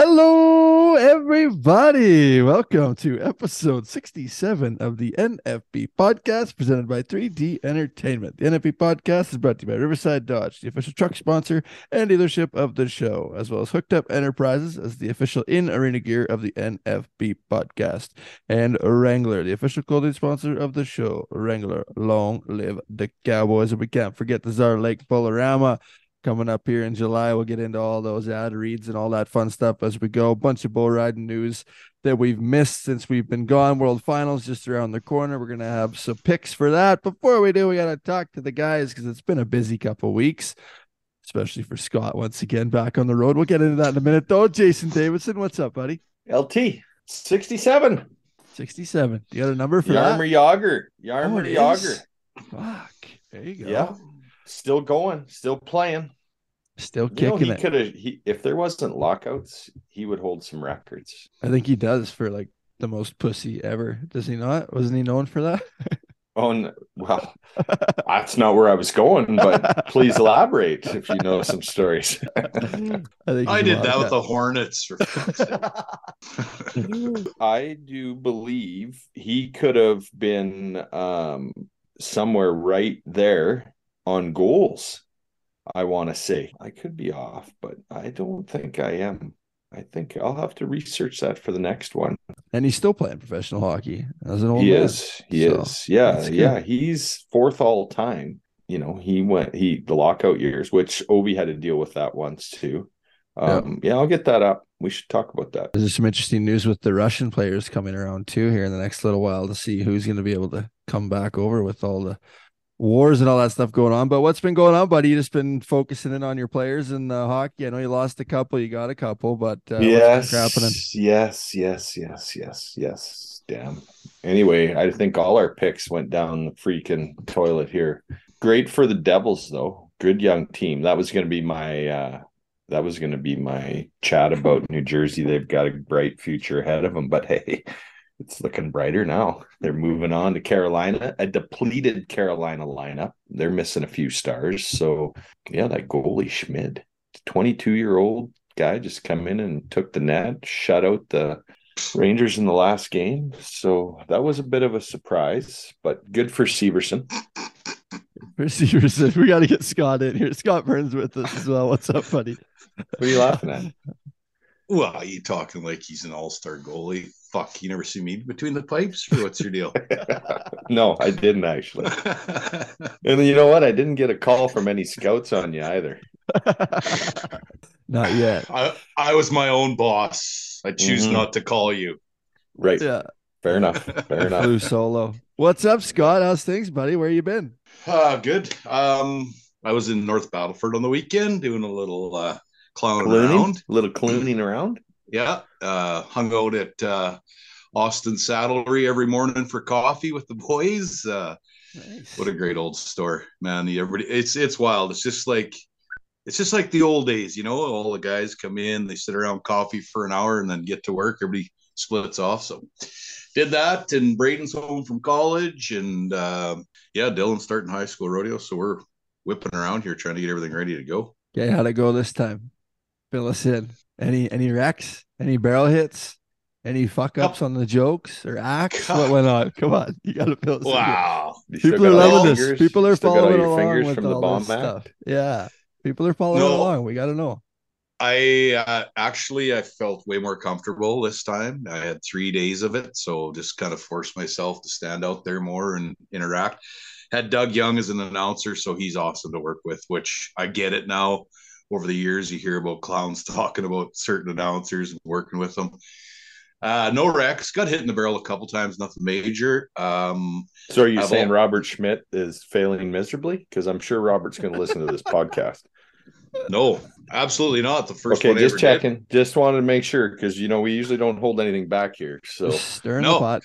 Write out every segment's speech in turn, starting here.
Hello, everybody. Welcome to episode 67 of the NFP podcast presented by 3D Entertainment. The NFP podcast is brought to you by Riverside Dodge, the official truck sponsor and dealership of the show, as well as Hooked Up Enterprises as the official in arena gear of the NFP podcast, and Wrangler, the official clothing sponsor of the show. Wrangler, long live the Cowboys. And we can't forget the Czar Lake Bolorama coming up here in July. We'll get into all those ad reads and all that fun stuff as we go. A bunch of bull riding news that we've missed since we've been gone. World Finals just around the corner. We're gonna have some picks for that. Before we do, we gotta talk to the guys because it's been a busy couple weeks, especially for Scott once again back on the road. We'll get into that in a minute though. Jason Davidson, what's up, buddy? LT 67. 67. Do you got a number for Jaromir that? Jagr. Oh, Jaromir it Jagr. Fuck. There you go. Yeah. Still going, still playing. Still You know, kicking he could have if there wasn't lockouts, he would hold some records. I think he does for like the most pussy ever. Does he not? Wasn't he known for that? Oh n- well, that's not where I was going, but please elaborate if you know some stories. I think I did a that lot with the Hornets. For. I do believe he could have been um somewhere right there on goals. I want to say I could be off, but I don't think I am. I think I'll have to research that for the next one. and he's still playing professional hockey as an old he man. is, he So, is, yeah, yeah. He's fourth all time. You know, he went he the lockout years, which Obi had to deal with that once too. Um, yeah, I'll get that up. We should talk about that. There's some interesting news with the Russian players coming around too here in the next little while to see who's going to be able to come back over with all the wars and all that stuff going on. But what's been going on, buddy? You just been focusing in on your players and the hockey. I know you lost a couple, you got a couple, but uh, yes, yes, yes, yes, yes, yes. Damn. Anyway, I think all our picks went down the freaking toilet here. Great for the Devils, though. Good young team. That was going to be my. uh That was going to be my chat about New Jersey. They've got a bright future ahead of them, but hey, it's looking brighter now. They're moving on to Carolina, a depleted Carolina lineup. They're missing a few stars, so yeah, that goalie Schmid, twenty-two year old guy just come in and took the net, shut out the Rangers in the last game. So that was a bit of a surprise, but good for Severson. Receivers, we got to get Scott in here. Scott Burns with us as well. What's up, buddy? What are you laughing at? well, you talking like he's an all-star goalie? Fuck, you never see me between the pipes, or what's your deal? no, I didn't actually. And you know what? I didn't get a call from any scouts on you either. Not yet. I, I was my own boss. I choose Mhm. not to call you. Right. Yeah, Fair enough. Fair enough. flew solo. What's up, Scott? How's things, buddy? Where you been? Uh, good. Um, I was in North Battleford on the weekend doing a little uh, clowning Clooning? around. Little clooning around? Yeah, uh, hung out at uh, Austin Saddlery every morning for coffee with the boys. Uh, Nice. What a great old store, man. Everybody it's it's wild. It's just like it's just like the old days, you know. All the guys come in, they sit around coffee for an hour and then get to work. Everybody splits off. So did that and Braden's home from college and um yeah, Dylan's starting high school rodeo. So we're whipping around here trying to get everything ready to go. Okay, how'd it go this time? Fill us in. Any any wrecks? Any barrel hits? Any fuck ups on the jokes or acts? What went on? Come on, you gotta in. Wow. People are loving this. fingers- People are still got all following along fingers with from the all bomb this act? stuff. Yeah, people are following No. along. We gotta know. I uh, actually I felt way more comfortable this time. I had three days of it, so just kind of forced myself to stand out there more and interact. Had Doug Young as an announcer, so he's awesome to work with. Which I get it now. Over the years, you hear about clowns talking about certain announcers and working with them. Uh, no wrecks. Got hit in the barrel a couple times, nothing major. Um, So are you I've saying al- Robert Schmidt is failing miserably? Because I'm sure Robert's going to listen to this podcast. No, absolutely not. The first okay, one just ever checking. Just wanted to make sure because you know we usually don't hold anything back here. So, stirring No. the pot.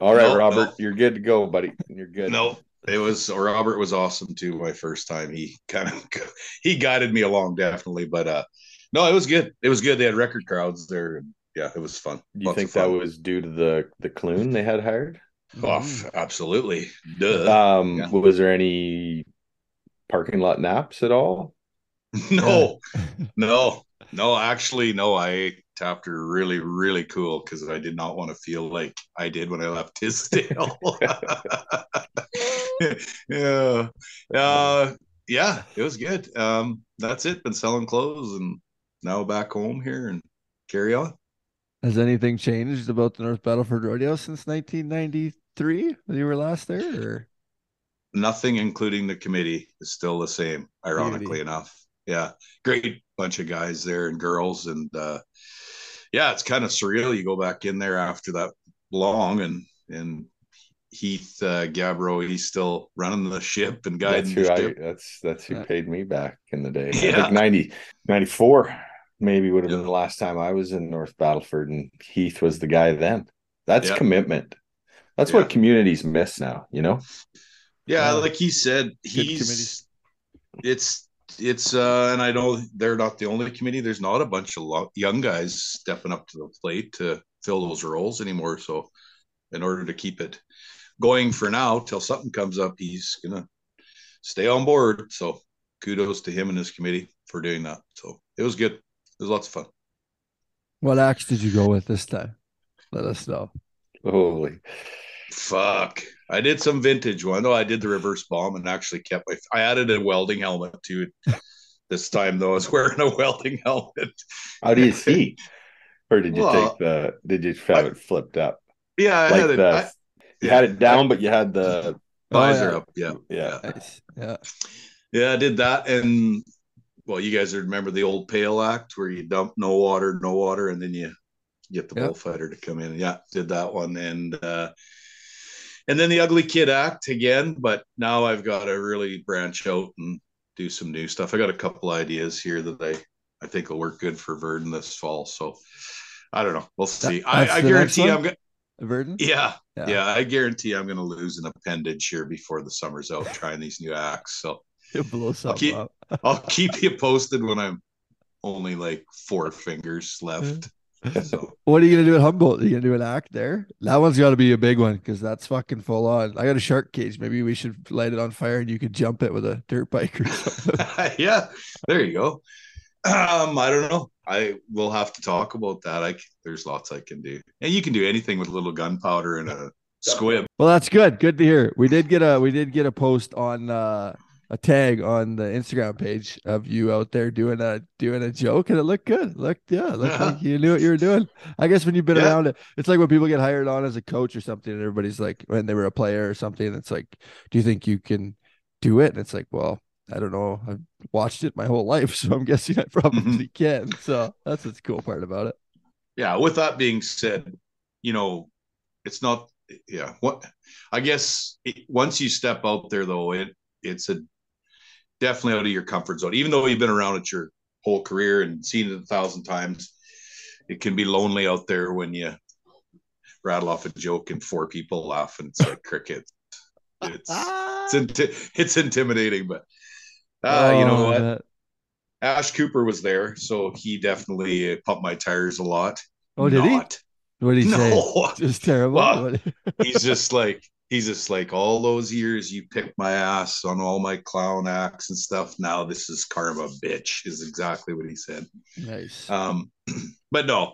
all right, No, Robert, no. you're good to go, buddy. You're good. No, it was Robert was awesome too. My first time, he kind of he guided me along definitely, but uh, no, it was good. It was good. They had record crowds there. And yeah, it was fun. Do You Lots think of that was due to the the clune they had hired? Oh, f- absolutely. Duh. Um, Yeah. was there any parking lot naps at all? no, no, no. Actually, no. I her really, really cool because I did not want to feel like I did when I left Tisdale. yeah, uh, yeah. It was good. Um, that's it. Been selling clothes and now back home here and carry on. Has anything changed about the North Battleford Rodeo since 1993 when you were last there? Or? Nothing, including the committee, is still the same. Ironically Beauty. enough, yeah, great bunch of guys there and girls, and uh, yeah, it's kind of surreal. You go back in there after that long, and and Heath uh, Gabbro, he's still running the ship and That's guiding who the I. That's that's who Yeah. paid me back in the day. I Yeah. think 90, 94 maybe would have Yeah. been the last time I was in North Battleford, and Heath was the guy then. That's Yeah. commitment. That's Yeah. what communities miss now. You know. Yeah, Wow. like he said, he's it's it's uh and I know they're not the only committee. There's not a bunch of lo- young guys stepping up to the plate to fill those roles anymore. So in order to keep it going for now till something comes up, he's gonna stay on board. So kudos to him and his committee for doing that. So it was good. It was lots of fun. What axe did you go with this time? Let us know. Holy. Fuck. I did some vintage one. Oh, I did the reverse bomb and actually kept my. I added a welding helmet to it this time though. I was wearing a welding helmet. How do you see? Or did you Well, take the? Did you have it flipped up? Yeah, I like had it. the. I, you had it down, but you had the. visor yeah. up. Yeah, Yeah. Nice. Yeah. yeah. I did that, and well, you guys remember the old pail act where you dump no water, no water, and then you get the Yep. bullfighter to come in. Yeah, did that one, and uh, and then the ugly kid act again. But now I've got to really branch out and do some new stuff. I got a couple ideas here that I I think will work good for Verdon this fall. So I don't know. We'll see. I, I guarantee? I'm gonna. Verdon? Yeah, Yeah. yeah, I guarantee I'm going to lose an appendage here before the summer's out trying these new acts. So it blows blow something keep- up. I'll keep you posted when I'm only like four fingers left. Mm-hmm. So What are you gonna do at Humboldt? Are you gonna do an act there? That one's got to be a big one because that's fucking full on. I got a shark cage. Maybe we should light it on fire and you could jump it with a dirt bike or something. yeah, there you go. Um, I don't know. I will have to talk about that. I c- there's lots I can do, and you can do anything with a little gunpowder and a squib. well, that's good. Good to hear. We did get a we did get a post on uh, a tag on the Instagram page of you out there doing a doing a joke, and it looked good. It looked yeah, it looked like you knew what you were doing. I guess when you've been Yeah. around it, it's like when people get hired on as a coach or something, and everybody's like when they were a player or something. It's like, do you think you can do it? And it's like, well, I don't know. I've watched it my whole life, so I'm guessing I mm-hmm. probably can. So that's what's cool part about it. yeah with that being said you know it's not yeah what i guess it, once you step out there though it it's a definitely out of your comfort zone even though you've been around it your whole career and seen it a thousand times it can be lonely out there when you rattle off a joke and four people laugh and it's like cricket it's it's, inti- it's intimidating but uh, you know Oh, what that- ash cooper was there so he definitely pumped my tires a lot Oh, did he? Not. What did he say? no Just terrible. Well, he's just like he's just like all those years you picked my ass on all my clown acts and stuff now this is karma bitch is exactly what he said nice. um but no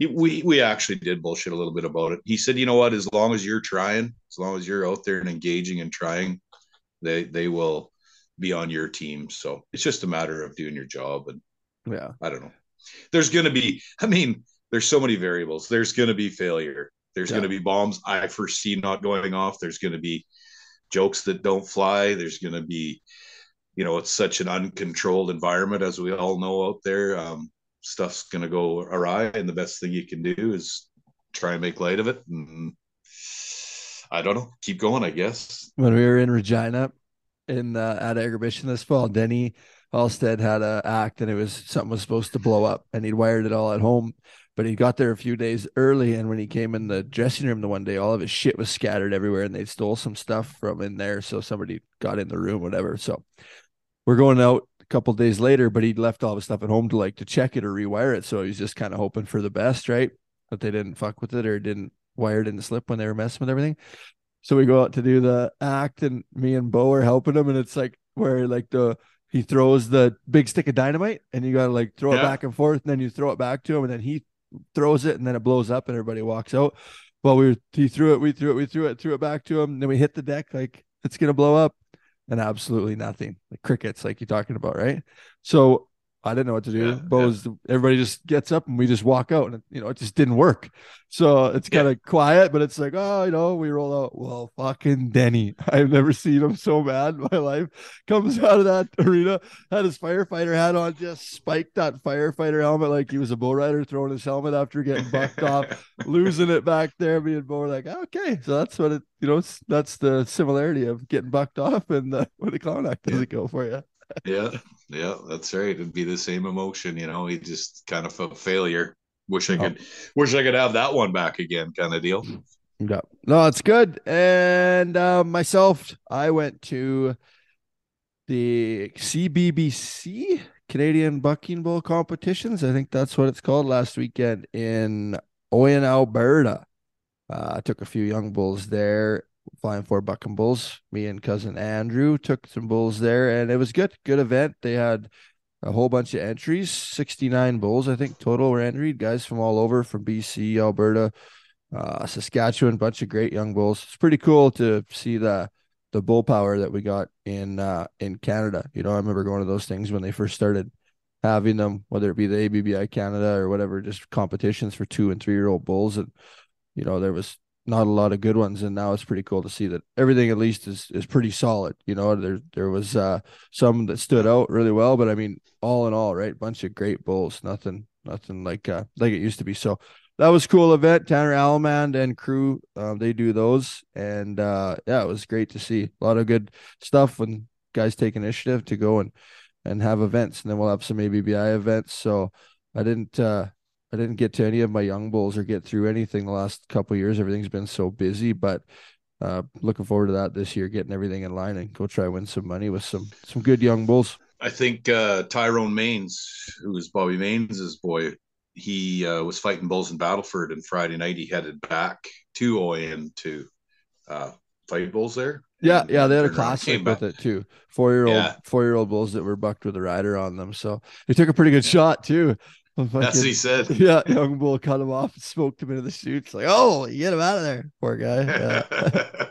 we we actually did bullshit a little bit about it he said you know what as long as you're trying as long as you're out there and engaging and trying they they will be on your team so it's just a matter of doing your job and yeah. I don't know. There's going to be, I mean, there's so many variables. There's going to be failure. There's Yeah. going to be bombs I foresee not going off. There's going to be jokes that don't fly. There's going to be, you know, it's such an uncontrolled environment, as we all know out there. Um, stuff's going to go awry. And the best thing you can do is try and make light of it. And I don't know, keep going, I guess. When we were in Regina in uh, at Agribition this fall, Denny Halstead had a act and it was something was supposed to blow up and he'd wired it all at home. But he got there a few days early, and when he came in the dressing room the one day, all of his shit was scattered everywhere, and they stole some stuff from in there. So somebody got in the room, whatever. So we're going out a couple days later, but he'd left all his stuff at home to like to check it or rewire it. So he's just kind of hoping for the best, right? That they didn't fuck with it or didn't wire it in the slip when they were messing with everything. So we go out to do the act, and me and Bo are helping him, and it's like where like the he throws the big stick of dynamite, and you gotta like throw Yeah. it back and forth, and then you throw it back to him, and then he throws it, and then it blows up, and everybody walks out. Well, we he threw it, we threw it, we threw it, threw it back to him, then we hit the deck like it's gonna blow up, and absolutely nothing, like crickets, like you're talking about, right? So I didn't know what to do. Yeah, Bo's everybody just gets up and we just walk out, and you know it just didn't work. So it's kind of quiet, but it's like, oh, you know, we roll out. Well, fucking Denny, I've never seen him so mad in my life. Comes out of that arena, had his firefighter hat on, just spiked that firefighter helmet like he was a bull rider throwing his helmet after getting bucked off, losing it back there. Me and Bo were like, okay, so that's what it, you know, it's, that's the similarity of getting bucked off and uh, when the clown act does it go for you. yeah, yeah, that's right. It'd be the same emotion, you know. He just kind of felt failure. Wish I Oh. could, wish I could have that one back again, kind of deal. Yeah. No, it's good. And uh, myself, I went to the CBBC Canadian Bucking Bull competitions. I think that's what it's called last weekend in Oyen, Alberta. Uh, I took a few young bulls there, flying for bucking bulls. Me and cousin Andrew took some bulls there, and it was good. Good event. They had a whole bunch of entries, 69 bulls, I think, total were entered. Guys from all over, from BC, Alberta, uh, Saskatchewan, bunch of great young bulls. It's pretty cool to see the the bull power that we got in uh, in Canada. You know, I remember going to those things when they first started having them, whether it be the ABBI Canada or whatever, just competitions for two and three year old bulls, and you know there was not a lot of good ones, and now it's pretty cool to see that everything at least is is pretty solid. You know, there there was uh, some that stood out really well, but I mean, all in all, right, bunch of great bulls, nothing nothing like uh, like it used to be. So that was cool event. Tanner Allemand and crew, um, they do those, and uh, yeah, it was great to see a lot of good stuff when guys take initiative to go and and have events, and then we'll have some ABBI events. So I didn't uh, I didn't get to any of my young bulls or get through anything the last couple of years. Everything's been so busy, but uh, looking forward to that this year, getting everything in line and go try win some money with some some good young bulls. I think uh, Tyrone Maines, who is Bobby Maines's boy, he uh, was fighting bulls in Battleford, and Friday night he headed back to Oyen to uh, fight bulls there. Yeah, yeah, they had a classic with it too. Four year old, Yeah. four year old bulls that were bucked with a rider on them. So he took a pretty good shot too. That's what he said. Yeah, young bull cut him off, smoked him into the chutes. Like, oh, get him out of there, poor guy.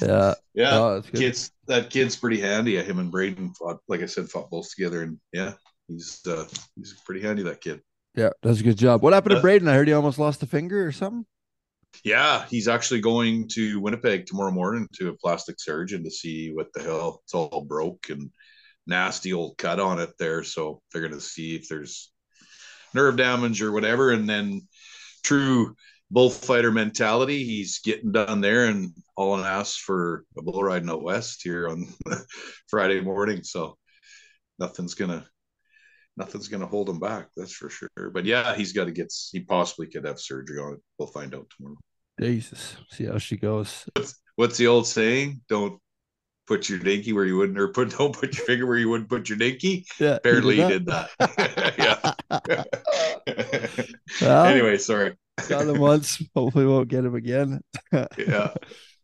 Yeah, yeah. yeah, good. kids. That kid's pretty handy. Him and Braden fought, like I said, fought bulls together, and yeah, he's uh, he's pretty handy. That kid. Yeah, does a good job. What happened to Uh, Braden? I heard he almost lost a finger or something. Yeah, he's actually going to Winnipeg tomorrow morning to a plastic surgeon to see what the hell. It's all broke and nasty old cut on it there. So they're going to see if there's nerve damage or whatever. And then true bullfighter mentality, he's getting done there and all and asked for a bull riding out west here on Friday morning. So nothing's gonna nothing's gonna hold him back. That's for sure. But yeah, he's got to get. He possibly could have surgery on it. We'll find out tomorrow. Jesus, see how she goes. what's the old saying? Don't put your dinky where you wouldn't, or put don't put your finger where you wouldn't put your dinky. Yeah, Apparently, he did that. yeah. Well, anyway, sorry. got him once. Hopefully, won't get him again. Yeah,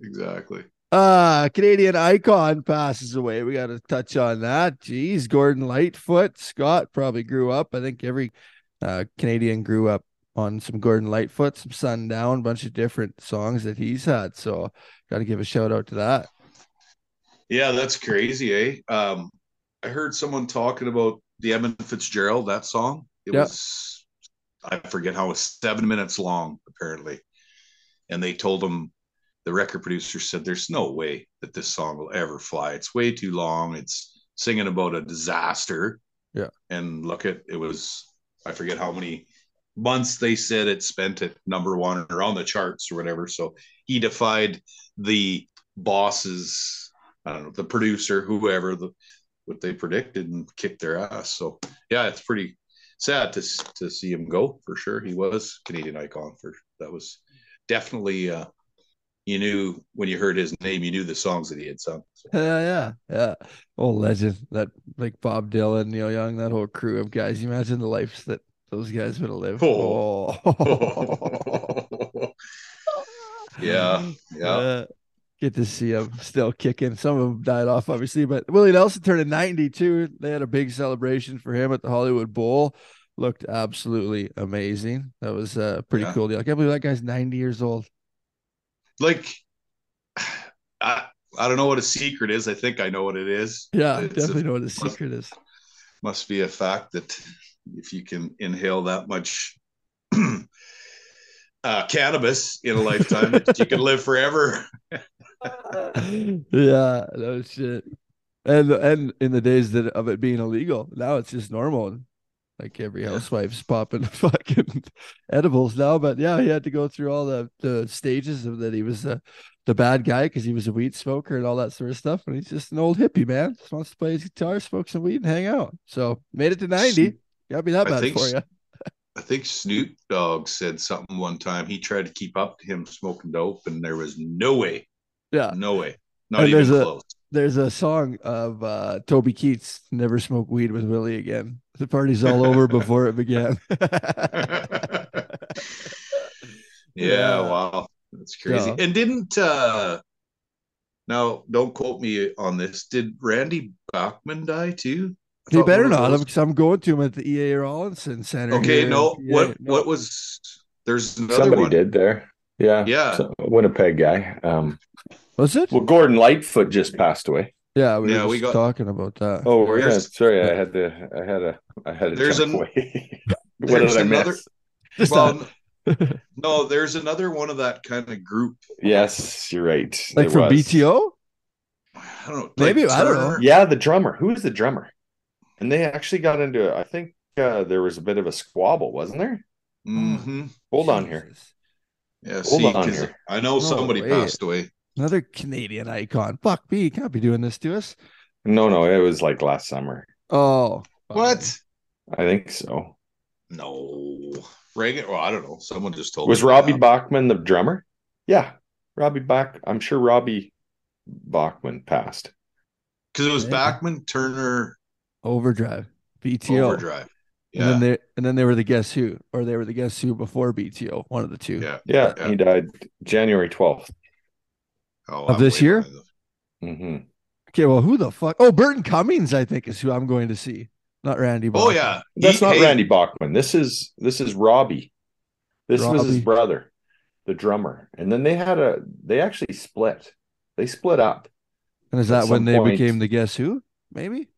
exactly. Uh Canadian icon passes away. We got to touch on that. Geez, Gordon Lightfoot. Scott probably grew up. I think every uh, Canadian grew up on some Gordon Lightfoot, some Sundown, bunch of different songs that he's had. So, got to give a shout out to that. Yeah, that's crazy, eh? Um, I heard someone talking about the Edmund Fitzgerald that song. It Yeah. was I forget how it was seven minutes long apparently, and they told him the record producer said there's no way that this song will ever fly. It's way too long. It's singing about a disaster. Yeah. and look at it was I forget how many months they said it spent at number one or on the charts or whatever. So he defied the bosses I don't know, the producer, whoever, the what they predicted and kicked their ass. So yeah, it's pretty sad to to see him go for sure. He was Canadian icon for that was definitely uh, you knew when you heard his name, you knew the songs that he had sung. So. Yeah, yeah, yeah. Oh, legend. That like Bob Dylan, Neil Young, that whole crew of guys. You imagine the lives that those guys would have lived. Oh. Oh. yeah, yeah. Uh, get to see him still kicking. Some of them died off, obviously, but Willie Nelson turned 92. They had a big celebration for him at the Hollywood Bowl. Looked absolutely amazing. That was a pretty Yeah. cool deal. I can't believe that guy's 90 years old. Like I I don't know what a secret is. I think I know what it is. Yeah, It's a- definitely know what the secret is. must be a fact that if you can inhale that much uh, cannabis in a lifetime, that you can live forever. yeah, no shit. And and in the days that of it being illegal, now it's just normal. Like every housewife's popping fucking edibles now. But yeah, he had to go through all the, the stages of that he was the the bad guy because he was a weed smoker and all that sort of stuff. And he's just an old hippie man. Just wants to play his guitar, smoke some weed, and hang out. So made it to 90. Gotta be that I bad for you. I think Snoop Dogg said something one time. He tried to keep up to him smoking dope, and there was no way, Yeah. no way, not And even there's a- There's a song of uh Toby Keith's, Never Smoke Weed with Willie Again. The party's all over before it began. yeah, wow, that's crazy. Yeah. And didn't uh now don't quote me on this. Did Randy Bachman die too? I He better not those- because I'm going to him at the EA Rawlinson Center. Okay, no. PA. What No. what was there's another Somebody one. did there. Yeah. Yeah. So- Winnipeg guy. Um, was it? well, Gordon Lightfoot just passed away. Yeah, we Yeah, were we just got- talking about that. Oh, we're yeah, sorry. I had to. I had a. I had to There's jump an- away. what there's did I another- miss? Well, no, there's another one of that kind of group. Yes, you're right. like There from was. BTO? I don't know. Maybe, like I don't know. Yeah, the drummer. Who was the drummer? And they actually got into. It. I think uh, there was a bit of a squabble, wasn't there? hmm Hold on here. Jesus. Yeah, Hold see, on 'cause here. I know No somebody way. passed away. Another Canadian icon. Fuck me, you can't be doing this to us. No, no, it was like last summer. Oh, What? I think so. No. Reagan? Well, I don't know. Someone just told Was me. Robbie that. Bachman the drummer? Yeah, Robbie Bach. I'm sure Robbie Bachman passed. Because it was Yeah. Bachman, Turner, Overdrive, BTO, Overdrive. And then they and then they were the Guess Who, or they were the Guess Who before BTO. One of the two. yeah. Yeah, Yeah. he died January 12th. Oh, Of I'm this year? behind the- hmm Okay, well, who the fuck? Oh, Burton Cummings, I think, is who I'm going to see. Not Randy. Oh yeah. That's He- not hey, Randy Bachman. This is this is Robbie. This was his brother, the drummer. And then they had a they actually split. They split up, And is that when some they point- became the Guess Who? Maybe.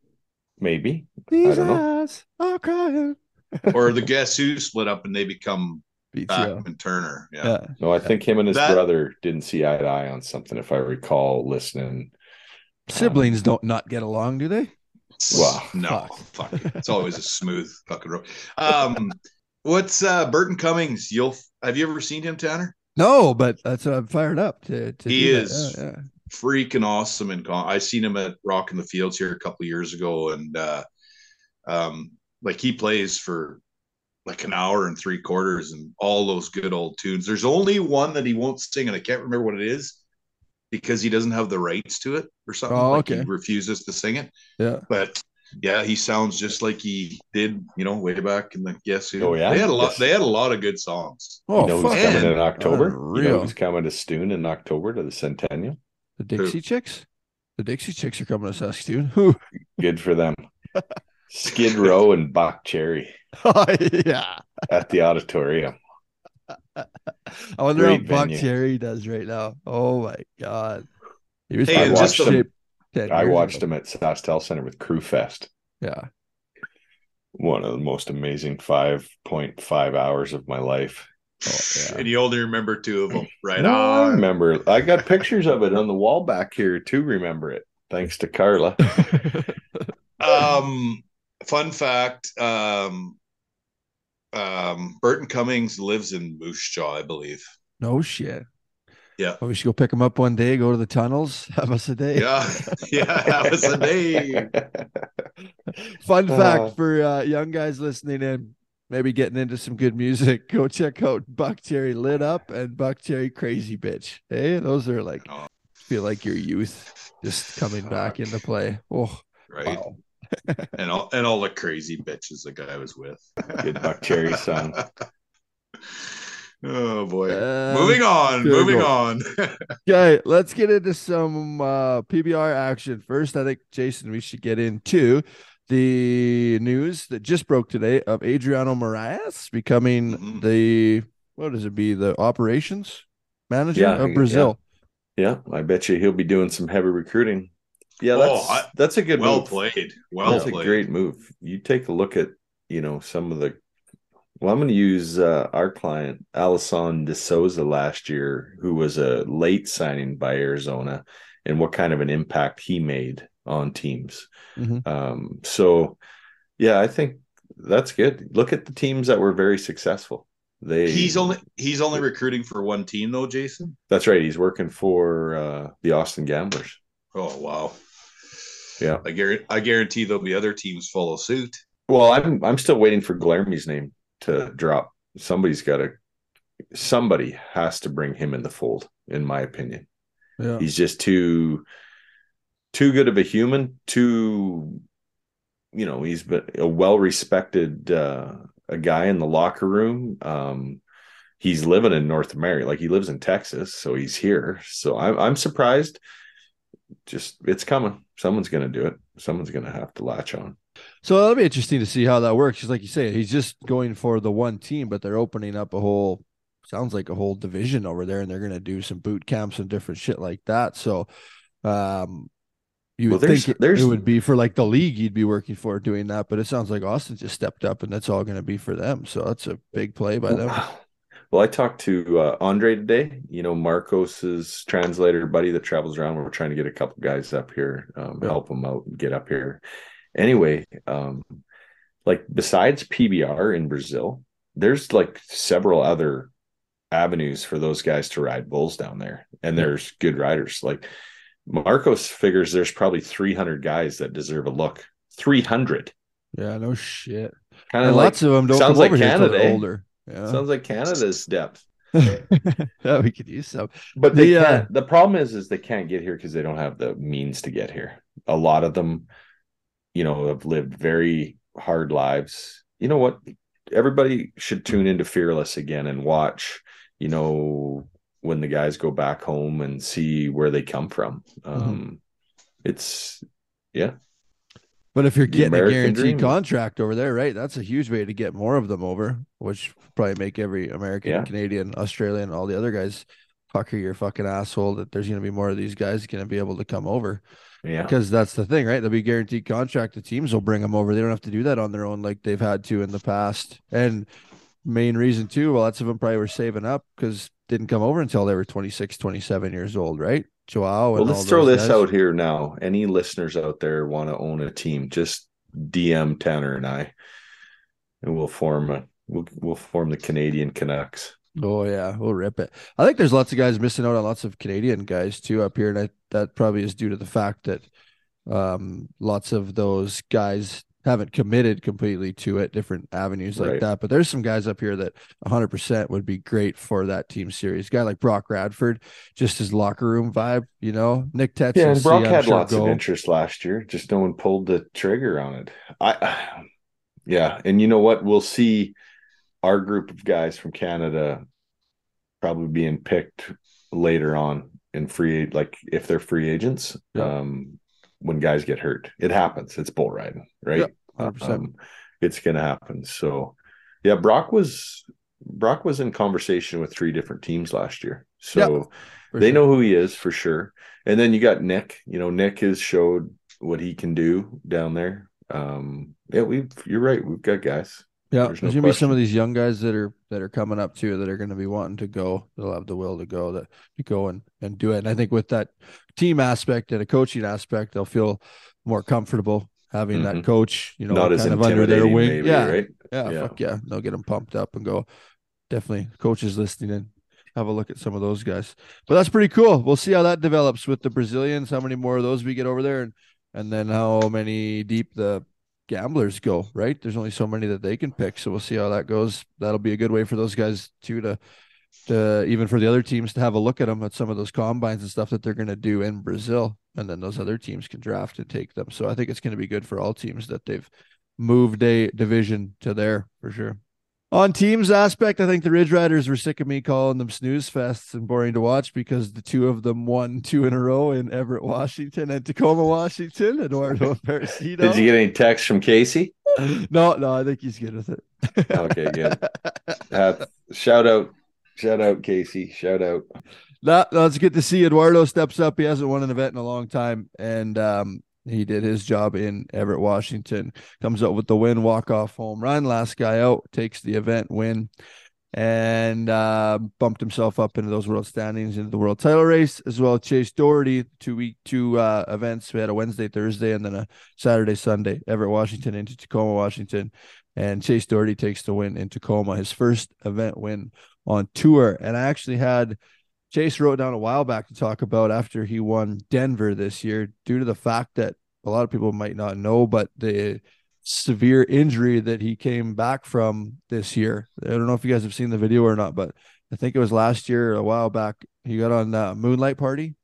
Maybe. These don't know. eyes are crying. Or the Guess Who split up and they become BTO. Bachman, Turner. Yeah. Yeah. No, I think him and his That- brother didn't see eye to eye on something, if I recall listening. Siblings don't not get along, do they? Wow. no, Fuck. fuck. it. It's always a smooth fucking road. Um, what's uh Burton Cummings? You'll have you ever seen him, Tanner? No, but that's what I'm fired up to. to He do that. is. Yeah, yeah. Freaking awesome and con- I seen him at Rock in the Fields here a couple years ago and uh um like he plays for like an hour and three quarters and all those good old tunes. There's only one that he won't sing and I can't remember what it is because he doesn't have the rights to it or something. Oh, like okay. he refuses to sing it. Yeah. But yeah, he sounds just like he did, you know, way back in the Guess Who. Oh, yeah? They had a lot Yes. they had a lot of good songs. Oh, you know who's coming in October? You know who's coming to Stoon in October to the Centennial? The Dixie Chicks? The Dixie Chicks are coming to Saskatoon. Who? Good for them. Skid Row and Buckcherry oh, yeah. at the auditorium. I wonder how Great Buck venue. Cherry does right now. Oh my god. He was Hey, probably and just in the- shape 10 I watched ago. him at SaskTel Center with Crüe Fest. Yeah. One of the most amazing 5.5 hours of my life. Oh, And you only remember two of them, right? No, I remember. I got pictures of it on the wall back here to remember it. Thanks to Carla. Um, fun fact: um, um, Burton Cummings lives in Moose Jaw, I believe. no shit. Yeah. Well, we should go pick him up one day, go to the tunnels, have us a day. Yeah, yeah, that was a day. Fun Uh. fact for uh, young guys listening in, maybe getting into some good music, go check out Buck Cherry Lit Up and Buck Cherry Crazy Bitch. Hey, those are like, Oh. feel like your youth just coming back into play. Oh, Right. wow. And all and all the crazy bitches the guy was with. Good Buck Cherry song. Oh boy. Uh, moving on. Moving go. on. Okay, let's get into some uh, PBR action. First, I think, Jason, we should get into the news that just broke today of Adriano Moraes becoming Mhm. the, what does it be, the operations manager Yeah, of. Brazil. Yeah, I bet you he'll be doing some heavy recruiting. Yeah, Oh, that's I- that's a good well move. played. Well that's played. a great move. You take a look at, you know, some of the well, I'm going to use uh, our client, Alisson de Souza last year, who was a late signing by Arizona, and what kind of an impact he made on teams. Mhm. Um, so, yeah, I think that's good. Look at the teams that were very successful. They He's only he's only recruiting for one team though, Jason. that's right. He's working for uh, the Austin Gamblers. Oh wow. Yeah. I guarantee I guarantee there'll be other teams follow suit. Well, I'm I'm still waiting for Glarmy's name to drop. Somebody's got to. Somebody has to bring him in the fold, in my opinion. Yeah. He's just too, too good of a human. Too, you know, he's a well respected uh, a guy in the locker room. Um, he's living in North America, like he lives in Texas, so he's here. So I'm I'm surprised. Just it's coming. Someone's going to do it. Someone's going to have to latch on. So that'll be interesting to see how that works. Because, like you say, he's just going for the one team, but they're opening up a whole, sounds like a whole division over there, and they're going to do some boot camps and different shit like that. So, um, you Well, would there's- think it, there's- it would be for like the league you'd be working for doing that, but it sounds like Austin just stepped up, and that's all going to be for them. So that's a big play by them. Well, I talked to uh, Andre today. You know, Marcos's translator buddy that travels around. We're trying to get a couple guys up here, um, Yeah. help them out and get up here. Anyway, um, like besides PBR in Brazil, there's like several other avenues for those guys to ride bulls down there, and there's good riders. Like Marcos figures, there's probably 300 guys that deserve a look. 300. Yeah, no shit. Kind of like lots of them don't sounds like Canada, eh? older. Yeah. sounds like Canada's depth. yeah, we could use some. But they The, uh. The problem is, is they can't get here because they don't have the means to get here. A lot of them, you know, have lived very hard lives. You know what? Everybody should tune into Fearless again and watch. You know, when the guys go back home and see where they come from. Mm-hmm. Um, It's yeah, But if you're The getting a guaranteed dream. contract over there, right? That's a huge way to get more of them over, which probably make every American, Yeah. Canadian, Australian, all the other guys fucker your fucking asshole that there's going to be more of these guys going to be able to come over yeah. because that's the thing, right? They'll be guaranteed contract. The teams will bring them over. They don't have to do that on their own like they've had to in the past. And main reason too, well, lots of them probably were saving up because didn't come over until they were 26, 27 years old, right? Joao. Well, let's throw this guys. out here now. Any listeners out there want to own a team? Just DM Tanner and I, and we'll form a we'll we'll form the Canadian Canucks. Oh yeah, we'll rip it. I think there's lots of guys missing out on lots of Canadian guys too up here, and I, that probably is due to the fact that um, lots of those guys haven't committed completely to it, different avenues like Right. that. But there's some guys up here that 100% would be great for that team series. guy like Brock Radford, just his locker room vibe, you know. Nick Tetz, Yeah, and Brock had sure, lots go. of interest last year. Just no one pulled the trigger on it. I, yeah, and you know what? We'll see our group of guys from Canada probably being picked later on in free, like if they're free agents. Yeah. Um, when guys get hurt, it happens. It's bull riding, right? Yeah, 100%. Um, it's going to happen. So, yeah, Brock was Brock was in conversation with three different teams last year. So they sure. know who he is for sure. And then you got Nick. You know, Nick has showed what he can do down there. Um, yeah, we you're right. We've got guys. Yeah, There's there's no gonna be some of these young guys that are that are coming up too that are gonna be wanting to go. They'll have the will to go that to go and and do it. And I think with that team aspect and a coaching aspect, they'll feel more comfortable having that Mhm. coach, you know, Not kind of under their wing. maybe, yeah, right? yeah, Yeah. fuck yeah. They'll get them pumped up and go. Definitely, coaches listening in. have a look at some of those guys. But that's pretty cool. We'll see how that develops with the Brazilians. How many more of those we get over there, and and then how many deep the gamblers go. Right? There's only so many that they can pick, so we'll see how that goes. That'll be a good way for those guys too to to even for the other teams to have a look at them at some of those combines and stuff that they're going to do in Brazil, and then those other teams can draft and take them. So I think it's going to be good for all teams that they've moved a division to there for sure. On teams aspect, I think the Ridge Riders were sick of me calling them snooze fests and boring to watch because the two of them won two in a row in Everett, Washington and Tacoma, Washington. Eduardo Aparecido. Did you get any text from Casey? No, no, I think he's good with it. Okay, good. Uh, shout out, shout out, Casey. Shout out. No, no, it's good to see Eduardo steps up. He hasn't won an event in a long time, and um, he did his job in Everett, Washington. Comes up with the win, walk off home run. Last guy out takes the event win, and uh, bumped himself up into those world standings into the world title race as well. Chase Dougherty, two week two uh, events. We had a Wednesday, Thursday, and then a Saturday, Sunday. Everett, Washington into Tacoma, Washington, and Chase Dougherty takes the win in Tacoma, his first event win on tour. And I actually had Chase wrote down a while back to talk about after he won Denver this year, due to the fact that a lot of people might not know, but the severe injury that he came back from this year. I don't know if you guys have seen the video or not, but I think it was last year, a while back. He got on uh, Moonlight Party,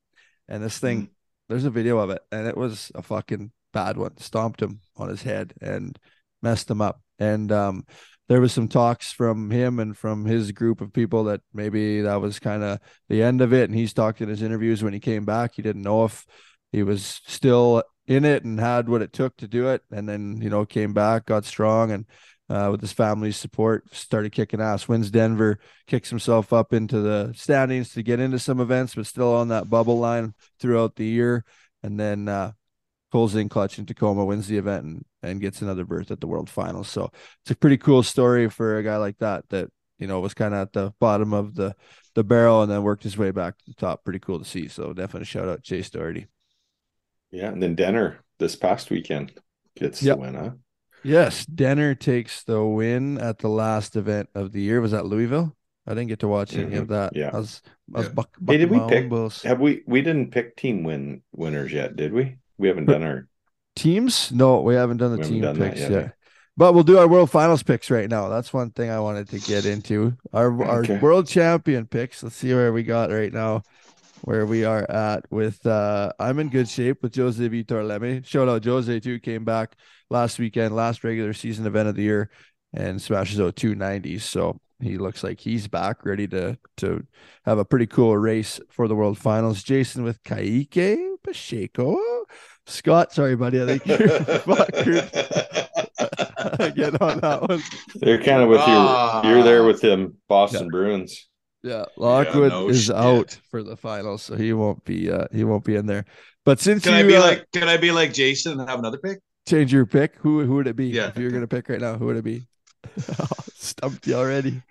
and this thing, Mm. there's a video of it, and it was a fucking bad one. Stomped him on his head and messed him up. And um, there was some talks from him and from his group of people that maybe that was kind of the end of it. And he's talked in his interviews when he came back, he didn't know if he was still in it and had what it took to do it. And then, you know, came back, got strong and uh, with his family's support, started kicking ass. Wins Denver, kicks himself up into the standings to get into some events, but still on that bubble line throughout the year. And then uh, pulls in clutch in Tacoma, wins the event, and, and gets another berth at the World Finals. So it's a pretty cool story for a guy like that. That you know was kind of at the bottom of the the barrel and then worked his way back to the top. Pretty cool to see. So definitely shout out Chase Dougherty. Yeah, and then Dener this past weekend gets Yep. the win, huh? Yes, Dener takes the win at the last event of the year. Was that Louisville? I didn't get to watch any of mm-hmm. that. yeah. I was, I was Yeah. buck, Hey, did we pick- bulls. Have we? We didn't pick team win winners yet, did we? We haven't done our. teams? No, we haven't done the haven't team done picks yet, yet. But we'll do our world finals picks right now. That's one thing I wanted to get into. Our our world champion picks. Let's see where we got right now. Where we are at with uh I'm in good shape with Jose Vitor Leme. Shout out Jose too, came back last weekend, last regular season event of the year, and smashes out two nineties. So he looks like he's back, ready to to have a pretty cool race for the world finals. Jason with Kaike Pacheco. Scott, sorry, buddy. I think you're fucked again on that one. They're kind of with Ah. you. You're there with them Boston Bruins. Yeah, Lockwood no is shit. out for the finals, so he won't be uh he won't be in there. But since Can you I be uh, like can I be like Jason and have another pick? change your pick, who who would it be? Yeah. If you're gonna pick right now, who would it be? Stumped you already.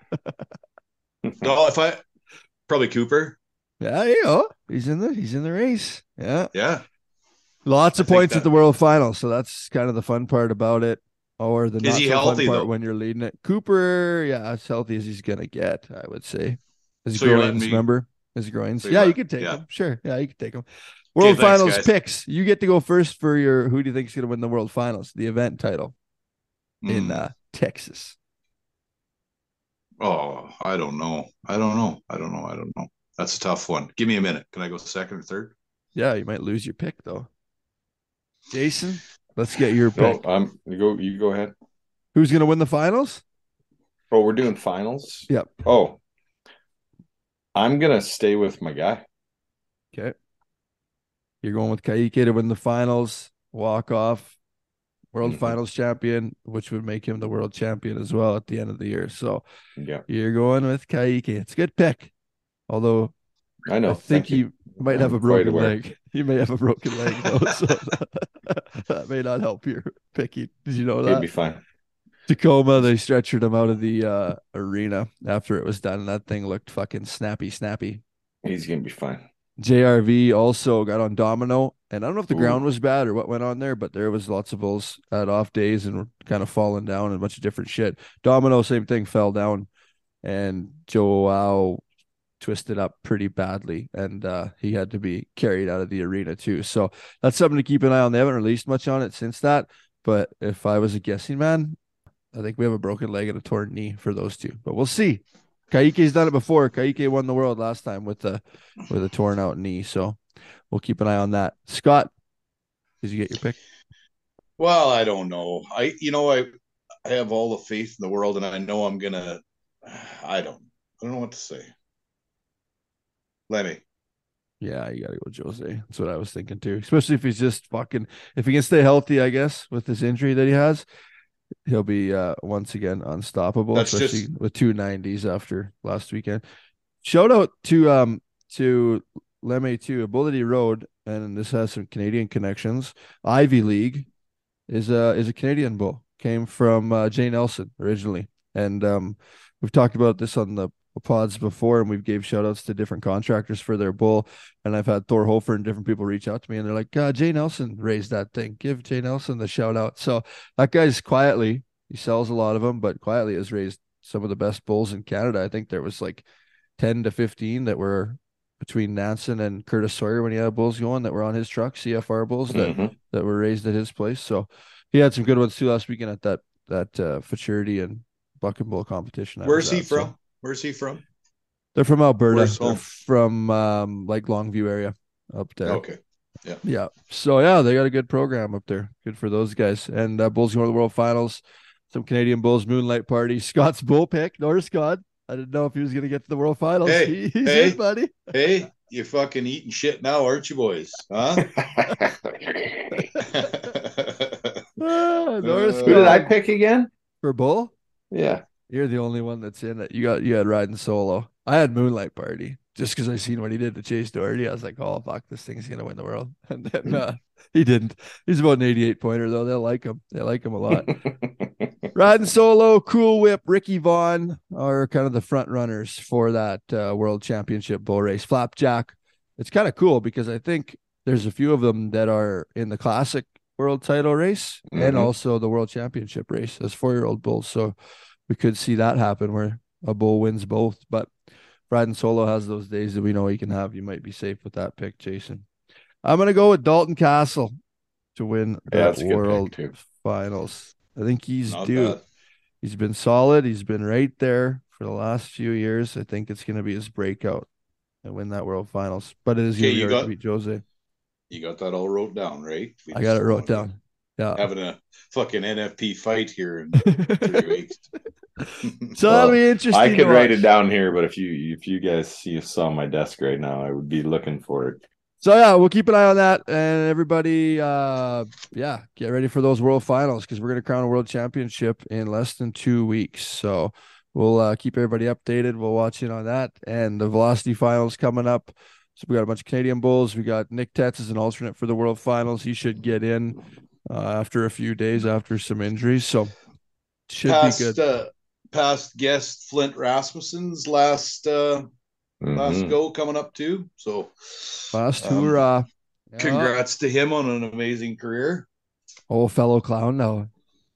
No, if I probably Cooper. Yeah, you go. He's in the he's in the race. Yeah. Yeah. Lots of points at the world final. So that's kind of the fun part about it. Or the not so healthy, fun part though? when you're leading it. Cooper, yeah, as healthy as he's gonna get, I would say. His So groins, me- remember? His groins. So Yeah, you could take yeah. him. Sure. Yeah, you could take him. World thanks, finals guys. picks. You get to go first for your who do you think is gonna win the world finals, the event title in Hmm. uh Texas. Oh, I don't know. I don't know. I don't know. I don't know. That's a tough one. Give me a minute. Can I go second or third? Yeah, you might lose your pick though. Jason, let's get your No, pick. I'm. You go. You go ahead. Who's gonna win the finals? Oh, we're doing finals. Yep. Oh, I'm gonna stay with my guy. Okay. You're going with Kaike to win the finals, walk off, world Mhm. finals champion, which would make him the world champion as well at the end of the year. So Yeah, you're going with Kaike. It's a good pick. Although I know. I think you. might have a I'm broken leg. You may have a broken leg though. So that may not help your picking. Did you know that? He'd be fine. Tacoma, they stretchered him out of the uh, arena after it was done. And that thing looked fucking snappy, snappy. He's gonna be fine. JRV also got on domino, and I don't know if the Ooh. ground was bad or what went on there, but there was lots of bulls at off days and were kind of falling down and a bunch of different shit. Domino, same thing, fell down, and Joao twisted up pretty badly, and uh, he had to be carried out of the arena too. So that's something to keep an eye on. They haven't released much on it since that, but if I was a guessing man, I think we have a broken leg and a torn knee for those two. But we'll see. Kaike's done it before. Kaike won the world last time with the with a torn out knee. So we'll keep an eye on that. Scott, did you get your pick? Well, I don't know. I you know I I have all the faith in the world, and I know I'm gonna. I don't. I don't know what to say. Leme. Yeah, you gotta go with Jose. That's what I was thinking too. Especially if he's just fucking if he can stay healthy, I guess, with this injury that he has, he'll be uh once again unstoppable, That's especially just- with two nineties after last weekend. Shout out to um to Leme too, Ability Road, and this has some Canadian connections. Ivy League is a is a Canadian bull. Came from uh, Jay Nelson originally. And um we've talked about this on the pods before and we've gave shout outs to different contractors for their bull and I've had Thor Hofer and different people reach out to me and they're like, uh, Jay Nelson raised that thing. Give Jay Nelson the shout out. So that guy's quietly, he sells a lot of them, but quietly has raised some of the best bulls in Canada. I think there was like 10 to 15 that were between Nansen and Curtis Sawyer when he had bulls going that were on his truck, CFR bulls that, Mhm. that were raised at his place. So he had some good ones too last weekend at that, that uh, futurity and buck and bull competition. I Where's he at. So from? Where's he from? they're from Alberta. They're from um, like Longview area up there. Okay. Yeah. Yeah. So yeah, they got a good program up there. Good for those guys. And uh, Bulls going to the World Finals. Some Canadian Bulls Moonlight Party. Scott's bull pick. Norris Scott. I didn't know if he was going to get to the World Finals. Hey, He- he's hey. in, buddy. Hey, you fucking eating shit now, aren't you, boys? Huh? Ah, Norris Uh, Who did I pick again? for bull. Yeah. You're the only one that's in it. You got you had riding solo. I had Moonlight Party just because I seen what he did to Chase Dougherty. I was like, oh fuck, this thing's gonna win the world. And then uh, he didn't. He's about an 88 pointer though. They'll like him. They like him a lot. Riding solo, Cool Whip, Ricky Vaughn are kind of the front runners for that uh, World Championship bull race. Flapjack, it's kind of cool because I think there's a few of them that are in the classic world title race and Mhm. also the World Championship race as four year old bulls. So we could see that happen where a bull wins both. But riding solo has those days that we know he can have. You might be safe with that pick, Jason. I'm gonna go with Dalton Kasel to win Yeah, that that's a good pick, World. Finals. I think he's Not due. bad. He's been solid. He's been right there for the last few years. I think it's going to be his breakout and win that World Finals. But it is Okay, you hard to beat Jose. You got that all wrote down, right? We I got it wrote down. Yeah. Having a fucking NFP fight here in three weeks. So that'll be interesting. I could write it down here, but if you if you guys see saw my desk right now, I would be looking for it. So yeah, we'll keep an eye on that, and everybody, uh, yeah, get ready for those World Finals because we're going to crown a World Championship in less than two weeks. So we'll uh, keep everybody updated. We'll watch in on that, and the Velocity Finals coming up. So we got a bunch of Canadian bulls. We got Nick Tetz as an alternate for the World Finals. He should get in uh, after a few days after some injuries. So should past be good. uh, past guest Flint Rasmussen's last uh last Mhm. go coming up too. So Last um, hoorah! Yeah. Congrats to him on an amazing career. old fellow clown. Now,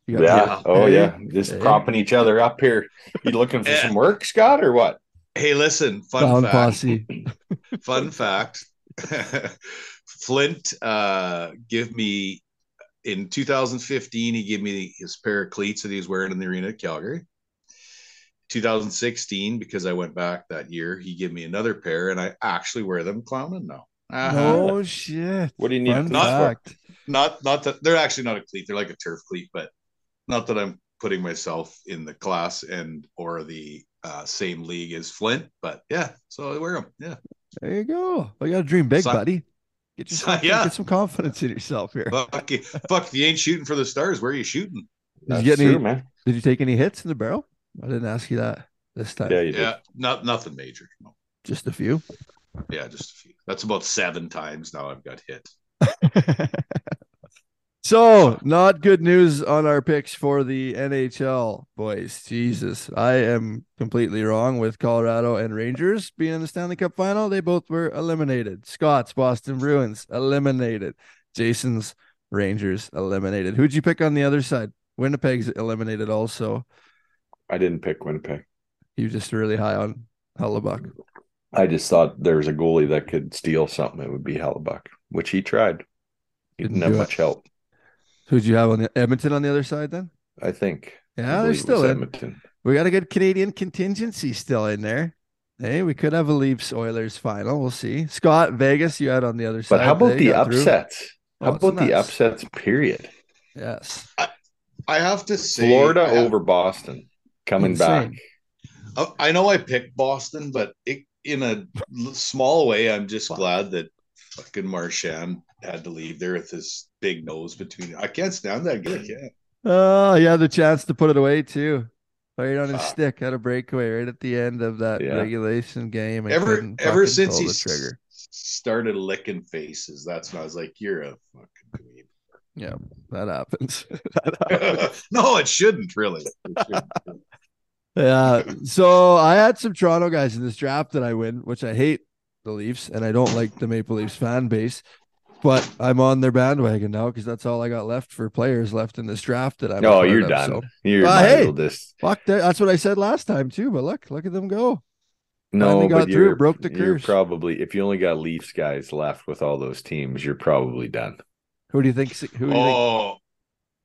You got Yeah. Oh Hey. yeah. Just Hey. propping each other up here. You looking for some work, Scott, or what? Hey, listen, fun Clown fact. posse. fun fact flint uh give me in 2015 he gave me his pair of cleats that he was wearing in the arena at calgary 2016 because i went back that year he gave me another pair and i actually wear them clowning now Uh-huh. No shit. What do you need Fun Not for? not not that they're actually not a cleat they're like a turf cleat but not that i'm putting myself in the class and or the uh, same league as flint but yeah so i wear them yeah There you go. I got to dream big, Si- buddy. Get yourself, Yeah. get some confidence in yourself here. fuck, you- fuck if you ain't shooting for the stars where are you shooting Did you get any? true, man. Did you take any hits in the barrel? I didn't ask you that this time. Yeah, you did. Yeah, not nothing major. No. Just a few. Yeah, just a few. That's about seven times now I've got hit. so, not good news on our picks for the NHL, boys. Jesus, I am completely wrong with Colorado and Rangers being in the Stanley Cup final. They both were eliminated. Scott's Boston Bruins eliminated. Jason's Rangers eliminated. Who'd you pick on the other side? Winnipeg's eliminated also. I didn't pick Winnipeg. You just really high on Hellebuyck. I just thought there was a goalie that could steal something. It would be Hellebuyck, which he tried. He Didn't didn't have do it. much help. Who'd you have on the Edmonton on the other side then? I think. I Yeah, they're still in. Edmonton. We got a good Canadian contingency still in there. Hey, we could have a Leafs Oilers final. We'll see. Scott, Vegas, you had on the other side. But how about They the got through. upsets? Oh, How it's about the upsets? Period. Yes. I have to say, Florida have- over Boston coming Insane. back. I- I know I picked Boston, but it, in a small way, I'm just Fuck. glad that fucking Marchand had to leave there with his big nose between. I can't stand that guy. I can't. Oh, he had the chance to put it away too. Right on his stick, had a breakaway right at the end of that Yeah. regulation game. Ever ever since he s- started licking faces, that's when I was like, "You're a fucking dweeb." Yeah, that happens. That happens. no, it shouldn't really. It shouldn't. Yeah. So I had some Toronto guys in this draft that I win, which I hate the Leafs and I don't like the Maple Leafs fan base. But I'm on their bandwagon now because that's all I got left for players left in this draft that I'm. Oh, you're of, done. so- You're Uh, might as hey. well just Fuck that. That's what I said last time too. But look, look at them go. no. Finally got but through it, you're broke the You're curse. probably if you only got Leafs guys left with all those teams, you're probably done. Who do you think? Who do you think? oh,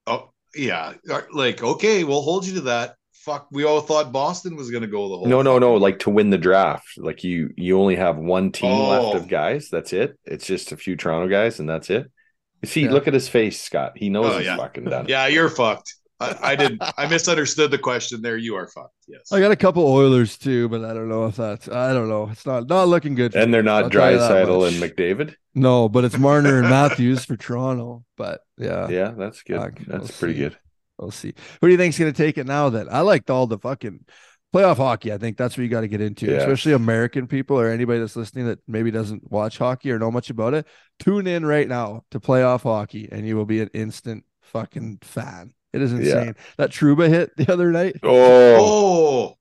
oh, yeah. Like, okay, we'll hold you to that. Fuck, we all thought Boston was going to go the whole. No, no, no. Like to win the draft, like you you only have one team left Oh. of guys. That's it. It's just a few Toronto guys, and that's it. You see, Yeah. look at his face, Scott. He knows Oh, he's yeah. fucking done. Yeah, you're fucked. I, I didn't. I misunderstood the question there. You are fucked. Yes. I got a couple Oilers too, but I don't know if that's. I don't know. It's not not looking good. for And they're not I'll tell you that Draisaitl and. McDavid. No, but it's Marner and Matthews for Toronto. But yeah, Yeah, that's good. Fuck, that's we'll pretty see. good. We'll see. Who do you think's going to take it now? Then I liked all the fucking playoff hockey. I think that's what you got to get into, Yeah. especially American people or anybody that's listening that maybe doesn't watch hockey or know much about it. Tune in right now to playoff hockey, and you will be an instant fucking fan. It is Yeah. insane. That Trouba hit the other night. Oh,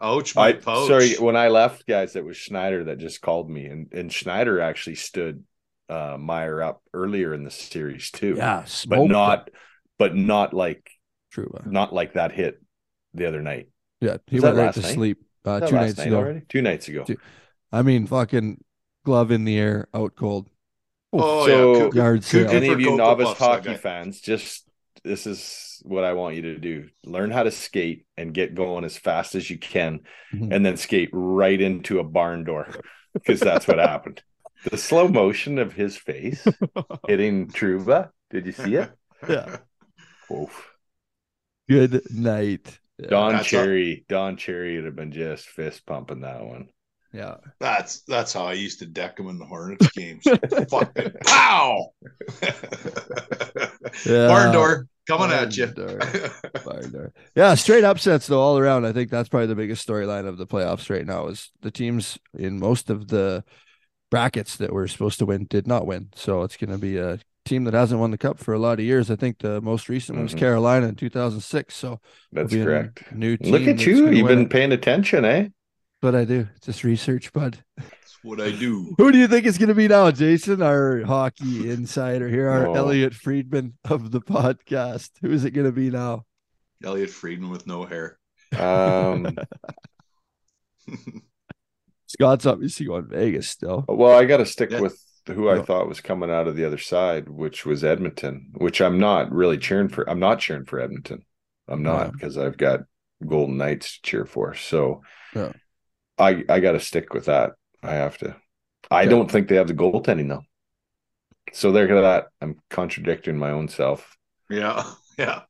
Oh, ouch! My I pouch. sorry when I left, guys. It was Schneider that just called me, and and Schneider actually stood uh Meyer up earlier in the series too. Yeah, but smoked not, but not like Trouba. not like that hit the other night. Yeah, he Was went right to night? sleep uh, two nights night ago. already. Two nights ago. Two- I mean, fucking glove in the air, out cold. Oh So- yeah, Cuckoo- Yard Any of you Cocoa novice Puffs, that hockey guy. fans, just this is what I want you to do: learn how to skate and get going as fast as you can, Mhm. and then skate right into a barn door because that's what happened. The slow motion of his face hitting Trouba. Did you see it? Yeah. Oof. Good night. Don That's a- Cherry, Don Cherry would have been just fist pumping that one. yeah. That's that's how I used to deck him in the Hornets games. Fucking pow! Yeah. Barn door coming at you. Barn door. Barn door. Yeah, straight upsets though all around. I think that's probably the biggest storyline of the playoffs right now is the teams in most of the brackets that were supposed to win did not win. So it's going to be a team that hasn't won the cup for a lot of years. I think the most recent one was. Carolina in 2006. So That's it'll correct. New team Look at you. You've been it. paying attention, eh? What I do, just research, bud. That's what I do. Who do you think is going to be now, Jason, our hockey insider here, our Oh. Elliotte Friedman of the podcast? Who is it going to be now? Elliotte Friedman with no hair. Um, Scott's obviously going Vegas still. well, I got to stick Yeah. with who I No. thought was coming out of the other side, which was Edmonton, which I'm not really cheering for. I'm not cheering for Edmonton. I'm not because I've got Golden Knights to cheer for. So Yeah. I I got to stick with that. I have to. I Yeah. don't think they have the goaltending though. So there going to that. I'm contradicting my own self. Yeah, yeah.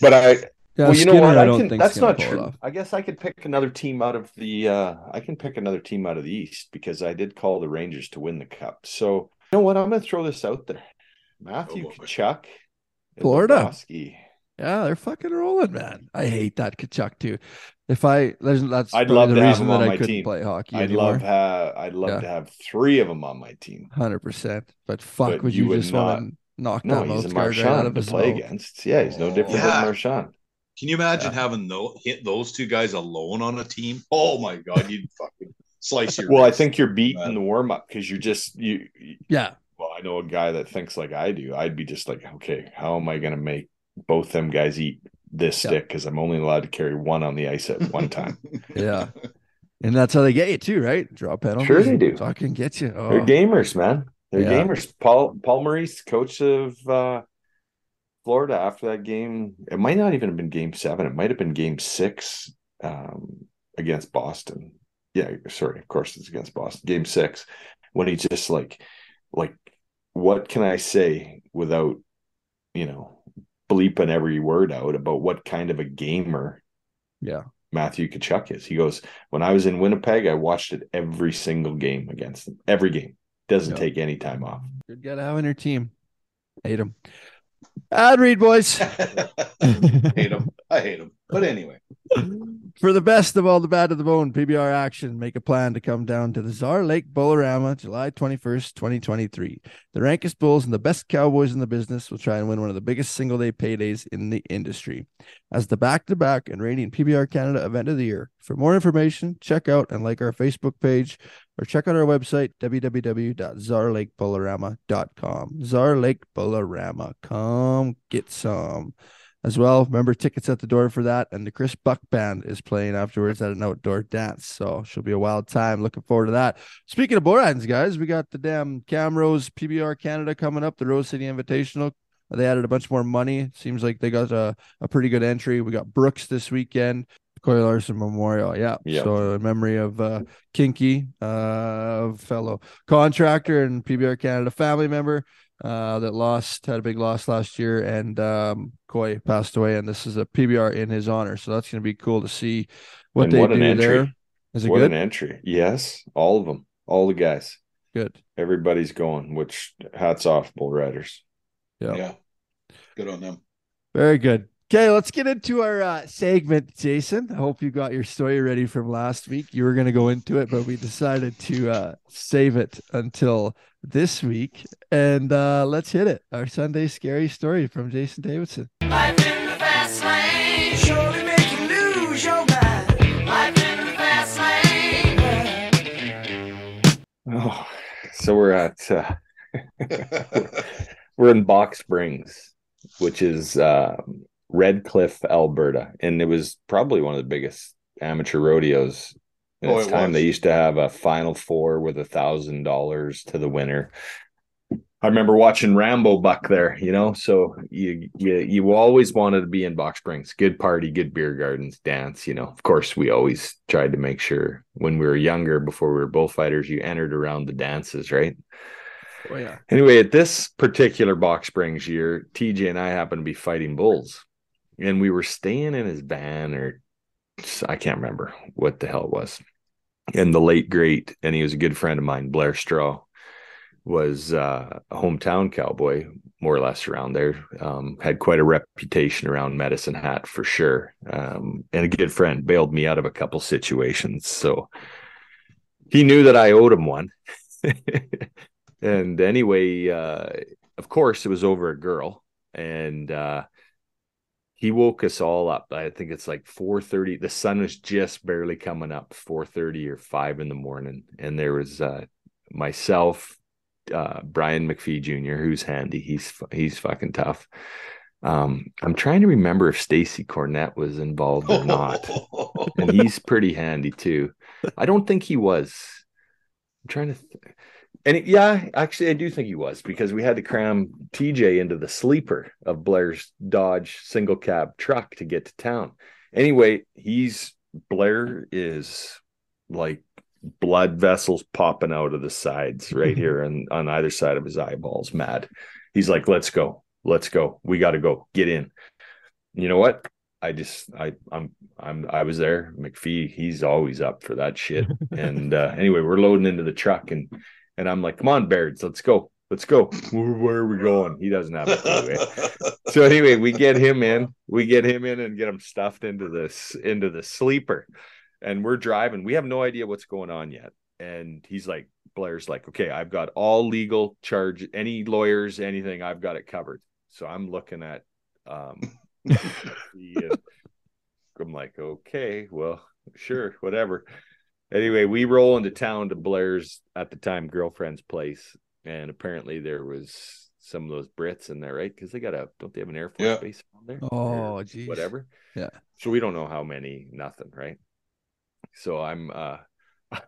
But I Yeah, well, you know what? I I don't can, think that's not true. I guess I could pick another team out of the. uh I can pick another team out of the East because I did call the Rangers to win the cup. So you know what? I'm going to throw this out there. Matthew Oh, boy. Tkachuk, and Florida. Bobrovsky. Yeah, they're fucking rolling, man. I hate that Tkachuk too. If I there's that's I'd love the to reason him that I couldn't team. play hockey I'd anymore. love have. I'd love Yeah. to have three of them on my team. Hundred percent. But fuck, But would you you, would just want to knock No, that he's a mouth out of to his play mouth? against. Yeah, he's no different Yeah. than Marchand. Can you imagine Yeah. having no hit those two guys alone on a team? Oh my god, you'd fucking slice your. Well, I think you're beating Man. the warm up because you're just you. you- Yeah, Well, I know a guy that thinks like I do. I'd be just like, okay, how am I going to make both them guys eat this Yeah. stick? Because I'm only allowed to carry one on the ice at one time. yeah. And that's how they get you too, right? Draw penalties. Sure they and do. Fucking get you. Oh, They're gamers, man. They're Yeah. gamers. Paul Paul Maurice, coach of uh, Florida, after that game, it might not even have been Game Seven. It might have been Game Six um, against Boston. Yeah, sorry. Of course, it's against Boston. Game Six, when he just like, like, what can I say without, you know, bleeping every word out about what kind of a gamer yeah. Matthew Tkachuk is. He goes, When I was in Winnipeg, I watched it every single game against them. Every game. Doesn't Yeah. take any time off. Good guy to have on your team. Hate him. Ad read, boys. hate him. I hate him. But anyway, For the best of all the bad of the bone PBR action, make a plan to come down to the Czar Lake Bolorama July 21st, 2023. The rankest bulls and the best cowboys in the business will try and win one of the biggest single day paydays in the industry as the back to back and reigning PBR Canada event of the year. For more information, check out and like our Facebook page or check out our website, www.czarlakebolorama.com. Czar Lake Bolorama. Come get some as well. Remember tickets at the door for that. And the Chris Buck band is playing afterwards at an outdoor dance. So she'll be a wild time. Looking forward to that. Speaking of Borans, guys, we got the damn Camrose PBR Canada coming up, the Rose City Invitational. They added a bunch more money. Seems like they got a, a pretty good entry. We got Brooks this weekend. Coy Larson Memorial. Yeah. Yeah. So in memory of uh Kinky, uh fellow contractor and PBR Canada family member uh, that lost had a big loss last year, and um, Coy passed away, and this is a PBR in his honor. So that's going to be cool to see what And they what an do entry. there. Is it what good? an entry. Yes. All of them. All the guys. Good. Everybody's going, which hats off, Bull Riders. Yeah. yeah. Good on them. Very good. Okay, let's get into our uh, segment, Jason. I hope you got your story ready from last week. You were going to go into it, but we decided to uh, save it until this week. And uh, let's hit it. Our Sunday scary story from Jason Davidson. Life in the fast lane, surely make you lose your mind. Life in the fast lane. Oh, so we're at uh, we're in Box Springs, which is uh, Redcliff, Alberta, and it was probably one of the biggest amateur rodeos. In Oh, its it time, was. they used to have a final four with a thousand dollars to the winner. I remember watching Rambo Buck there, you know. So you you you always wanted to be in Box Springs. Good party, good beer gardens, dance. You know, of course, we always tried to make sure when we were younger, before we were bullfighters, you entered around the dances, right? Oh, yeah. Anyway, at this particular Box Springs year, TJ and I happened to be fighting bulls, and we were staying in his van, or I can't remember what the hell it was. And the late great, and he was a good friend of mine, Blair Straw, was uh, a hometown cowboy, more or less around there. Um, had quite a reputation around Medicine Hat for sure, um, and a good friend. Bailed me out of a couple situations, so he knew that I owed him one. and anyway, uh, of course, it was over a girl, and uh, he woke us all up. I think it's like four thirty. The sun was just barely coming up, four thirty or five in the morning, and there was uh, myself, uh, Brian McPhee Jr., who's handy. He's he's fucking tough. Um, I'm trying to remember if Stacy Cornett was involved or not, and he's pretty handy too. I don't think he was. I'm trying to. Th- and it- yeah, actually, I do think he was because we had to cram TJ into the sleeper of Blair's Dodge single cab truck to get to town. Anyway, he's Blair is like blood vessels popping out of the sides right here and on either side of his eyeballs. Mad. He's like, "Let's go, let's go. We got to go. Get in." You know what? I just I I'm I'm I was there. McPhee, he's always up for that shit. and uh, anyway, we're loading into the truck and and I'm like, come on, Bairds, let's go. Let's go. Where, are we going? He doesn't have it. eh? So anyway, we get him in. We get him in and get him stuffed into this into the sleeper. And we're driving. We have no idea what's going on yet. And he's like, Blair's like, okay, I've got all legal charge, any lawyers, anything, I've got it covered. So I'm looking at um I'm like, okay, well, sure, whatever. Anyway, we roll into town to Blair's at the time girlfriend's place, and apparently there was some of those Brits in there, right? Because they got a don't they have an Air Force Yeah. base on there? Oh, Or geez. whatever. Yeah. So we don't know how many, nothing, right? So I'm uh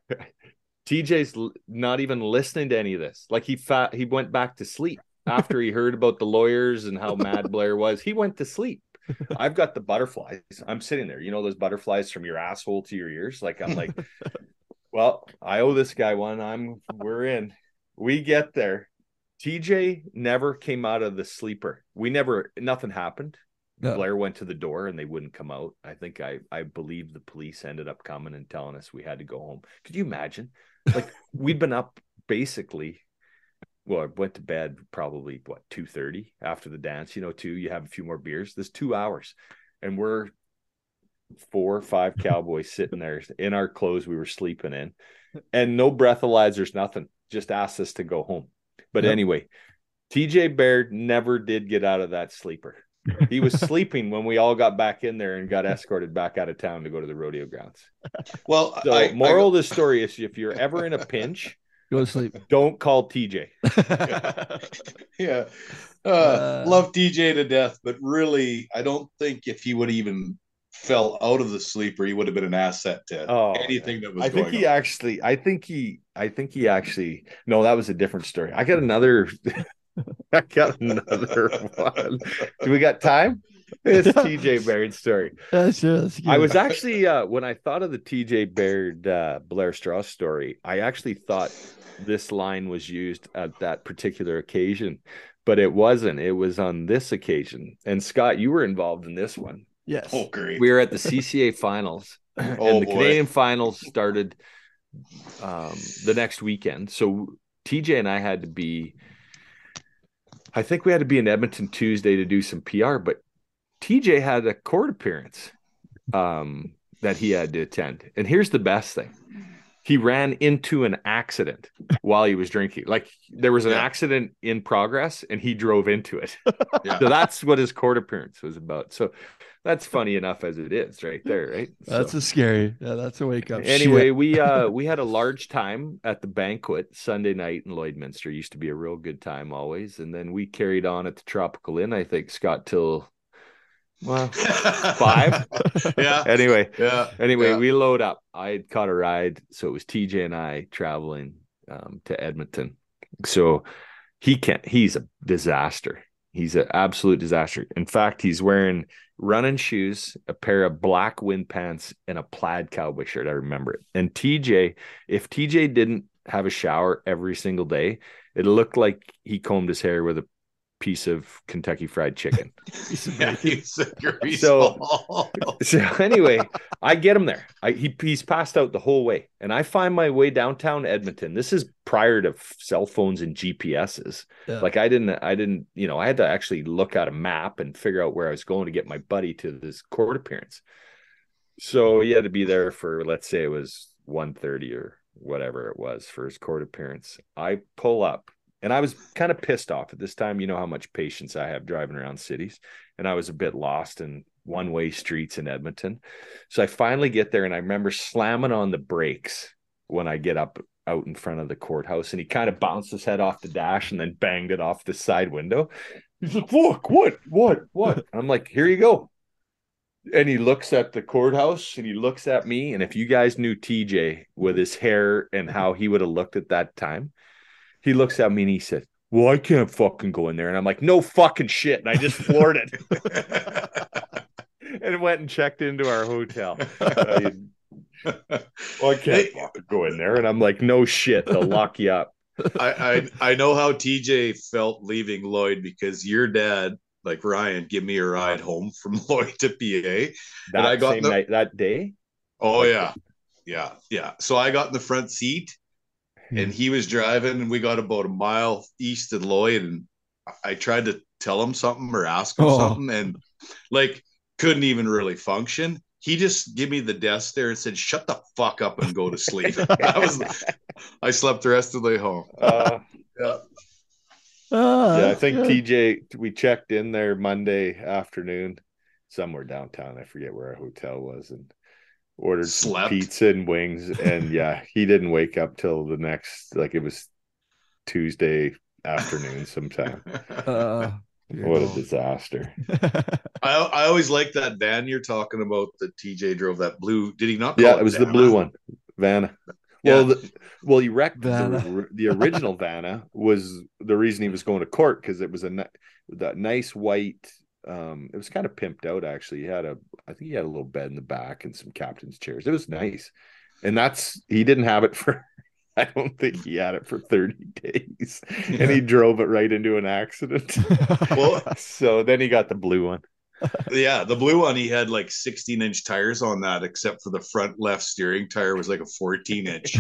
TJ's not even listening to any of this. Like he fat he went back to sleep after he heard about the lawyers and how mad Blair was. He went to sleep. I've got the butterflies. I'm sitting there. You know those butterflies from your asshole to your ears. Like I'm like, well, I owe this guy one. I'm we're in. We get there. TJ never came out of the sleeper. We never nothing happened. No. Blair went to the door and they wouldn't come out. I think I I believe the police ended up coming and telling us we had to go home. Could you imagine? Like we'd been up basically. Well, I went to bed probably what two thirty after the dance. You know, two. You have a few more beers. There's two hours, and we're four or five cowboys sitting there in our clothes we were sleeping in, and no breathalyzers, nothing. Just asked us to go home. But Yep. anyway, TJ Baird never did get out of that sleeper. He was sleeping when we all got back in there and got escorted back out of town to go to the rodeo grounds. Well, So, I, moral of the story is if you're ever in a pinch, Go to sleep. don't call TJ. I, yeah, uh, Uh, love TJ to death, but really, I don't think if he would even fell out of the sleeper, he would have been an asset to Oh, anything that was I going think he on. actually, I think he, I think he actually, no, that was a different story. I got another, I got another one. Do we got time? It's TJ Baird story. Yeah, sure. That's I was actually uh when I thought of the TJ Baird uh Blair Strauss story, I actually thought this line was used at that particular occasion, but it wasn't. It was on this occasion. And Scott, you were involved in this one. yes. Oh, great. We were at the CCA finals, Oh, and the boy. Canadian finals started um the next weekend. So TJ and I had to be I think we had to be in Edmonton Tuesday to do some PR, but TJ had a court appearance um, that he had to attend. And here's the best thing he ran into an accident while he was drinking. Like there was an Yeah. accident in progress and he drove into it. Yeah. So that's what his court appearance was about. So that's funny enough as it is right there, right? That's So- a scary. Yeah, that's a wake up. anyway Shit. we uh we had a large time at the banquet sunday night in lloydminster used to be a real good time always and then we carried on at the tropical inn i think scott till well Five? yeah. anyway Yeah. anyway Yeah. we load up i had caught a ride so it was tj and i traveling um, to edmonton so he can't he's a disaster he's an absolute disaster in fact he's wearing running shoes a pair of black wind pants and a plaid cowboy shirt i remember it and tj if tj didn't have a shower every single day it looked like he combed his hair with a piece of kentucky fried chicken Yeah, bacon. he's a grease So- so anyway, I get him there. I, he he's passed out the whole way, and I find my way downtown Edmonton. This is prior to cell phones and GPSs. Yeah. Like I didn't, I didn't, you know, I had to actually look at a map and figure out where I was going to get my buddy to this court appearance. So he had to be there for, let's say it was 1.30 or whatever it was for his court appearance. I pull up, and I was kind of pissed off at this time. You know how much patience I have driving around cities, and I was a bit lost in one way streets in Edmonton. So I finally get there, and I remember slamming on the brakes when I get up out in front of the courthouse, and he kind of bounced his head off the dash and then banged it off the side window. He's like, "Look, what, what, what?" I'm like, "Here you go." And he looks at the courthouse and he looks at me. And if you guys knew TJ with his hair and how he would have looked at that time, he looks at me and he says, Well, I can't fucking go in there. And I'm like, No fucking shit. And I just floored it and went and checked into our hotel. I, well, I can't Hey. fucking go in there. And I'm like, No shit. They'll lock you up. I, I I know how TJ felt leaving Lloyd because your dad, like Ryan, give me a ride home from Lloyd to PA. That I got same the- night, that day. Oh yeah, yeah, yeah. So I got in the front seat, and he was driving, and we got about a mile east of Lloyd, and I tried to tell him something or ask him Oh. something, and like couldn't even really function. He just gave me the desk there and said, "Shut the fuck up and go to sleep." that was. I slept the rest of the way home. Uh, Yeah. Ah, yeah, I think good. TJ, we checked in there Monday afternoon, somewhere downtown. I forget where our hotel was, and ordered Slept. pizza and wings. And yeah, he didn't wake up till the next, like it was Tuesday afternoon sometime. Uh, What a disaster. I I always like that van you're talking about that TJ drove that blue. Did he not? call Yeah, it was the blue one, Vanna. Yeah. Well, the, well, he wrecked Vanna. the, the original Vanna was the reason he was going to court because it was a that nice white. Um, it was kind of pimped out actually. He had a, I think he had a little bed in the back and some captain's chairs. It was nice, and that's he didn't have it for. I don't think he had it for thirty days, and he drove it right into an accident. Well, so then he got the blue one. Yeah, the blue one he had like 16 inch tires on that, except for the front left steering tire was like a 14 inch.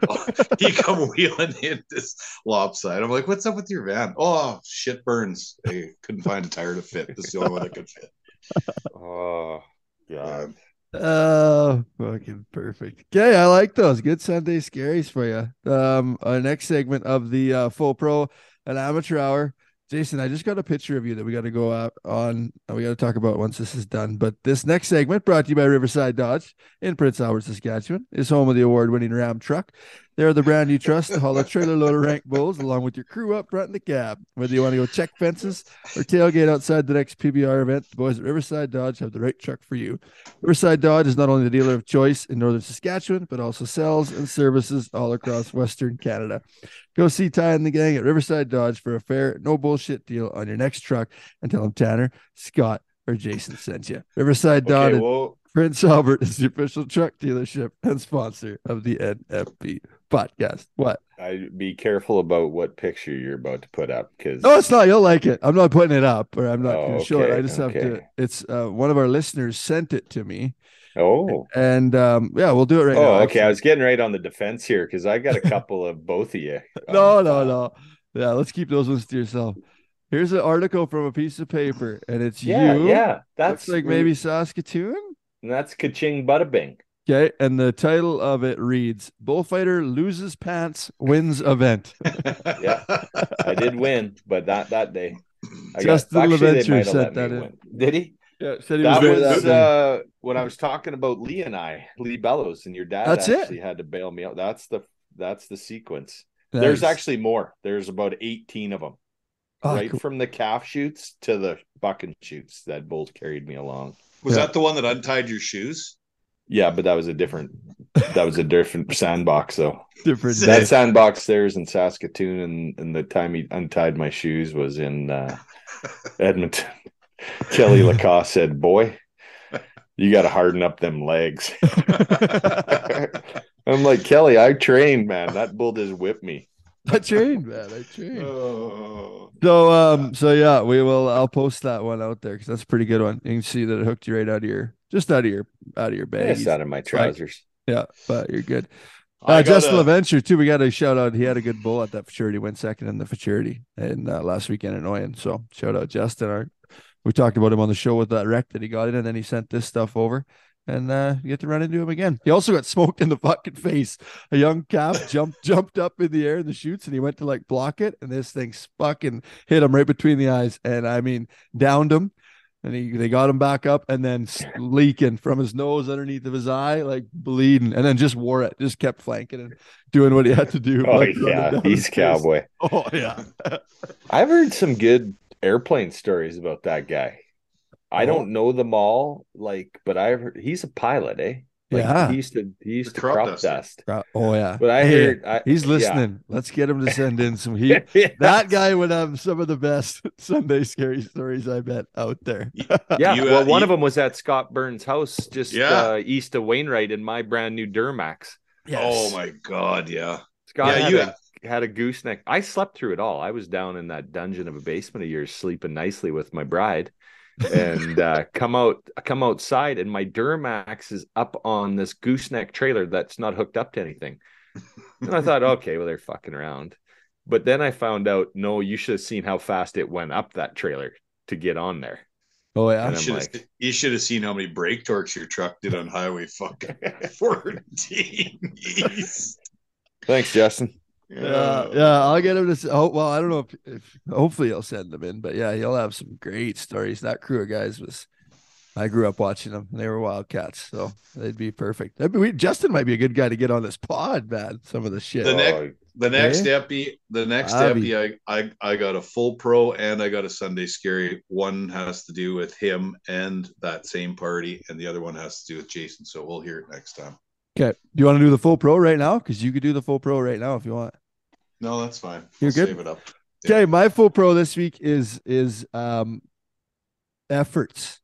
he come wheeling in this lopside. I'm like, "What's up with your van?" Oh, shit burns. I couldn't find a tire to fit. This is the only one that could fit. Oh God. Oh, fucking perfect. Okay, I like those. Good Sunday scaries for you. Um, our next segment of the uh, full pro and amateur hour. Jason, I just got a picture of you that we got to go out on. We got to talk about once this is done. But this next segment, brought to you by Riverside Dodge in Prince Albert, Saskatchewan, is home of the award-winning Ram truck. They're the brand you trust to haul a trailer load of rank bulls along with your crew up front in the cab. Whether you want to go check fences or tailgate outside the next PBR event, the boys at Riverside Dodge have the right truck for you. Riverside Dodge is not only the dealer of choice in northern Saskatchewan, but also sells and services all across Western Canada. Go see Ty and the gang at Riverside Dodge for a fair, no bullshit deal on your next truck and tell them Tanner, Scott, or Jason sent you. Riverside Dodge Okay, well, Prince Albert is the official truck dealership and sponsor of the NFP podcast. What? I be careful about what picture you're about to put up because No, it's not. You'll like it. I'm not putting it up or I'm not Oh, going to show it. I okay, just have to. It's uh, one of our listeners sent it to me. oh And um, yeah, we'll do it right oh now. okay. I was getting right on the defense here because I got a couple of both of you. No, on no, no. Yeah, let's keep those ones to yourself. Here's an article from a piece of paper, and it's Yeah, you. yeah. That's Looks like maybe Saskatoon. That's ka-ching bada bing. Okay, and the title of it reads "Bullfighter loses pants, wins event." Yeah. I did win, but not that day. I Justin actually, they Leventure might have sent let that me in. win. Did he? Yeah, said he That there was that day. uh, when I was talking about Lee and I, Lee Bellows, and your dad That's it? actually had to bail me out. That's the that's the sequence. There's actually more. There's about 18 of them. Oh, right cool. from the calf shoots to the bucking shoots that bulls carried me along. Was Yeah. that the one that untied your shoes? Yeah, but that was a different that was a different sandbox though. different. That day. That sandbox there's in Saskatoon and, and the time he untied my shoes was in uh, Edmonton. Kelly Lacoste said, Boy, you gotta harden up them legs. I'm like, Kelly, I trained, man. That bull just whipped me. I trained, man. I trained. Oh. So um, so yeah, we will. I'll post that one out there because that's a pretty good one. You can see that it hooked you right out of your, just out of your, out of your bag. It's out of my trousers. Yeah, but you're good. Uh, Justin a- LaVenture too. We got a shout out. He had a good bull at that futurity. Went second in the futurity and uh, last weekend in Oyen. So shout out Justin. Our, we talked about him on the show with that wreck that he got in, and then he sent this stuff over. And uh, you get to run into him again. He also got smoked in the fucking face. A young calf jumped jumped up in the air in the shoots, and he went to like block it, and this thing fucking hit him right between the eyes, and I mean downed him. And he they got him back up, and then leaking from his nose underneath of his eye, like bleeding, and then just wore it, just kept flanking and doing what he had to do. Oh like, yeah, he's face. cowboy. Oh yeah, I've heard some good airplane stories about that guy. I don't know them all, like, but I've heard he's a pilot, eh? Like, Yeah. he used to he used The to crop crop duster. dust. Uh, oh yeah. But I Hey, heard I, he's yeah. listening. Let's get him to send in some heat. yeah, That guy would have some of the best Sunday scary stories I bet out there. yeah. You, uh, well, one you- of them was at Scott Burns' house, just Yeah. uh, east of Wainwright, in my brand new Duramax. Oh my god, yeah. Scott Yeah, had, you- a, had a gooseneck. I slept through it all. I was down in that dungeon of a basement of yours, sleeping nicely with my bride, and uh, come out, come outside, and my Duramax is up on this gooseneck trailer that's not hooked up to anything. And I thought, okay, well they're fucking around. But then I found out, no, you should have seen how fast it went up that trailer to get on there. Oh yeah. You I'm should have like- you should have seen how many brake torques your truck did on Highway fucking 14 East. Thanks, Justin. Yeah, yeah, I'll get him to. Oh well, I don't know if, if hopefully he'll send them in, but yeah, he'll have some great stories. That crew of guys was. I grew up watching them. They were wildcats, so they'd be perfect. I mean, we, Justin might be a good guy to get on this pod, man. Some of the shit. The next- The next Okay. epi, the next Avi. epi, I, I I got a full pro and I got a Sunday scary. One has to do with him and that same party, and the other one has to do with Jason. So we'll hear it next time. Okay. Do you want to do the full pro right now? Because you could do the full pro right now if you want. No, that's fine. You're We'll good? Save it up. Okay, my full pro this week is is um efforts.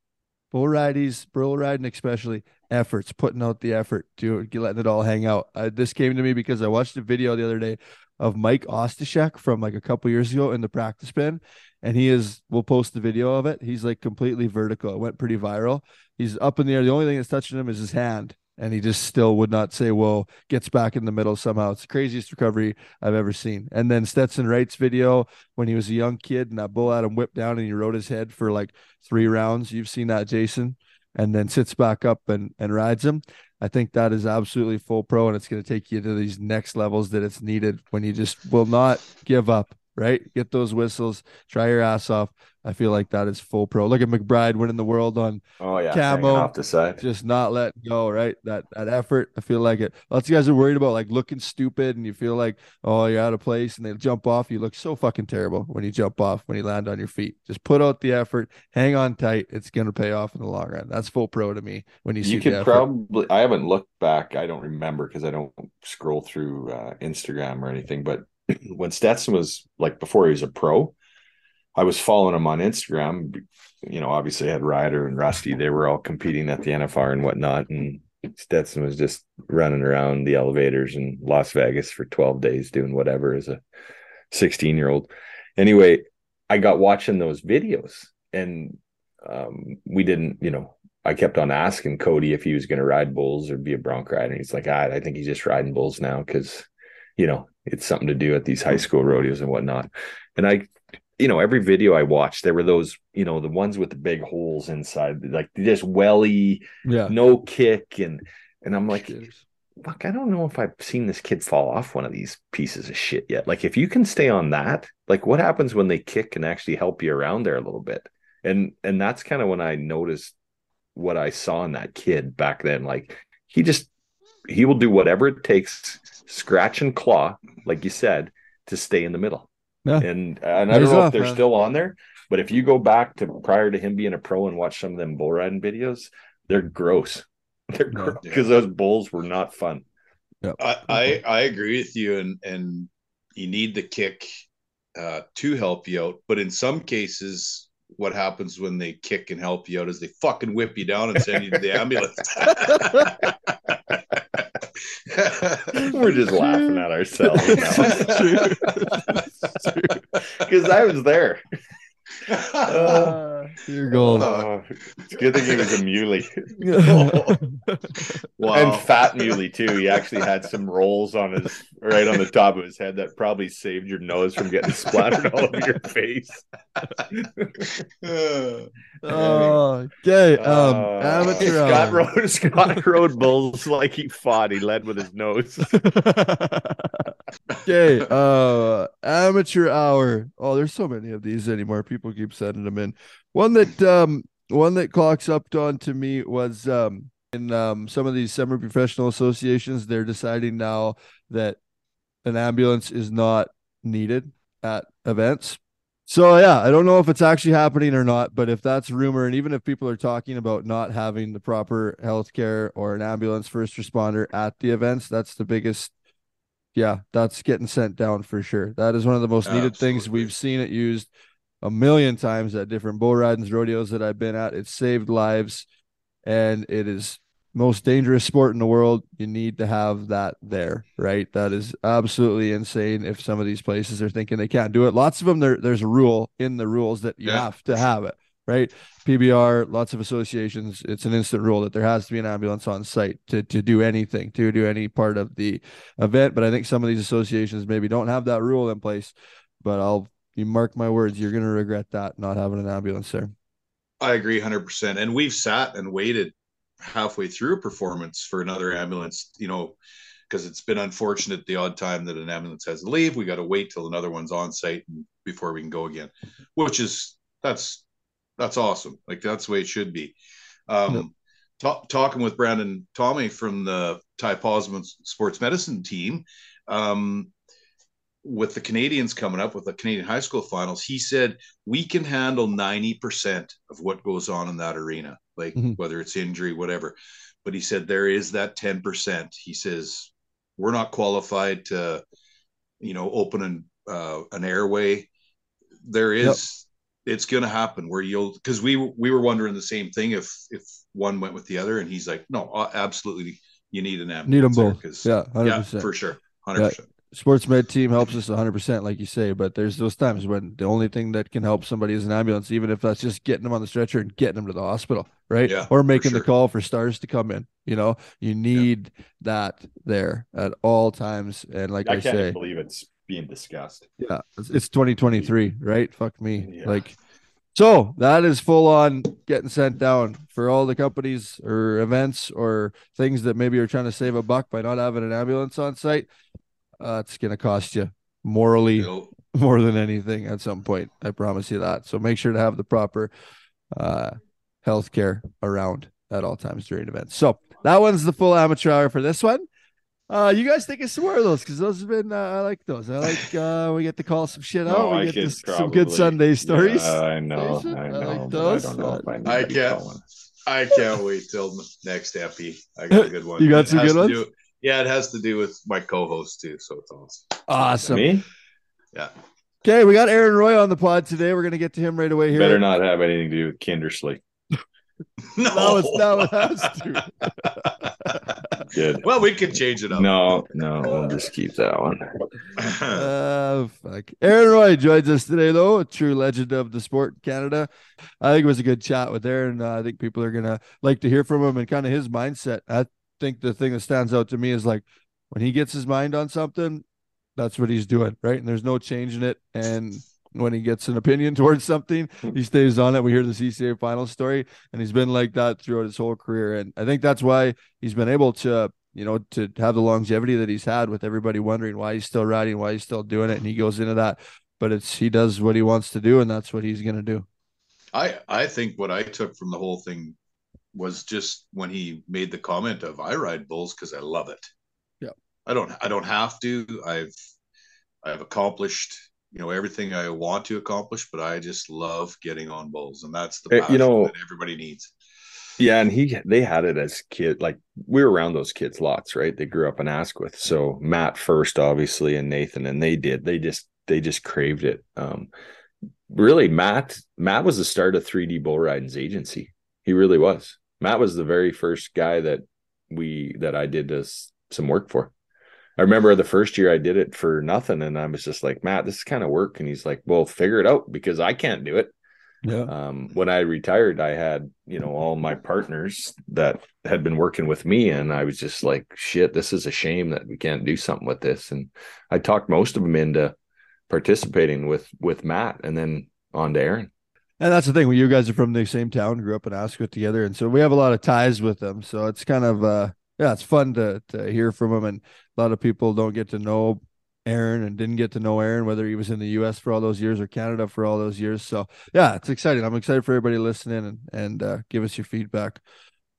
Bull rideys, bull riding especially efforts, putting out the effort to letting it all hang out. Uh, this came to me because I watched a video the other day of Mike Ostashek from like a couple years ago in the practice bin, and he is. We'll post the video of it. He's like completely vertical. It went pretty viral. He's up in the air. The only thing that's touching him is his hand, and he just still would not say well Gets back in the middle somehow. It's the craziest recovery I've ever seen. And then Stetson Wright's video when he was a young kid and that bull had him whipped down and he rode his head for like three rounds. You've seen that, Jason, and then sits back up and and rides him. I think that is absolutely full pro, and it's going to take you to these next levels that it's needed when you just will not give up. Right, get those whistles, try your ass off. I feel like that is full pro. Look at McBride winning the world on Oh yeah, Camo. off the side. just not letting go, right? That that effort. I feel like it. Lots of guys are worried about like looking stupid and you feel like, oh, you're out of place and they jump off. You look so fucking terrible when you jump off, when you land on your feet. Just put out the effort, hang on tight. It's gonna pay off in the long run. That's full pro to me when you see You could probably. I haven't looked back. I don't remember because I don't scroll through uh, Instagram or anything. But when Stetson was like before he was a pro, I was following him on Instagram. You know, obviously I had Ryder and Rusty. They were all competing at the NFR and whatnot, and Stetson was just running around the elevators in Las Vegas for twelve days doing whatever as a sixteen-year-old. Anyway, I got watching those videos, and um, we didn't. You know, I kept on asking Cody if he was going to ride bulls or be a bronc rider. And he's like, ah, I think he's just riding bulls now because, you know, it's something to do at these high hmm. school rodeos and whatnot. And I, you know, every video I watched, there were those, you know, the ones with the big holes inside, like just welly, Yeah. no kick, and and I'm like, Shitters. fuck, I don't know if I've seen this kid fall off one of these pieces of shit yet. Like, if you can stay on that, like, what happens when they kick and actually help you around there a little bit? And and that's kind of when I noticed what I saw in that kid back then. Like, he just he will do whatever it takes, scratch and claw, like you said, to stay in the middle. Yeah. And and I Pays don't know off, if they're man. still on there, but if you go back to prior to him being a pro and watch some of them bull riding videos, they're gross. They're Yeah. gross because those bulls were not fun. I, I I agree with you, and and you need the kick uh, to help you out. But in some cases, what happens when they kick and help you out is they fucking whip you down and send you to the ambulance. We're just laughing at ourselves because I was there. Uh, you're gold. Oh, it's good thing he was a muley wow. and fat muley too. He actually had some rolls on his right on the top of his head that probably saved your nose from getting splattered all over your face. Uh, Oh, okay. Um, Uh, amateur Scott hour. rode Scott rode bulls like he fought. He led with his nose. Okay. Uh, amateur hour. Oh, there's so many of these anymore. People keep sending them in. One that um, one that clocks up on to me was um, in um, some of these semi-professional associations. They're deciding now that an ambulance is not needed at events. So yeah, I don't know if it's actually happening or not, but if that's rumor, and even if people are talking about not having the proper health care or an ambulance first responder at the events, that's the biggest. Yeah, that's getting sent down for sure. That is one of the most needed things we've seen it used a million times at different bull ridings, rodeos that I've been at. It's saved lives, and it is most dangerous sport in the world. You need to have that there, right? That is absolutely insane. If some of these places are thinking they can't do it, lots of them there. There's a rule in the rules that you Yeah. have to have it, right? PBR, lots of associations. It's an instant rule that there has to be an ambulance on site to to do anything, to do any part of the event. But I think some of these associations maybe don't have that rule in place. But I'll you mark my words, you're gonna regret that not having an ambulance there. I agree 100%. And we've sat and waited halfway through a performance for another ambulance, you know, because it's been unfortunate the odd time that an ambulance has to leave. We got to wait till another one's on site before we can go again, which is that's that's awesome. Like that's the way it should be. Um, Yep. ta- talking with Brandon Tommy from the Ty Posman Sports Medicine team, um, with the Canadians coming up with the Canadian high school finals, he said we can handle 90% of what goes on in that arena, like Mhm. whether it's injury, whatever. But he said there is that 10%. He says we're not qualified to, you know, open an uh, an airway. There is it's going to happen where you'll because we we were wondering the same thing if if one went with the other, and he's like, no, uh, absolutely, you need an ambulance Need them ambulance there, both. 'cause- Yeah, hundred yeah, percent. for sure, hundred Yeah. percent. sports med team helps us 100% like you say but there's those times when the only thing that can help somebody is an ambulance even if that's just getting them on the stretcher and getting them to the hospital right Yeah, or for making the call for stars to come in you know you need that there at all times and like i, I can't say believe it's being discussed. yeah it's, it's 2023 right fuck me Yeah. like so that is full on getting sent down for all the companies or events or things that maybe are trying to save a buck by not having an ambulance on site uh, it's going to cost you morally know, more than anything at some point. I promise you that. So make sure to have the proper uh, health care around at all times during events. So that one's the full amateur hour for this one. Uh, you guys think of some more of those because those have been uh, I like those. I like uh, we get to call some shit out. No, we I get could to, some good Sunday stories. Yeah, I know, Jason, I I like but those. I don't know if I, I can't- calling. I can't wait till next epi. I got a good one. You got It some good ones? do- yeah, it has to do with my co-host too. So it's awesome. Awesome. Me Yeah. Okay, we got Aaron Roy on the pod today. We're gonna get to him right away here. better not have anything to do with Kindersley. No, Now it's now it has to. Good. well, we can change it up. No, no, we'll just keep that one. Uh, fuck. Aaron Roy joins us today, though, a true legend of the sport in Canada. I think it was a good chat with Aaron. Uh, I think people are gonna like to hear from him and kind of his mindset. I think the thing that stands out to me is like when he gets his mind on something, that's what he's doing, right? And there's no changing it. And when he gets an opinion towards something, hmm. he stays on it. We hear the CCA final story, and he's been like that throughout his whole career. And I think that's why he's been able to, you know, to have the longevity that he's had with everybody wondering why he's still riding, why he's still doing it. And he goes into that. But it's he does what he wants to do, and that's what he's gonna do. I I think what I took from the whole thing was just when he made the comment of I ride bulls because I love it. Yeah. I don't I don't have to. I've I've accomplished you know everything I want to accomplish, but I just love getting on bulls, and that's the Uh, you passion know- that everybody needs. Yeah, and he they had it as kid. Like we were around those kids lots, right? They grew up in Asquith. So Matt first, obviously, and Nathan, and they did. They just they just craved it. Um, really, Matt Matt was the start of 3D Bull Riding's agency. He really was. Matt was the very first guy that we that I did this some work for. I remember the first year I did it for nothing, and I was just like, Matt, this is kind of work. And he's like, Well, figure it out because I can't do it Yeah. um, when I retired, I had you know all my partners that had been working with me, and I was just like, "Shit, this is a shame that we can't do something with this." And I talked most of them into participating with with Matt, and then on to Aaron. And that's the thing. You guys are from the same town, grew up in Asquith together, and so we have a lot of ties with them. So it's kind of uh yeah, it's fun to to hear from them. And a lot of people don't get to know Aaron and didn't get to know Aaron, whether he was in the US for all those years or Canada for all those years. So yeah, it's exciting. I'm excited for everybody listening and and uh, give us your feedback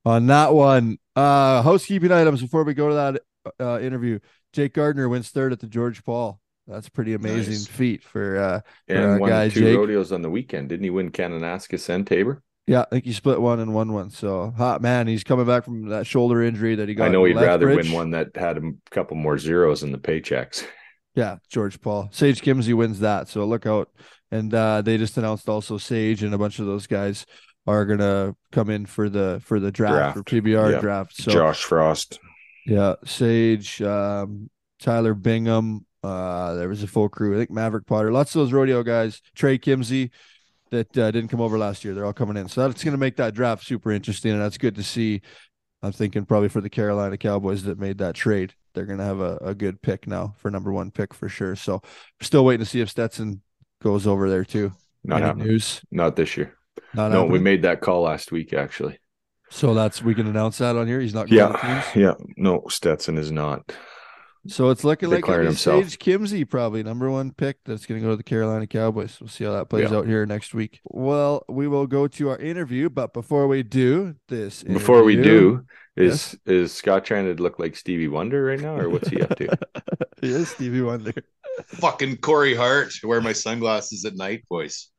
on that one. Uh housekeeping items before we go to that uh interview. Jake Gardner wins third at the George Paul. That's a pretty amazing Nice. feat for uh And our won guy, two Jake. rodeos on the weekend. Didn't he win Kananaskis and Taber? Yeah, I think he split one and won one. So hot man, he's coming back from that shoulder injury that he got. I know he'd rather Lethbridge. win one that had a couple more zeros in the paychecks. Yeah, George Paul. Sage Kimsey wins that. So look out. And uh they just announced also Sage and a bunch of those guys are gonna come in for the for the draft, for PBR Yeah. draft. So Josh Frost. yeah, Sage, um, Tyler Bingham. Uh, there was a full crew. I think Maverick Potter, lots of those rodeo guys. Trey Kimsey that uh, didn't come over last year. They're all coming in, so that's going to make that draft super interesting, and that's good to see. I'm thinking probably for the Carolina Cowboys that made that trade, they're going to have a, a good pick now for number one pick for sure. So still waiting to see if Stetson goes over there too. Not Any happening. news? Not this year. Not no, we made that call last week actually. So that's we can announce that on here. He's not going to Yeah, teams. yeah. No, Stetson is not. So it's looking like Declaring it'll. Sage Kimsey, probably number one pick that's going to go to the Carolina Cowboys. We'll see how that plays Yeah. out here next week. Well, we will go to our interview, but before we do this, Before we do, is is Scott trying to look like Stevie Wonder right now, or what's he up to? he is Stevie Wonder. Fucking Corey Hart. Wear my sunglasses at night, boys.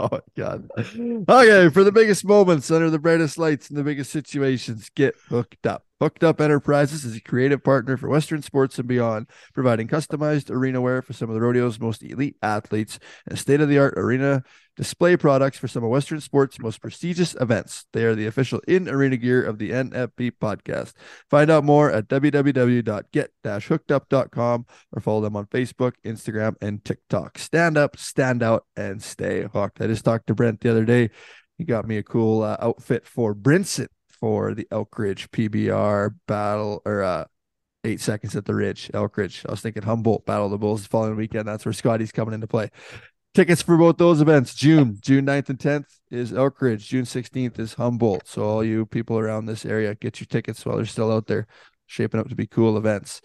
Oh my god. Okay, for the biggest moments under the brightest lights and the biggest situations, get hooked up. Hooked Up Enterprises is a creative partner for Western sports and beyond, providing customized arena wear for some of the rodeo's most elite athletes and state of the art arena display products for some of Western sports' most prestigious events. They are the official in arena gear of the NFP podcast. Find out more at www.get-hookedup.com or follow them on Facebook, Instagram, and TikTok. Stand up, stand out, and stay hooked. I just talked to Brent the other day. He got me a cool uh, outfit for Brinson for the Elk Ridge PBR battle or uh eight seconds at the Ridge, Elk Ridge. I was thinking Humboldt Battle of the Bulls the following weekend. That's where Scotty's coming into play. Tickets for both those events, June, June 9th and 10th is Elk Ridge, June 16th is Humboldt. So all you people around this area, get your tickets while they're still out there, shaping up to be cool events.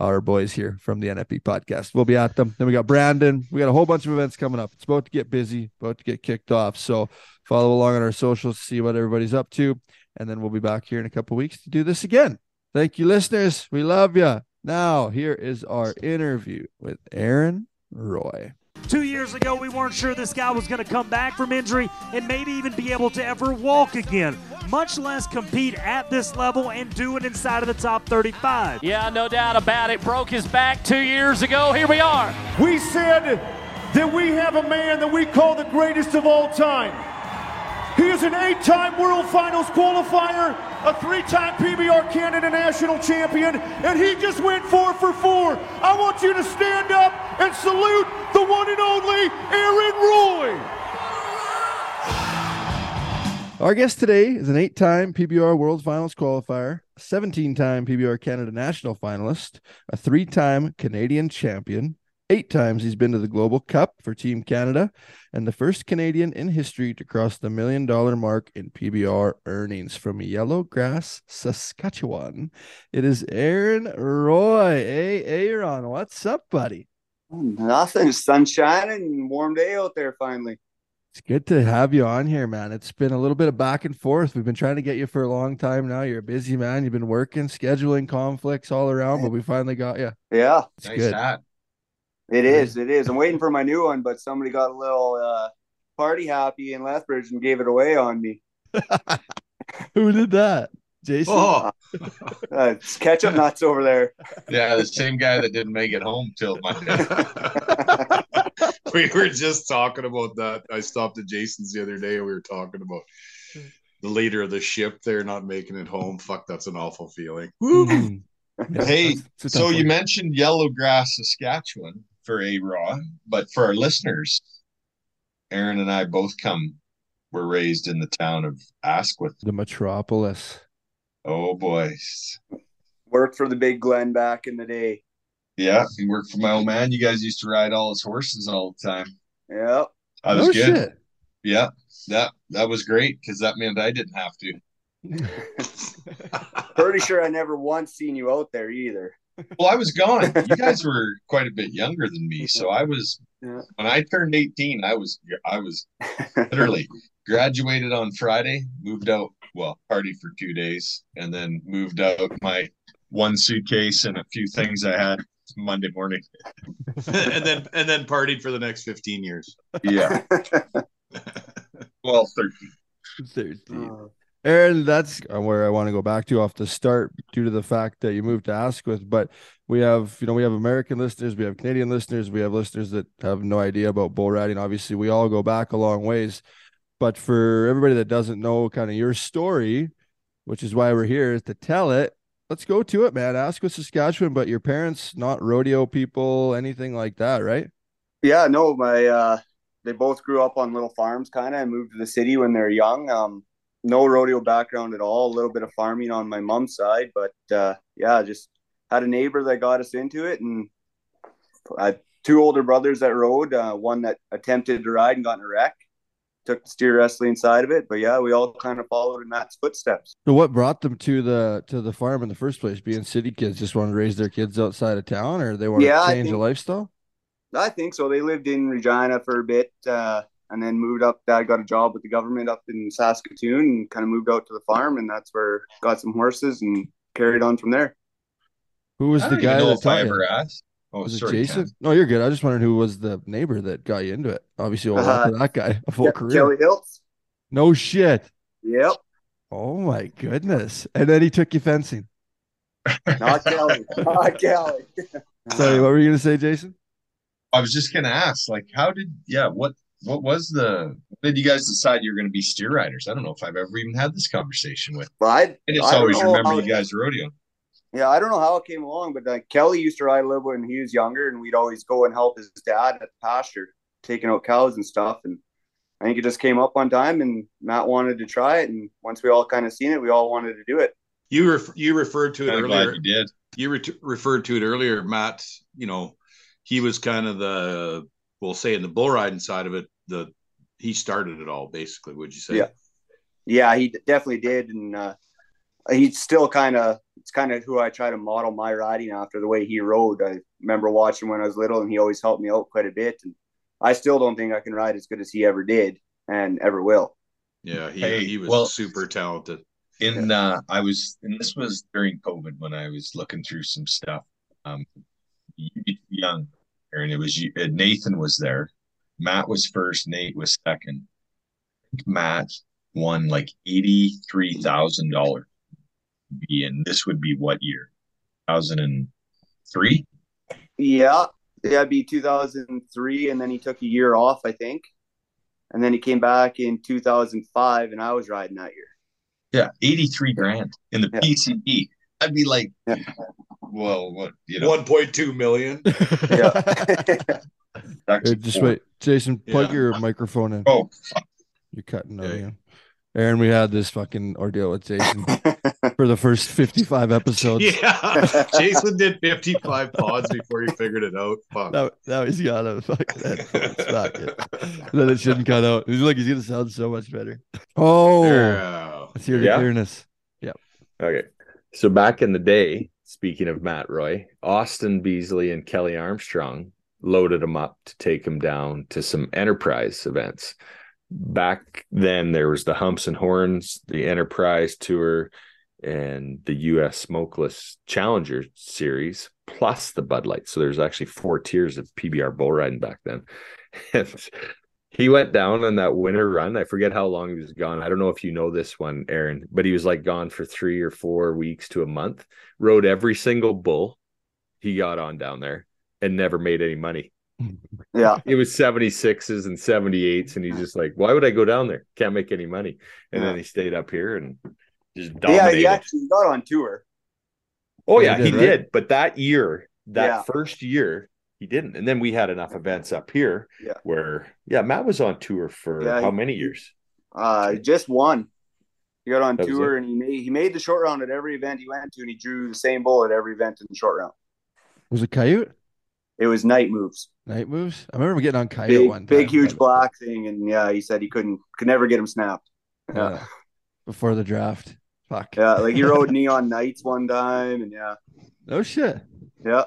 Our boys here from the NFP podcast. We'll be at them. Then we got Brandon. We got a whole bunch of events coming up. It's about to get busy, about to get kicked off. So follow along on our socials, see what everybody's up to and then we'll be back here in a couple weeks to do this again. Thank you, listeners. We love you. Now, here is our interview with Aaron Roy. Two years ago, we weren't sure this guy was going to come back from injury and maybe even be able to ever walk again, much less compete at this level and do it inside of the top 35. Yeah, no doubt about it. Broke his back two years ago. Here we are. We said that we have a man that we call the greatest of all time. He is an eight time World Finals qualifier, a three time PBR Canada National Champion, and he just went four for four. I want you to stand up and salute the one and only Aaron Roy. Our guest today is an eight time PBR World Finals qualifier, 17 time PBR Canada National finalist, a three time Canadian champion. Eight times he's been to the Global Cup for Team Canada, and the first Canadian in history to cross the million dollar mark in PBR earnings from Yellow Grass, Saskatchewan. It is Aaron Roy. Hey, Aaron, what's up, buddy? Nothing. Sunshine and warm day out there finally. It's good to have you on here, man. It's been a little bit of back and forth. We've been trying to get you for a long time now. You're a busy man. You've been working, scheduling conflicts all around, but we finally got you. Yeah, It's nice good. hat. It is. It is. I'm waiting for my new one, but somebody got a little uh, party happy in Lethbridge and gave it away on me. Who did that? Jason? Oh, Uh, it's ketchup nuts over there. yeah, the same guy that didn't make it home till Monday. we were just talking about that. I stopped at Jason's the other day and we were talking about the leader of the ship there not making it home. Fuck, that's an awful feeling. Mhm. Yeah, Hey, that's- it's so you one. mentioned Yellow Grass, Saskatchewan for A Raw, but for our listeners, Aaron and I both come were raised in the town of Asquith. the metropolis. Oh boys. Worked for the Big Glen back in the day. Yeah, he worked for my old man. You guys used to ride all his horses all the time. Yep. That was no good. shit. Yeah, that that was great because that meant I didn't have to. Pretty sure I never once seen you out there either. Well, I was gone. You guys were quite a bit younger than me, so I was Yeah. when I turned 18, I was I was literally graduated on Friday, moved out, well, party for 2 days and then moved out my one suitcase and a few things I had Monday morning. and then and then partied for the next 15 years. Yeah. well, 13. 13. Uh, Aaron, that's where I want to go back to off the start due to the fact that you moved to Asquith. But we have, you know, we have American listeners, we have Canadian listeners, we have listeners that have no idea about bull riding. Obviously, we all go back a long ways. But for everybody that doesn't know kind of your story, which is why we're here, is to tell it. Let's go to it, man. Asquith, Saskatchewan, but your parents not rodeo people, anything like that, right? yeah, no, my uh, they both grew up on little farms, kind of, and moved to the city when they were young. Um, no rodeo background at all. A little bit of farming on my mom's side, but uh, yeah, just had a neighbor that got us into it, and I two older brothers that rode. Uh, one that attempted to ride and got in a wreck. Took the steer wrestling side of it, but yeah, we all kind of followed in Matt's footsteps. So what brought them to the to the farm in the first place? Being city kids, just wanted to raise their kids outside of town, or they want Yeah, to change a lifestyle? I think so. They lived in Regina for a bit, uh, and then moved up. Dad got a job with the government up in Saskatoon, and kind of moved out to the farm, and that's where got some horses and carried on from there. Who was I the guy that I taught you? ever asked. Oh, Was it Jason? Ken. No, you're good. I just wondering who was the neighbor that got you into it. Obviously, old Uh, that guy, a full Ke- career. Kelly Hiltz. No shit. Yep. Oh my goodness. And then he took you fencing. Not Kelly. Not Kelly. Sorry, what were you gonna say, Jason? I was just gonna ask, like, how did yeah, what what was the did you guys decide you're gonna be steer riders? I don't know if I've ever even had this conversation with. But I, I just I always remember how- you guys rodeo. Yeah, I don't know how it came along, but uh, Kelly used to ride a little when he was younger, and we'd always go and help his dad at the pasture, taking out cows and stuff. And I think it just came up one time, and Matt wanted to try it. And once we all kind of seen it, we all wanted to do it. You ref- you referred to it Kind of glad earlier. you did. You re- referred to it earlier, Matt. You know, he was kind of the we'll say in the bull riding side of it. The he started it all basically. Would you say? Yeah. Yeah, he definitely did, and uh, he's still kind of it's kind of who I try to model my riding after the way he rode. I remember watching when I was little, and he always helped me out quite a bit. And I still don't think I can ride as good as he ever did and ever will. Yeah. He Hey, he was well- super talented. In uh I was and this was during COVID when I was looking through some stuff. Um you be young, and it was you uh, Nathan was there. Matt was first, Nate was second. Matt won like eighty three thousand dollars. Be And this would be what year? Thousand and three? Yeah, that'd be 2003, and then he took a year off, I think, and then he came back in 2005, and I was riding that year. Yeah, 83 grand in the Yeah. PCB. I'd be like, Yeah. well, what, you know, One point two million. Yeah. that's Here, just wait, Jason. Plug Yeah. your microphone in. Oh, You're cutting out Okay. again. Aaron, we had this fucking ordeal with Jason for the first 55 episodes. Yeah. Jason did fifty five pods before he figured it out. Fuck. Now, now he's got a fucking headphones back. Then it shouldn't cut out. He's like, he's gonna sound so much better. Oh, Yeah. let's hear the Yeah. clearness. Okay. So back in the day, speaking of Matt Roy, Austin Beasley and Kelly Armstrong loaded him up to take him down to some enterprise events. Back then, there was the Humps and Horns, the Enterprise Tour, and the U.S. Smokeless Challenger Series, plus the Bud Light. So there's actually four tiers of PBR bull riding back then. And he went down on that winter run. I forget how long he was gone. I don't know if you know this one, Aaron, but he was like gone for three or four weeks to a month. Rode every single bull he got on down there and never made any money. yeah. It was 76s and 78s. And he's just like, why would I go down there? Can't make any money. And then he stayed up here and just died. Yeah, he actually got on tour. oh, oh Yeah, yeah, he he did, did. right? But that year, that Yeah. first year, he didn't. And then we had enough events up here Yeah. where, yeah, Matt was on tour for Yeah, how he- many years? Uh, just one. He got on That tour and he made he made the short round at every event he went to, and he drew the same bull at every event in the short round. Was it Coyote? It was night moves, Night moves? I remember getting on Coyote big, one time. big, huge black thing, and yeah, he said he couldn't could never get him snapped. Yeah. Yeah, Before the draft. Fuck. yeah, like he rode neon nights one time, and yeah, No shit. yeah,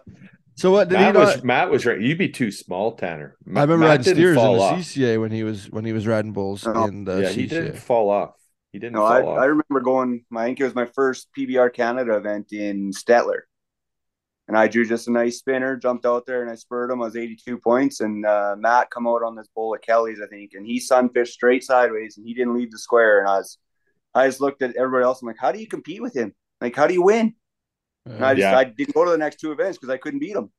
So what did Matt he was not? Matt was right. You'd be too small, Tanner. I remember Matt riding didn't steers in the off. CCA when he was when he was riding bulls Oh, in the yeah, CCA. he didn't fall off. He didn't no, I, fall I off. remember going. I think it was my first PBR Canada event in Stettler, and I drew just a nice spinner, jumped out there, and I spurred him. I was 82 points, and uh, Matt come out on this bull of Kelly's, I think, and he sunfished straight sideways, and he didn't leave the square. And I was, I just looked at everybody else. I'm like, how do you compete with him? Like, how do you win? And I just, Yeah. I didn't go to the next two events because I couldn't beat him.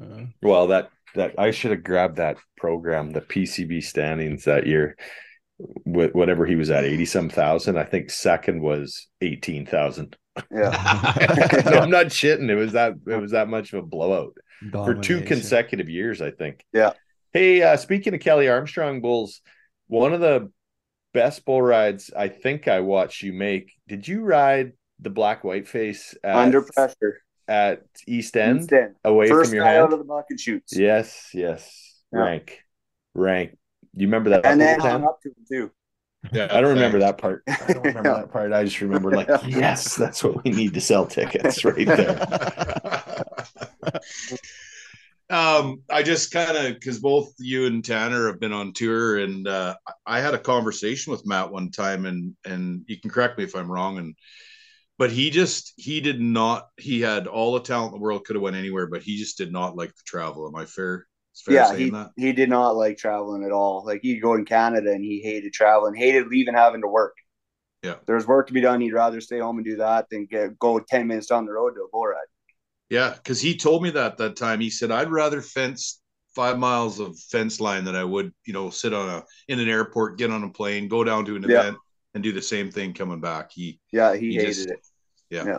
Uh, Well, that that I should have grabbed that program, the PCB standings that year. With whatever he was at, eighty some thousand. I think second was eighteen thousand. Yeah, no, I'm not shitting. It was that it was that much of a blowout for two consecutive years. I think. Yeah. Hey, uh, speaking of Kelly Armstrong bulls, one of the best bull rides I think I watched you make. Did you ride the black white face at, under pressure. at East End East End. away First from your guy hand? out of the bucket shoots. Yes, yes. Yeah. Rank. Rank. You remember that? And then bull, hung up to him too. Yeah, I don't remember that part. I don't remember Yeah. that part. I just remember like, yes, that's what we need to sell tickets right there. um, I just kind of because both you and Tanner have been on tour, and uh, I had a conversation with Matt one time, and and you can correct me if I'm wrong. And but he just he did not. He had all the talent in the world, could have went anywhere, but he just did not like the travel. Am I fair? Fair yeah, saying he, that. he did not like traveling at all. Like he'd go in Canada and he hated traveling, hated leaving having to work. Yeah. There's work to be done. He'd rather stay home and do that than get go ten minutes down the road to a bull ride. Yeah, because he told me that that time. He said, "I'd rather fence five miles of fence line than I would, you know, sit on a in an airport, get on a plane, go down to an Yeah. event, and do the same thing coming back." He, Yeah, he, He hated just- it. yeah, Yeah.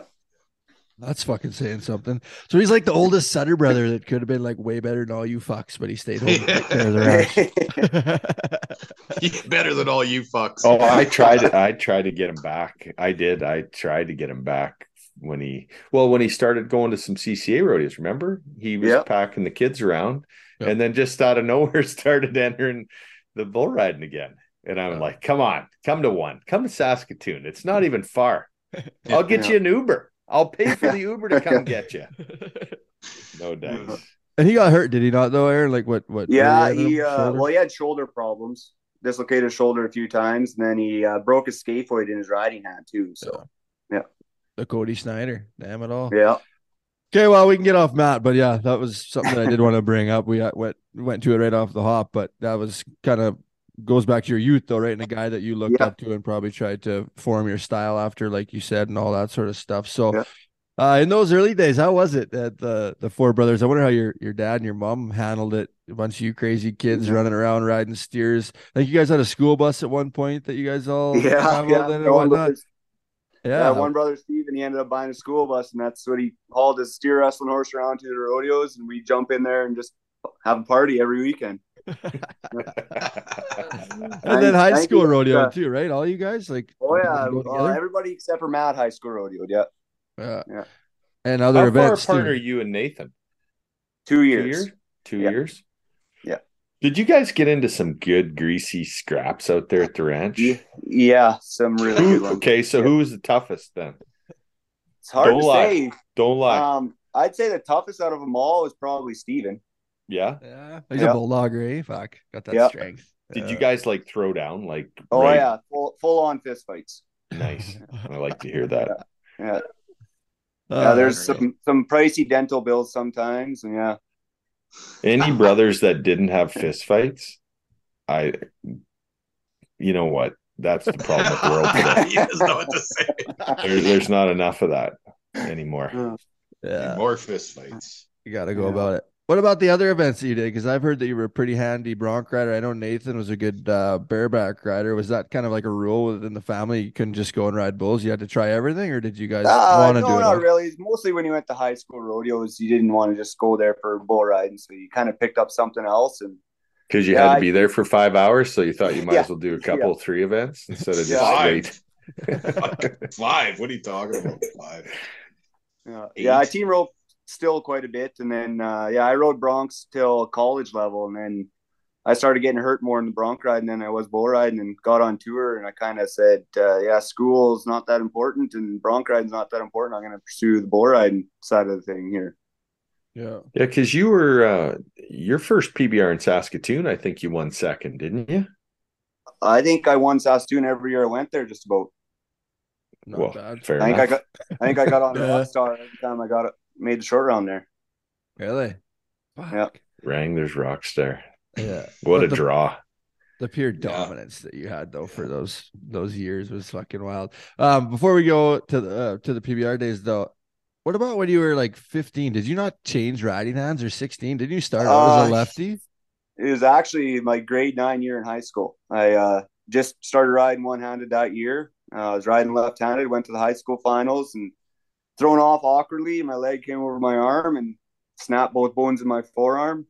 That's fucking saying something. So he's like the oldest Sutter brother that could have been like way better than all you fucks, but he stayed home. to care of the ranch. He's better than all you fucks. Oh, I tried it. I tried to get him back. I did. I tried to get him back when he well when he started going to some CCA rodeos. Remember, he was Yeah. packing the kids around, Yep. and then just out of nowhere started entering the bull riding again. And I'm like, come on, come to one, come to Saskatoon. It's not even far. I'll get Yeah. you an Uber. I'll pay for the Uber to come get you. No dice. and he got hurt, did he not? Though, Aaron. Like what? What? Yeah, where he uh, well, he had shoulder problems, dislocated his shoulder a few times, and then he uh, broke his scaphoid in his riding hand too. So yeah. the Cody Snyder. Damn it all. yeah, Okay, well, we can get off Matt, but yeah, that was something that I did want to bring up. We uh, went went to it right off the hop, but that was kind of goes back to your youth, though, right? And a guy that you looked Yeah. up to and probably tried to form your style after, like you said, and all that sort of stuff. So, Yeah. uh, in those early days, how was it at the the Four Brothers? I wonder how your your dad and your mom handled it. A bunch of you crazy kids running around riding steers. Like you guys had a school bus at one point that you guys all yeah, traveled yeah. in and One brother- Yeah, yeah, one brother Steve, and he ended up buying a school bus, and that's what he hauled his steer wrestling horse around to the rodeos, and we jump in there and just have a party every weekend. And then high school you. rodeo Yeah. too, right? All you guys like. Oh yeah, uh, everybody except for Matt High School Rodeo. Yeah, Yeah. Yeah. And other events. How far apart too. are you and Nathan? two Two years. years? Two Yeah. years? Yeah. Did you guys get into some good greasy scraps out there at the ranch? Yeah, yeah, some really good ones. okay, so who was the toughest then? It's hard Don't to lie. say. Don't lie. Um, I'd say the toughest out of them all is probably Steven. Yeah. Yeah. He's Yeah. a bulldog, eh? Fuck. Got that Yeah. strength. Did you guys like throw down like Oh right- yeah, full full on fist fights. Nice. I like to hear that. Yeah, Uh, yeah. There's some some pricey dental bills sometimes, and yeah, Any brothers that didn't have fist fights, I you know what? That's the problem with the world today. he doesn't know what to say. There, there's not enough of that anymore. yeah. More fist fights. You got to go Yeah. about it. What about the other events that you did? Because I've heard that you were a pretty handy bronc rider. I know Nathan was a good uh, bareback rider. Was that kind of like a rule within the family? You couldn't just go and ride bulls. You had to try everything, or did you guys uh, want to no, do it? No, not all? really. Mostly when you went to high school rodeos, you didn't want to just go there for bull riding, so you kind of picked up something else. And Because you Yeah, had to I- be there for five hours, so you thought you might Yeah. as well do a couple, three events instead of just Yeah. wait. Five. What are you talking about? Five. yeah, yeah, I team rode still quite a bit, and then uh, yeah, I rode broncs till college level, and then I started getting hurt more in the bronc riding than I was bull riding, and got on tour, and I kind of said, uh, yeah, school's not that important, and bronc riding's not that important. I'm going to pursue the bull riding side of the thing here. Yeah. Yeah, because you were uh, your first PBR in Saskatoon. I think you won second, didn't you? I think I won Saskatoon every year I went there, just about. Not well, bad. fair I think I got, I think I got on the a Rockstar every time I got it, made the short round there. Really? Fuck. Yeah. Wranglers Rockstar. Yeah. What But a the, draw! The pure dominance that you had though for those those years was fucking wild. Um, before we go to the uh, to the PBR days though, what about when you were like 15? Did you not change riding hands or 16? Didn't you start out as a Uh, lefty? It was actually my grade nine year in high school. I uh, just started riding one handed that year. Uh, I was riding left handed, went to the high school finals and thrown off awkwardly. My leg came over my arm and snapped both bones in my forearm.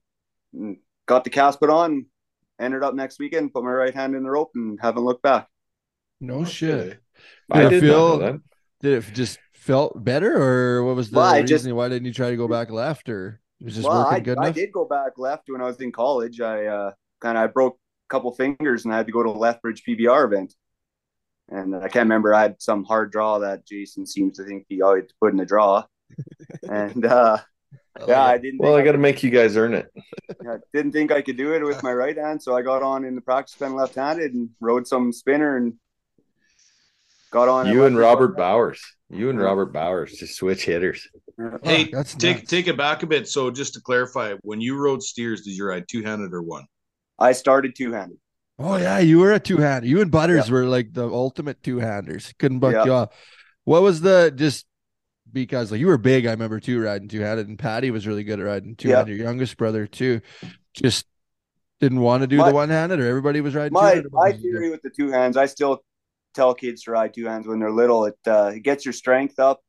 And got the cast put on. Ended up next weekend, put my right hand in the rope and haven't looked back. No shit. I Did it did not feel- that. Did it just felt better, or what was the Well, reason? just- why didn't you try to go back left, or was just well, working I, good I enough? did go back left when I was in college. I uh, kind of I broke a couple fingers and I had to go to a Lethbridge PBR event. And I can't remember. I had some hard draw that Jason seems to think he always put in the draw. and uh, yeah, I didn't. Well, I got to make you guys earn it. I didn't think I could do it with my right hand, so I got on in the practice pen left-handed and rode some spinner and got on. You and Robert left-handed. Bowers. You and Robert Bowers just switch hitters. Hey, that's take nuts. take it back a bit. So just to clarify, when you rode steers, did you ride two handed or one? I started two handed. Oh yeah, you were a two hander. You and Butters Yeah. were like the ultimate two handers. Couldn't buck Yeah. you off. What was the just because like you were big? I remember too riding two handed, and Patty was really good at riding two handed. Your youngest brother too, just didn't want to do My- the one handed, or everybody was riding. My two-handed? my theory with the two hands, I still tell kids to ride two hands when they're little. It uh, it gets your strength up,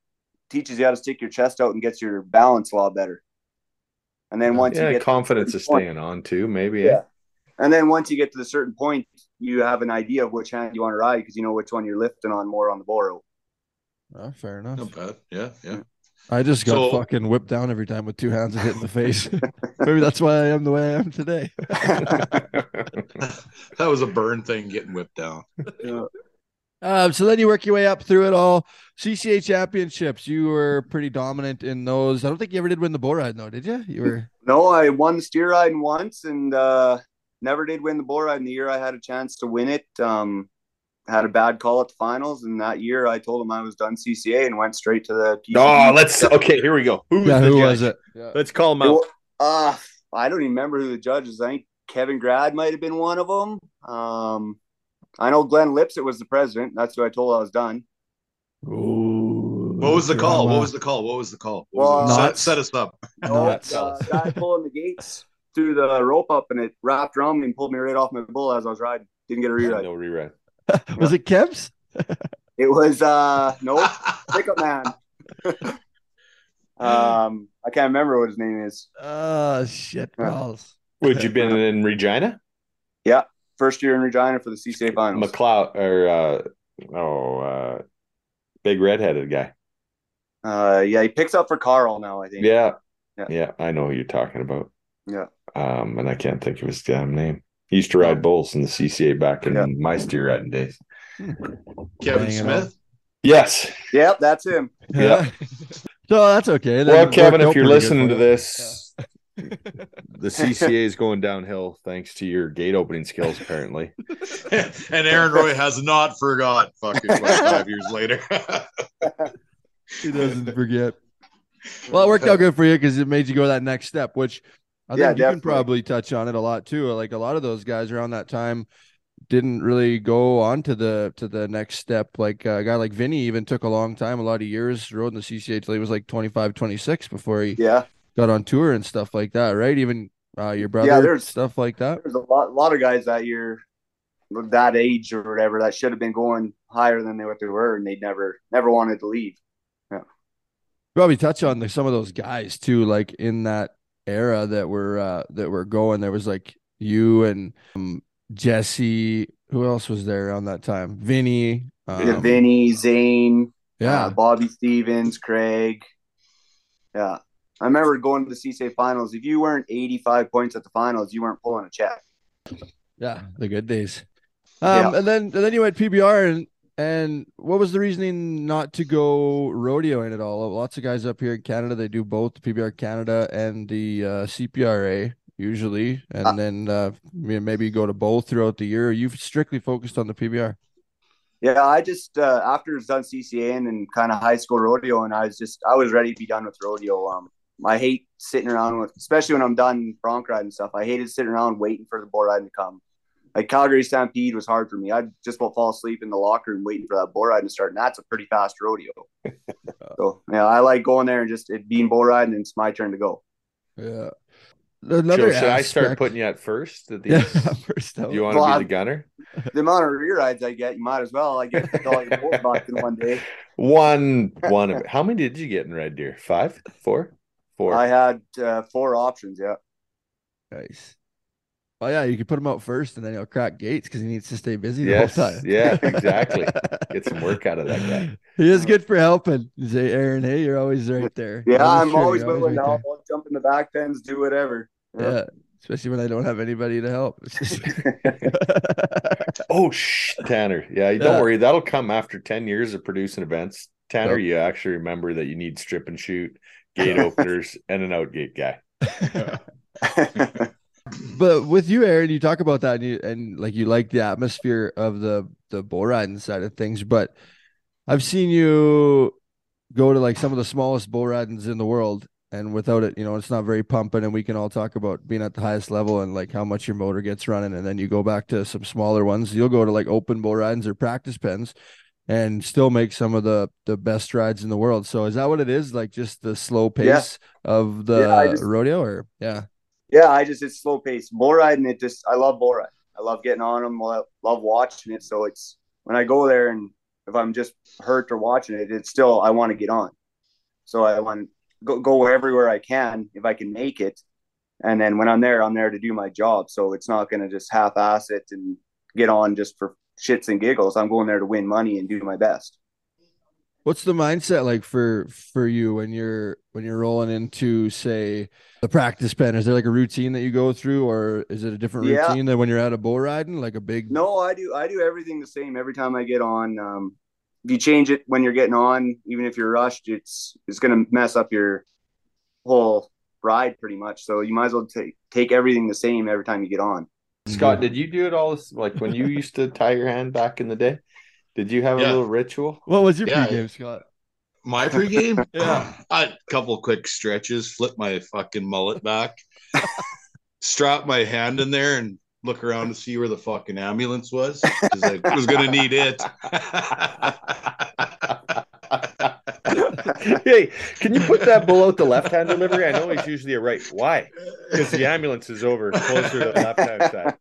teaches you how to stick your chest out, and gets your balance a lot better. And then once yeah, you get confidence is staying on too. Maybe. Yeah. Yeah. And then once you get to the certain point, you have an idea of which hand you want to ride because you know which one you're lifting on more on the bull rope. Oh, fair enough. Not bad. Yeah, yeah. I just got So- fucking whipped down every time with two hands and hit in the face. Maybe that's why I am the way I am today. That was a burn thing getting whipped down. Yeah. Um, so then you work your way up through it all. CCA championships, you were pretty dominant in those. I don't think you ever did win the bull ride, though, did you? You were No, I won steer riding once and uh, never did win the bull ride. In the year I had a chance to win it, um, had a bad call at the finals, and that year I told him I was done CCA and went straight to the. PCB. oh, let's okay. Here we go. Who was yeah, the who judge? was it? Yeah. Let's call him out. wa- Uh, I don't even remember who the judges. I think Kevin Grad might have been one of them. Um, I know Glenn Lipsett was the president. That's who I told I was done. Ooh, What was the call? What was the call? What was the call? Was Well, it? set, set us up. No, Nuts. uh, guy pulling the gates threw the rope up and it wrapped around me and pulled me right off my bull as I was riding. Didn't get a reride. No rerun. was it Kev's? It was uh no pickup man. um, I can't remember what his name is. Oh shit balls. Would you been in Regina? Yeah, first year in Regina for the CCA finals. McLeod or uh, oh, uh, big redheaded guy. Uh, yeah, he picks up for Carl now. I think. Yeah. Yeah. yeah, I know who you're talking about. Yeah. Um, and I can't think of his damn name. He used to ride bulls in the CCA back in Yeah. my steer riding days. Kevin Hanging Smith. Yes. Yep, that's him. Yeah. so that's okay. That Well, Kevin, if you're listening to you. this, the CCA is going downhill thanks to your gate opening skills, apparently. and Aaron Roy has not forgot. Fucking five years later. He doesn't forget. Well, it worked out good for you because it made you go that next step, which I think Yeah, you can probably touch on it a lot too. Like a lot of those guys around that time didn't really go on to the to the next step. Like a guy like Vinny even took a long time, a lot of years, rode in the CCA till he was like 25, 26 before he Yeah, got on tour and stuff like that, right? Even uh, your brother, yeah, there's- stuff like that. there's a lot, a lot of guys that year, that age or whatever, that should have been going higher than they what they were, and they never, never wanted to leave. Yeah, probably touch on the, some of those guys too, like in that era that were uh, that were going. There was like you and um, Jesse. Who else was there around that time? Vinny. Um, Yeah, Vinny, Zane, yeah, uh, Bobby Stevens, Craig. Yeah, I remember going to the CCA finals. If you weren't 85 points at the finals, you weren't pulling a check. yeah, the good days. Um, Yeah. and then and then you went PBR and and what was the reasoning not to go rodeoing at all? Lots of guys up here in Canada they do both the PBR Canada and the uh, CPRA usually, and Uh, then uh, maybe go to both throughout the year. You've strictly focused on the PBR. Yeah, I just uh, after I was done CCA and kind of high school rodeo, and I was just I was ready to be done with rodeo. Um, I hate sitting around with, especially when I'm done bronc riding stuff. I hated sitting around waiting for the bull riding to come. Like Calgary Stampede was hard for me. I'd just about fall asleep in the locker room waiting for that bull riding to start, and that's a pretty fast rodeo. so yeah, I like going there and just it being bull riding, and it's my turn to go. Yeah. So Another should I start putting you at first? At yeah, these? first out. Do you want Well, to I'm- be the gunner? The amount of rerides I get, you might as well. I get all your bull bucks in one day. One, one of it. How many did you get in Red Deer? Five, four, four. I had uh, four options. Yeah. Nice. Oh yeah, you could put him out first, and then he'll crack gates because he needs to stay busy the Yes, whole time. yeah, exactly. Get some work out of that guy. He is good for helping. You say, Aaron, hey, you're always right there. Yeah, I'm sure, always you're willing to right help. I'll jump in the back pens, do whatever. there. Yeah, especially when I don't have anybody to help. Just- Oh, shh, Tanner. Yeah, Yeah. don't worry. That'll come after 10 years of producing events. Tanner, Yep. you actually remember that you need strip and shoot, gate openers, and an outgate guy. But with you, Aaron, you talk about that, and, you, and like you like the atmosphere of the the bull riding side of things. But I've seen you go to like some of the smallest bull ridings in the world and without it, you know, it's not very pumping and we can all talk about being at the highest level and like how much your motor gets running and then you go back to some smaller ones. You'll go to like open bull ridings or practice pens and still make some of the the best rides in the world. So is that what it is? Like just the slow pace of the Yeah, just- rodeo or yeah. Yeah, I just it's slow pace. Bull riding, it just I love bull riding. I love getting on them. I love watching it. So it's when I go there and if I'm just hurt or watching it, it's still I want to get on. So I want go go everywhere I can if I can make it. And then when I'm there, I'm there to do my job. So it's not going to just half-ass it and get on just for shits and giggles. I'm going there to win money and do my best. What's the mindset like for for you when you're when you're rolling into say the practice pen? Is there like a routine that you go through, or is it a different Yeah. routine than when you're at a bull riding, like a big? No, I do. I do everything the same every time I get on. Um, if you change it when you're getting on, even if you're rushed, it's it's gonna mess up your whole ride pretty much. So you might as well take take everything the same every time you get on. Scott, did you do it all like when you used to tie your hand back in the day? Did you have Yeah. a little ritual? What was your Yeah. pregame, Scott? My pregame, Yeah. a couple quick stretches, flip my fucking mullet back, strap my hand in there, and look around to see where the fucking ambulance was because I was gonna need it. hey, can you put that bull out the left hand delivery? I know he's usually a right. Why? Because the ambulance is over closer to the left hand side.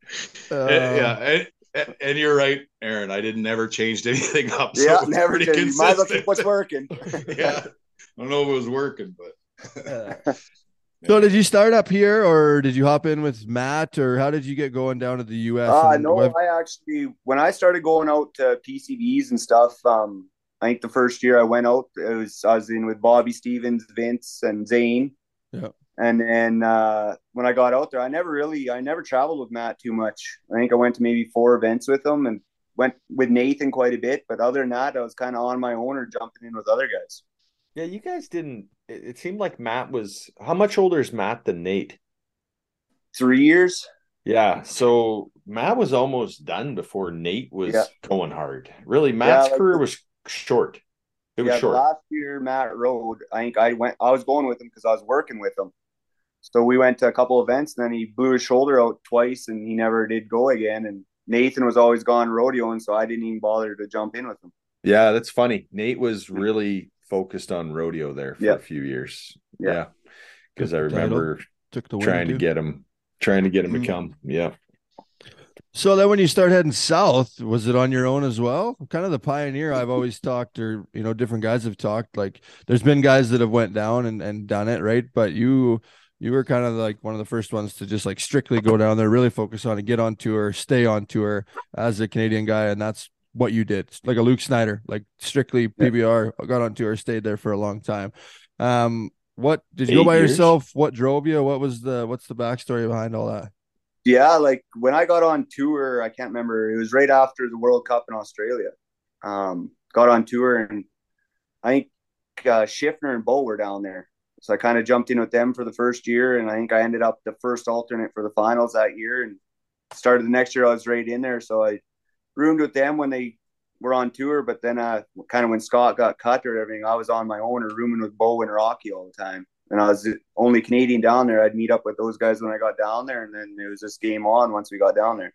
Uh, yeah, and, and you're right, Aaron. I didn't never changed anything up. So yeah, never pretty did. You might as well keep consistent. what's working. yeah, I don't know if it was working, but So did you start up here, or did you hop in with Matt, or how did you get going down to the U.S.? Uh, no, what- I actually when I started going out to PCBs and stuff, um, I think the first year I went out, it was I was in with Bobby Stevens, Vince, and Zane. Yeah. And then uh, when I got out there, I never really, I never traveled with Matt too much. I think I went to maybe four events with him and went with Nathan quite a bit. But other than that, I was kind of on my own or jumping in with other guys. Yeah, you guys didn't. It, seemed like Matt was. How much older is Matt than Nate? Three years. Yeah, so Matt was almost done before Nate was Yeah. going hard. Really, Matt's like- career was short. It was yeah, short. last year Matt rode. I think I went. I was going with him because I was working with him. So we went to a couple events, and then he blew his shoulder out twice, and he never did go again. And Nathan was always gone rodeoing, so I didn't even bother to jump in with him. Yeah, that's funny. Nate was really focused on rodeo there for Yeah. a few years. Yeah. Yeah, because I Took the title. remember took the trying to get him, trying to get him Mm. to come. Yeah. So then when you start heading south, was it on your own as well? Kind of the pioneer I've always talked or you know different guys have talked like there's been guys that have went down and, and done it, right? But you you were kind of like one of the first ones to just like strictly go down there, really focus on it, get on tour, stay on tour as a Canadian guy and that's what you did. Like a Luke Snyder, like strictly PBR, got on tour, stayed there for a long time. Um what did you go by years? yourself? What drove you? What was the what's the backstory behind all that? Yeah, like when I got on tour, I can't remember. It was right after the World Cup in Australia. Um, got on tour, and I think uh, Schiffner and Bo were down there. So I kind of jumped in with them for the first year, and I think I ended up the first alternate for the finals that year. And started the next year, I was right in there. So I roomed with them when they were on tour. But then, uh, kind of when Scott got cut or everything, I was on my own or rooming with Bo and Rocky all the time. And I was the only Canadian down there. I'd meet up with those guys when I got down there, and then it was just game on once we got down there.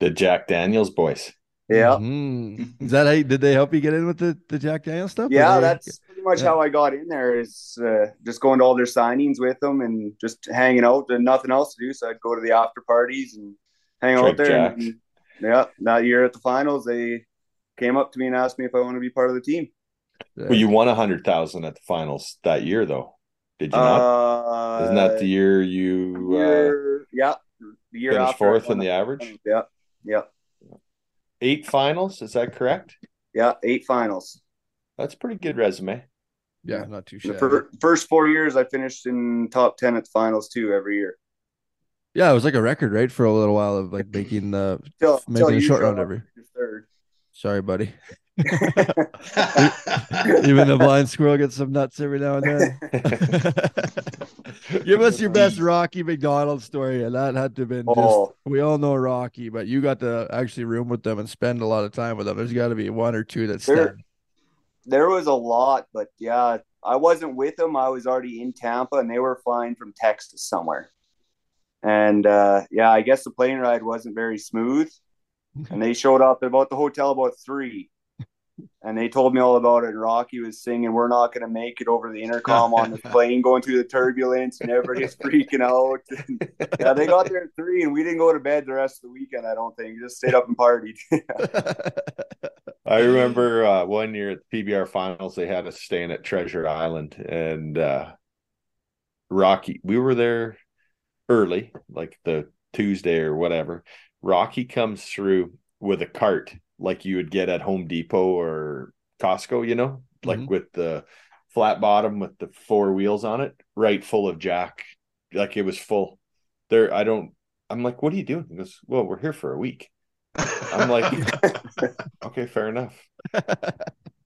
The Jack Daniels boys. Yeah, Mhm. Is that how you, did they help you get in with the, the Jack Daniels stuff? yeah, they- that's pretty much Yeah. how I got in there. Is uh, just going to all their signings with them and just hanging out and nothing else to do. So I'd go to the after parties and hang Drink out there. Jack. And, yeah, that year at the finals, they came up to me and asked me if I want to be part of the team. Well, you won a hundred thousand at the finals that year, though. Did you not? Uh, Isn't that the year you uh, yeah, the year finished after fourth in the average? Yeah, yeah, Eight finals, is that correct? yeah, eight finals. That's a pretty good resume. Yeah, not too The shabby. fir- first four years, I finished in top ten at the finals too every year. Yeah, it was like a record, right, for a little while of like making the Till, making till a short round every. third. Sorry, buddy. Even the blind squirrel gets some nuts every now and then. Give us your best Rocky McDonald story, and that had to have been just. Oh. We all know Rocky, but you got to actually room with them and spend a lot of time with them. There's got to be one or two that There- stand. There was a lot, but yeah, I wasn't with them. I was already in Tampa, and they were flying from Texas somewhere. And uh, yeah, I guess the plane ride wasn't very smooth. And they showed up at about the hotel about three, and they told me all about it. And Rocky was singing, "We're not going to make it" over the intercom on the plane, going through the turbulence, and everybody's freaking out. And, yeah, they got there at three, and we didn't go to bed the rest of the weekend. I don't think, just stayed up and partied. I remember uh, one year at the PBR finals, they had us staying at Treasure Island, and uh, Rocky. We were there early, like the Tuesday or whatever. Rocky comes through with a cart, like you would get at Home Depot or Costco, you know, like Mhm. with the flat bottom with the four wheels on it, right full of Jack. Like it was full. There, I don't. I'm like, what are you doing? He goes, well, we're here for a week. I'm like, okay, fair enough.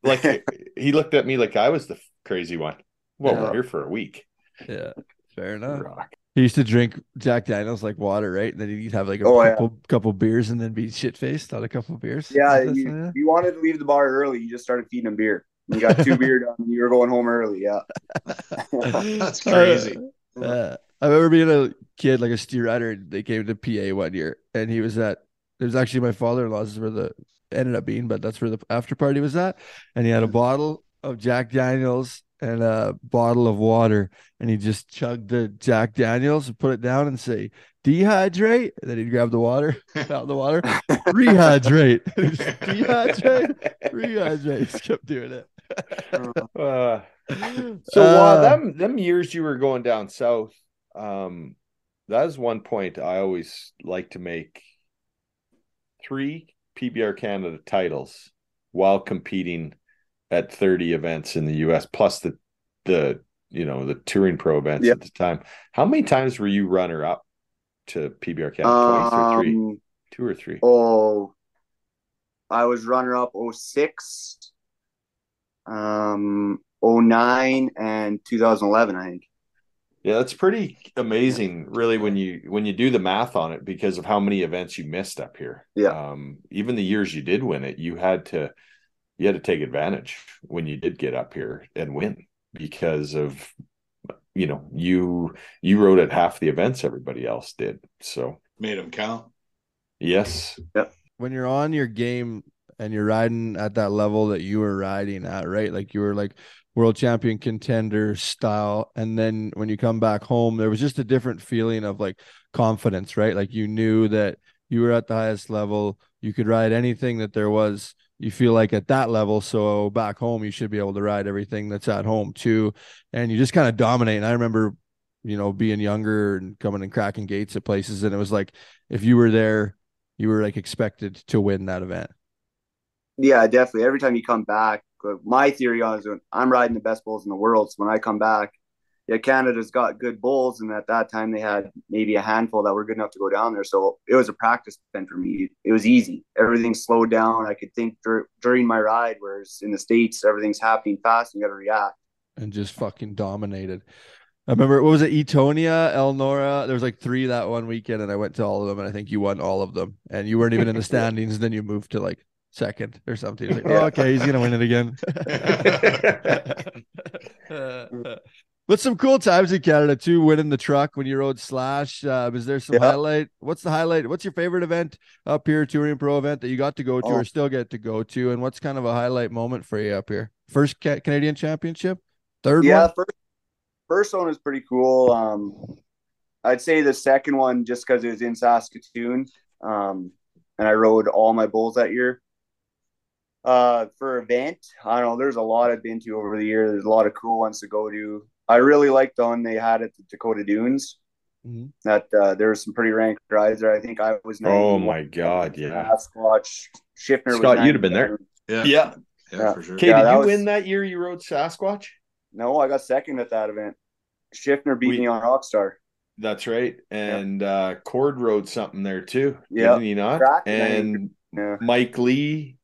Like he looked at me like I was the crazy one. Well, Yeah. we're here for a week. yeah, fair enough. Rock. He used to drink Jack Daniels like water, right? And then he'd have like a Oh, yeah. couple couple beers and then be shit faced on a couple beers. yeah, That's- you, you wanted to leave the bar early. You just started feeding him beer. You got two beer done. You were going home early. Yeah. That's crazy. Uh, I remember being a kid, like a steer rider. and They came to PA one year, and he was at. Was actually my father-in-law's is where the ended up being, but that's where the after party was at. And he had a bottle of Jack Daniels and a bottle of water, and he just chugged the Jack Daniels and put it down and say dehydrate. And then he'd grab the water, out the water, rehydrate, dehydrate, rehydrate. He just kept doing it. Uh, so while Uh, them them years you were going down south, um, that is one point I always like to make. Three PBR Canada titles while competing at 30 events in the US, plus the the you know the touring pro events Yep. at the time. How many times were you runner up to PBR Canada? Twice or three? Um, Two or three? oh, I was runner up 06, um, 09, and 2011, I think. Yeah, that's pretty amazing, really, when you when you do the math on it, because of how many events you missed up here. Yeah. Um, even the years you did win it, you had to you had to take advantage when you did get up here and win because of you know you you rode at half the events everybody else did. So Made them count. yes, Yep. when you're on your game and you're riding at that level that you were riding at, right? Like you were like world champion contender style. And then when you come back home, there was just a different feeling of like confidence, right? Like you knew that you were at the highest level. You could ride anything that there was. You feel like at that level. So back home, you should be able to ride everything that's at home too. And you just kind of dominate. And I remember, you know, being younger and coming and cracking gates at places. And it was like, if you were there, you were like expected to win that event. Yeah, definitely. Every time you come back, uh, my theory on is I'm riding the best bulls in the world. So when I come back, yeah, Canada's got good bulls, and at that time they had maybe a handful that were good enough to go down there. So it was a practice event for me. It was easy. Everything slowed down. I could think dur- during my ride, whereas in the states everything's happening fast. And you got to react. and just fucking dominated. I remember what was it, Etonia, Elnora? There was like three that one weekend, and I went to all of them, and I think you won all of them. And you weren't even in the standings. then you moved to like second or something. It's like, oh, okay, he's gonna win it again. but some cool times in Canada too, winning the truck when you rode Slash. Uh, is there some Yeah. highlight? What's the highlight? What's your favorite event up here, touring pro event that you got to go to Oh. or still get to go to? And what's kind of a highlight moment for you up here? First ca- Canadian championship, third yeah, one. first first one was pretty cool. Um, I'd say the second one just because it was in Saskatoon, um, and I rode all my bulls that year. Uh, for event, I don't know. There's a lot I've been to over the year. There's a lot of cool ones to go to. I really liked the one they had at the Dakota Dunes. Mhm. That uh, there was some pretty ranked rides there. I think I was. Oh my God, yeah. Sasquatch, Schiffner. was Scott, you'd have been there. Yeah. Yeah. Yeah, Yeah. for sure. Okay, Yeah, did you was- win that year you rode Sasquatch? No, I got second at that event. Schiffner beat We- me on Rockstar. That's right. And uh Cord rode something there too. Yeah. Didn't he not? Track, and and Yeah. Mike Lee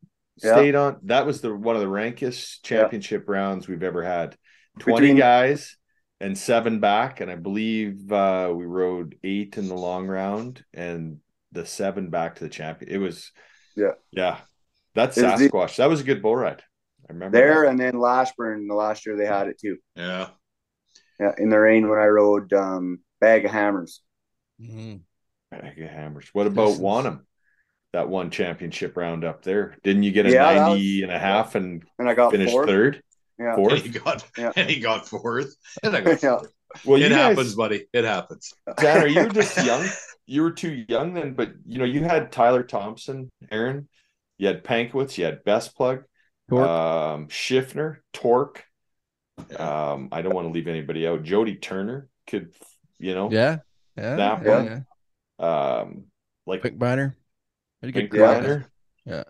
Yeah. stayed on. That was the one of the rankest championship rounds we've ever had. 20 Between- guys and seven back. And I believe uh we rode eight in the long round and the seven back to the champion. It was Yeah. yeah. That's Is the- Sasquatch. that was a good bull ride. I remember there, that. and then Lashburn the last year they had it too. Yeah. Yeah, in the rain when I rode um, Bag of Hammers. Mhm. Bag of hammers. What about Pistons. Wanham? That one championship round up there. Didn't you get a Yeah, that 90 and a half and And I got finish fourth. third? Yeah. And he got Yeah. and he got fourth. And I got Yeah. fourth. Well, it guys, happens, buddy. It happens. Tanner, you were just young. You were too young then, but you know, you had Tyler Thompson, Aaron, you had Pankowitz, you had Best Plug, Torque. um, Schiffner, Torque. Um, I don't want to leave anybody out. Jody Turner could, you know, Yeah. Yeah. That yeah, one. yeah. um, like Pink Briner. Pretty good. grinder. Griner. Yeah.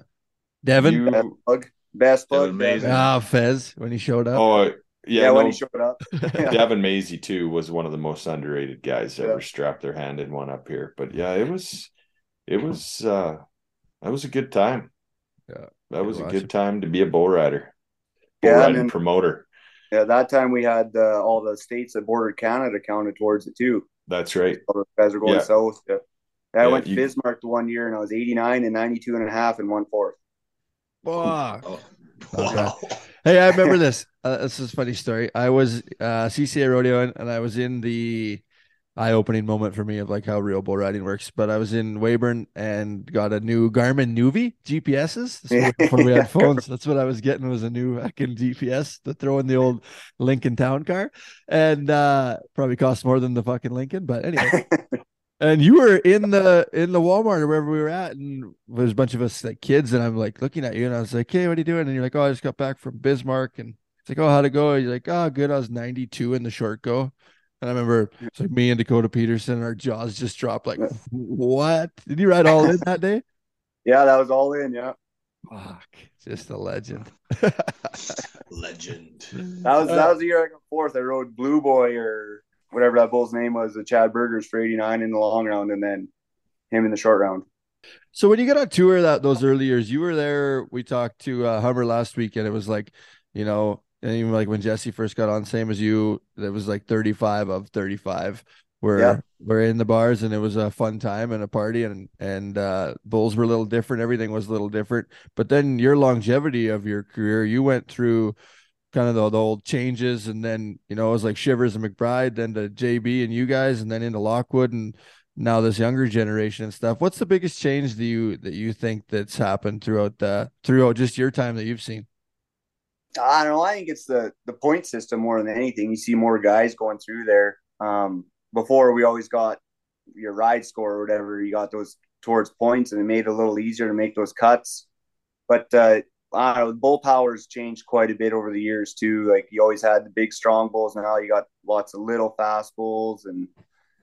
Devin. You- Best plug. Best plug. Devin Mason. Devin. Ah, Fez when he showed up. oh, yeah, Yeah, when he showed up. Yeah. Devon Mezei too was one of the most underrated guys Yeah. ever strapped their hand in one up here. But yeah, it was it was uh that was a good time. Yeah. That was a good it. time to be a bull rider. Bull Yeah, and riding then- promoter. Yeah, that time we had uh, all the states that bordered Canada counted towards it too. That's right. All the guys are going Yeah. south. Yeah. Yeah, I Yeah, went to you- Bismarck the one year and I was 89 and 92 and a half and one fourth. Fuck. Oh, Okay. wow. Hey, I remember this. Uh, this is a funny story. I was uh, CCA rodeoing, and I was in the eye-opening moment for me of like how real bull riding works. But I was in Weyburn and got a new Garmin Nuvi GPSs. This before we had phones. That's what I was getting was a new fucking GPS to throw in the old Lincoln Town car, and uh, probably cost more than the fucking Lincoln. But anyway, and you were in the in the Walmart or wherever we were at, and there's a bunch of us like kids, and I'm like looking at you, and I was like, "Hey, what are you doing?" And you're like, "Oh, I just got back from Bismarck," and it's like, "Oh, how'd it go?" You're like, "Oh, good. I was 92 in the short go." And I remember it's like me and Dakota Peterson, and our jaws just dropped. Like, what? Did you ride all in that day? Yeah, that was all in. Yeah, Fuck, just a legend. Legend. that was Uh, that was the year I got fourth. I rode Blue Boy or whatever that bull's name was, the Chad Bergers for 89 in the long round, and then him in the short round. So when you got on tour that those early years, you were there. We talked to uh, Hummer last week, and it was like, you know, and even like when Jesse first got on, same as you, it was like 35 of 35 were Yeah. were in the bars, and it was a fun time and a party, and and uh, bulls were a little different. Everything was a little different. But then your longevity of your career, you went through kind of the, the old changes, and then you know it was like Shivers and McBride, then to JB and you guys, and then into Lockwood, and now this younger generation and stuff. What's the biggest change that you that you think that's happened throughout the throughout just your time that you've seen? I don't know. I think it's the the point system more than anything. You see more guys going through there. Um, before we always got your ride score or whatever. You got those towards points, and it made it a little easier to make those cuts. But uh, I don't know, bull power's changed quite a bit over the years too. Like you always had the big strong bulls. Now you got lots of little fast bulls, and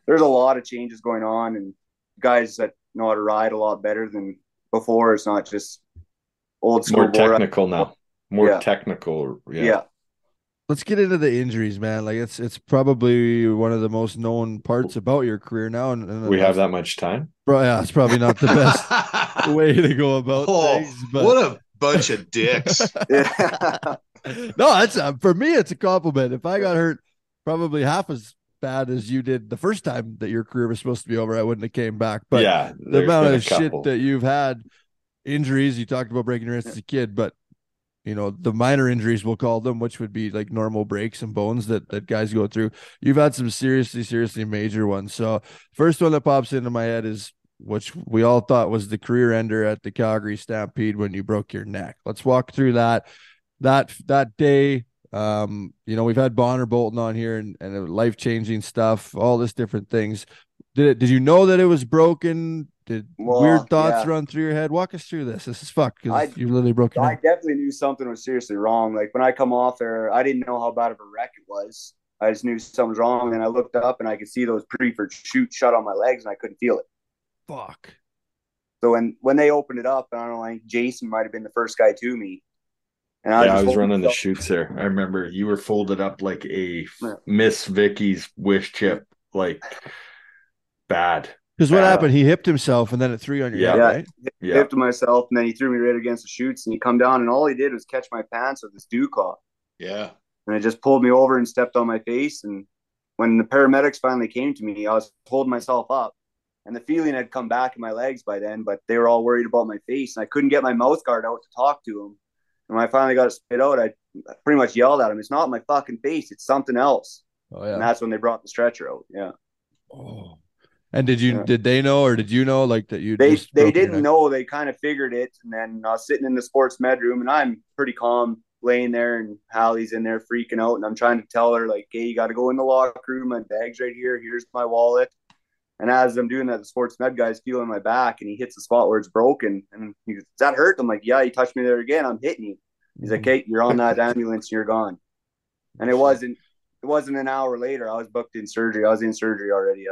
there's a lot of changes going on, and guys that know how to ride a lot better than before. It's not just old school More bull technical now. More Yeah. technical. Yeah. yeah. Let's get into the injuries, man. Like it's it's probably one of the most known parts about your career now. And, and We have that much time. Bro, yeah, it's probably not the best way to go about Oh, things. But what a bunch of dicks. no, that's uh, for me. It's a compliment. If I got hurt, probably half as bad as you did the first time that your career was supposed to be over, I wouldn't have came back. But yeah, the amount of shit that you've had, injuries. You talked about breaking your wrist as a kid, but you know the minor injuries we'll call them, which would be like normal breaks and bones that that guys go through. You've had some seriously, seriously major ones. So first one that pops into my head is which we all thought was the career ender at the Calgary Stampede when you broke your neck. Let's walk through that that that day. Um, you know, we've had Bonner Bolton on here and, and life changing stuff, all this different things. Did it did you know that it was broken? Did Well, weird thoughts yeah. run through your head? Walk us through this. This is fuck I- because you literally broke your I neck. definitely knew something was seriously wrong. Like when I come off there, I didn't know how bad of a wreck it was. I just knew something was wrong, and I looked up and I could see those Priefert chute shut on my legs, and I couldn't feel it. Fuck. So when when they opened it up, I don't know, I think Jason might have been the first guy to me. And I yeah, I was running the chutes there. I remember you were folded up like a Yeah. Miss Vickie's wish chip, like bad. Because what Uh, happened? He hipped himself and then it threw you on your Yeah. head, Yeah. right? Yeah, Hipped myself, and then he threw me right against the chutes, and he come down, and all he did was catch my pants with his dew claw. Yeah. and it just pulled me over and stepped on my face. And when the paramedics finally came to me, I was holding myself up, and the feeling had come back in my legs by then. But they were all worried about my face, and I couldn't get my mouth guard out to talk to them. And when I finally got it spit out, I pretty much yelled at him, "It's not my fucking face. It's something else." Oh And that's when they brought the stretcher out. Yeah. Oh. And did you Yeah. did they know or did you know like that you they they didn't know they kind of figured it and then i was sitting in the sports med room and i'm pretty calm laying there and Hallie's in there freaking out and i'm trying to tell her like hey you got to go in the locker room my bag's right here here's my wallet and as i'm doing that the sports med guy's feeling my back and he hits the spot where it's broken. And he goes does that hurt? I'm like yeah you touched me there again. I'm hitting you. He's like hey you're on that ambulance. You're gone. And it wasn't it wasn't an hour later. I was booked in surgery. I was in surgery already.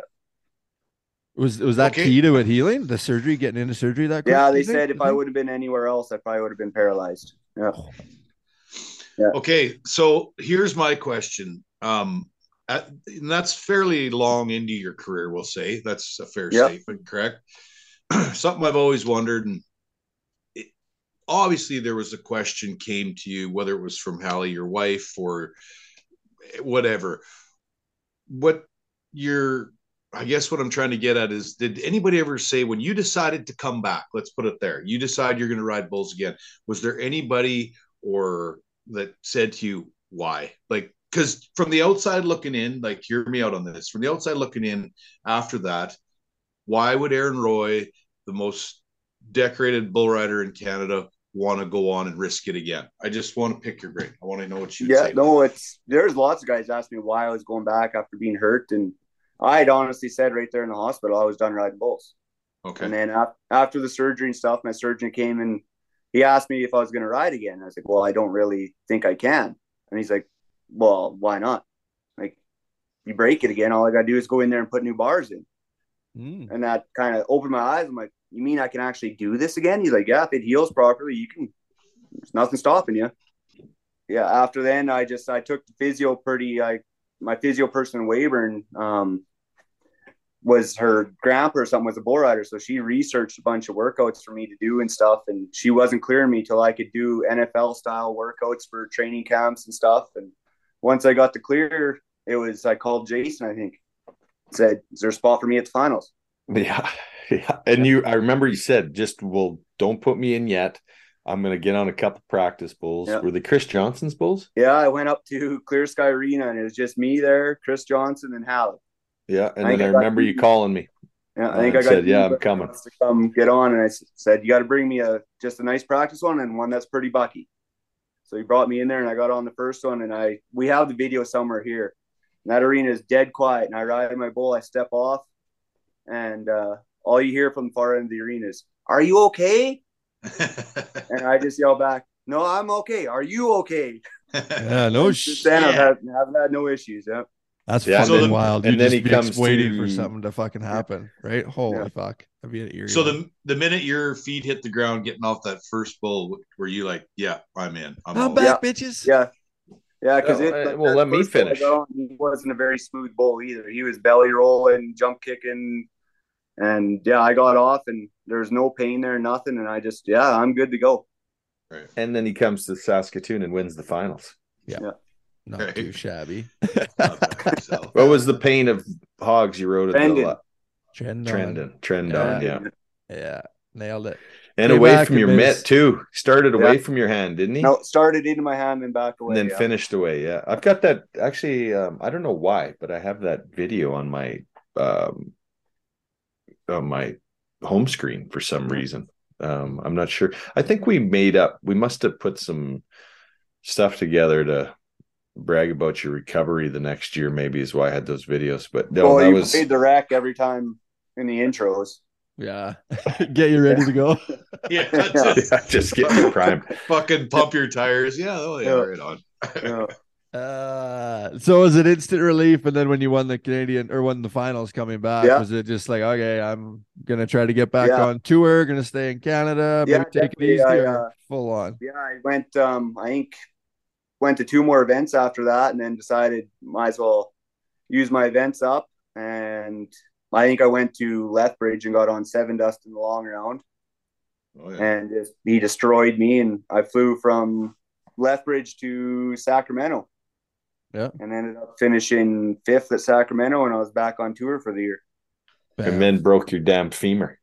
Was was that Okay. key to it healing? The surgery, getting into surgery that quick? yeah they said if i would have been anywhere else i probably would have been paralyzed. Yeah. Okay, so here's my question. Um, at, and that's fairly long into your career, we'll say. That's a fair Yep. statement, correct? Something I've always wondered, and it, obviously there was a question came to you, whether it was from Hallie, your wife, or whatever. What your I guess what I'm trying to get at is did anybody ever say when you decided to come back, let's put it there, you decide you're going to ride bulls again, was there anybody or that said to you why? Like cuz from the outside looking in, like hear me out on this. From the outside looking in after that, why would Aaron Roy, the most decorated bull rider in Canada, want to go on and risk it again? I just want to pick your brain. I want to know what you Yeah, say. Yeah no, it's there's lots of guys asked me why I was going back after being hurt, and I had honestly said right there in the hospital I was done riding bulls. Okay. And then af- after the surgery and stuff, my surgeon came and he asked me if I was going to ride again. I was like, "Well, I don't really think I can." And he's like, "Well, why not? Like, you break it again, all I got to do is go in there and put new bars in." Mm. And that kind of opened my eyes. I'm like, "You mean I can actually do this again?" He's like, "Yeah, if it heals properly, you can. There's nothing stopping you." yeah, after then I just I took the physio pretty I my physio person in Weyburn um was her grandpa or something was a bull rider. So she researched a bunch of workouts for me to do and stuff. And she wasn't clearing me till I could do NFL style workouts for training camps and stuff. And once I got the clear, it was I called Jason, I think, said, Is there a spot for me at the finals? Yeah, yeah. And you, I remember you said, just well, don't put me in yet. I'm gonna get on a couple practice bulls. Yeah. Were they Chris Johnson's bulls? Yeah, I went up to Clear Sky Arena and it was just me there, Chris Johnson and Hallie. Yeah, and I then I I remember you calling me. Yeah, I think I got said, "Yeah, I'm coming." to come get on, and I said, "You got to bring me a just a nice practice one and one that's pretty bucky." So he brought me in there, and I got on the first one, and I we have the video somewhere here. And that arena is dead quiet, and I ride my bull, I step off, and uh, all you hear from the far end of the arena is, "Are you okay?" and I just yell back, "No, I'm okay. Are you okay?" Yeah, no shit. then, I've had, I've had no issues. Yeah. That's Yeah, fucking so then- wild. and You then just he comes waiting for something to fucking happen, right? Holy Yeah. fuck! I'd be an eerie. So one. the the minute your feet hit the ground, getting off that first bull, were you like, "Yeah, I'm in. I'm, I'm all in." back, bitches. Yeah. Yeah, because Oh, it. well, let me first bull I finish. got He wasn't a very smooth bull either. He was belly rolling, jump kicking, and yeah, I got off, and there was no pain there, nothing, and I just yeah, I'm good to go. Right. And then he comes to Saskatoon and wins the finals. Not Right. too shabby. Not bad yourself. What was the pain of hogs you rode at the Trendon. la- Trend on. Trendon? Trendon, yeah. Yeah, nailed it. And Came away from your made mitt too. Started away Yeah. from your hand, didn't he? No, started into my hand and back away. and then yeah. finished away. Yeah, I've got that. Actually, um, I don't know why, but I have that video on my um, on my home screen for some reason. Um, I'm not sure. I think we made up. We must have put some stuff together to brag about your recovery the next year. Maybe is why I had those videos. But no, well, that you was played the rack every time in the intros. Yeah, get you ready to go. yeah, that's it. yeah, just getting prime. Fucking pump your tires. Yeah, oh yeah, Yeah. right on. Yeah. Uh, so was it instant relief? And then when you won the Canadian or won the finals coming back, Yeah. was it just like, okay, I'm gonna try to get back Yeah. on tour, gonna stay in Canada, maybe Yeah, take it definitely. easy, I, uh, full on? Yeah, I went. Um, I think went to two more events after that, and then decided might as well use my events up. And I think I went to Lethbridge and got on seven dust in the long round, Oh, yeah. and just, he destroyed me. And I flew from Lethbridge to Sacramento. Yeah. and ended up finishing fifth at Sacramento, and I was back on tour for the year. And then broke your damn femur.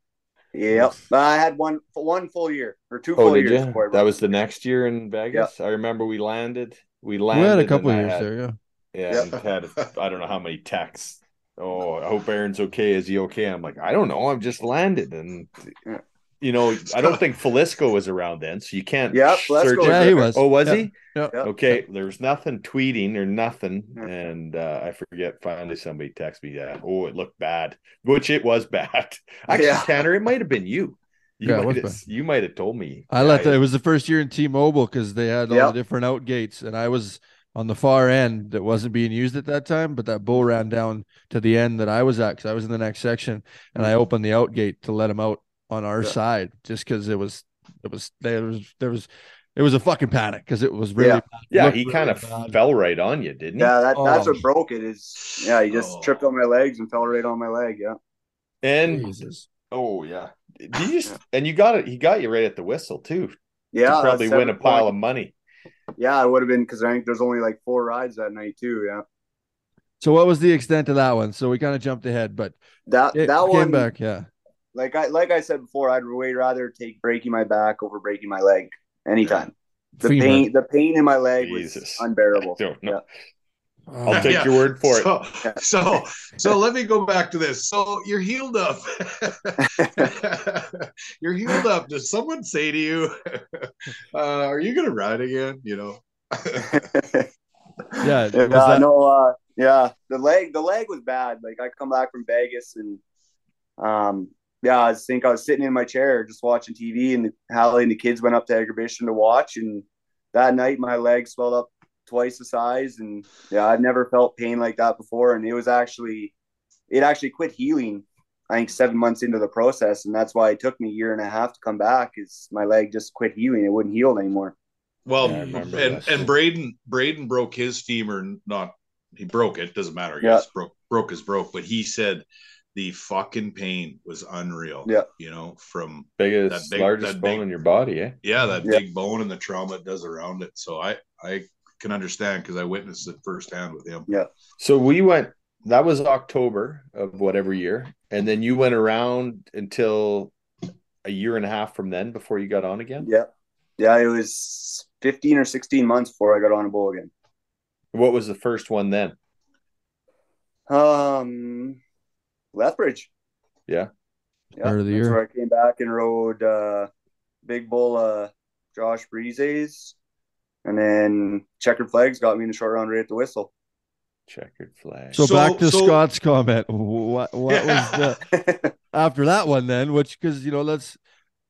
Yep. I had one one full year or two Oh, full did years. you? before That was the next year in Vegas. I remember we landed. We landed. We landed. had a couple I years had- there, yeah. Yeah, Yep. and had I don't know how many texts. Oh, I hope Aaron's okay. Is he okay? I'm like, I don't know. I'm just landed, and Yeah. You know, I don't think Falisco was around then, so you can't. Yeah, search was it. Yeah, he was. Oh, was Yeah. he? Yeah. Yeah. Okay, there was nothing tweeting or nothing, Yeah. and uh, I forget. Finally, somebody texted me that. Oh, it looked bad, which it was bad. Actually, Yeah. Tanner, it might have been you. You Yeah, might have, you might have told me. I Yeah, let the, it was the first year in T-Mobile because they had all Yep. the different out gates, and I was on the far end that wasn't being used at that time. But that bull ran down to the end that I was at because I was in the next section, and I opened the out gate to let him out on our Yeah. side just because it was it was there was there was it was a fucking panic because it was really Yeah. bad. Yeah, he really kind of bad. fell right on you, didn't he? Yeah, that, that's Oh. what broke it. Is yeah, he just Oh. tripped on my legs and fell right on my leg. Yeah. And Jesus. oh yeah, did you just and you got it? He got you right at the whistle too. Yeah. to probably win a seven pile point- of money. Yeah, it would have been because I think there's only like four rides that night too. Yeah. So what was the extent of that one? So we kind of jumped ahead, but That it that came one back. Yeah. Like I like I said before, I'd way rather take breaking my back over breaking my leg anytime. The Femur. pain the pain in my leg Jesus. was unbearable. I don't know. Oh, I'll take Yeah. your word for it. So, so, so let me go back to this. So you're healed up. you're healed up. Does someone say to you, uh, "Are you going to ride again?" You know. yeah. was yeah, that- no, uh, yeah, the leg, the leg was bad. Like I come back from Vegas and, um, yeah, I think I was sitting in my chair just watching TV, and the, Hallie and the kids went up to Exhibition to watch, and that night my leg swelled up twice the size, and yeah, I'd never felt pain like that before, and it was actually, it actually quit healing. I think seven months into the process, and that's why it took me a year and a half to come back. Is my leg just quit healing? It wouldn't heal anymore. Well, Yeah, and that. and Braden Braden broke his femur. Not he broke it. Doesn't matter. Yeah. Yes, broke broke is broke. But he said the fucking pain was unreal. Yeah. You know, from Biggest, That big- largest that bone big- in your body, eh? yeah, that Yeah. big bone and the trauma it does around it. So I I can understand because I witnessed it firsthand with him. Yeah. So we went. That was October of whatever year, and then you went around until a year and a half from then before you got on again. Yeah, yeah, it was fifteen or sixteen months before I got on a bowl again. What was the first one then? Um, Lethbridge. Yeah. Yeah, Start of the that's year. where I came back and rode uh, Big Bull uh, Josh Breezes, and then Checkered Flags got me in the short round right at the whistle. Checkered flag. So, So- back to so- Scott's comment. What what was the after that one then? Which because you know let's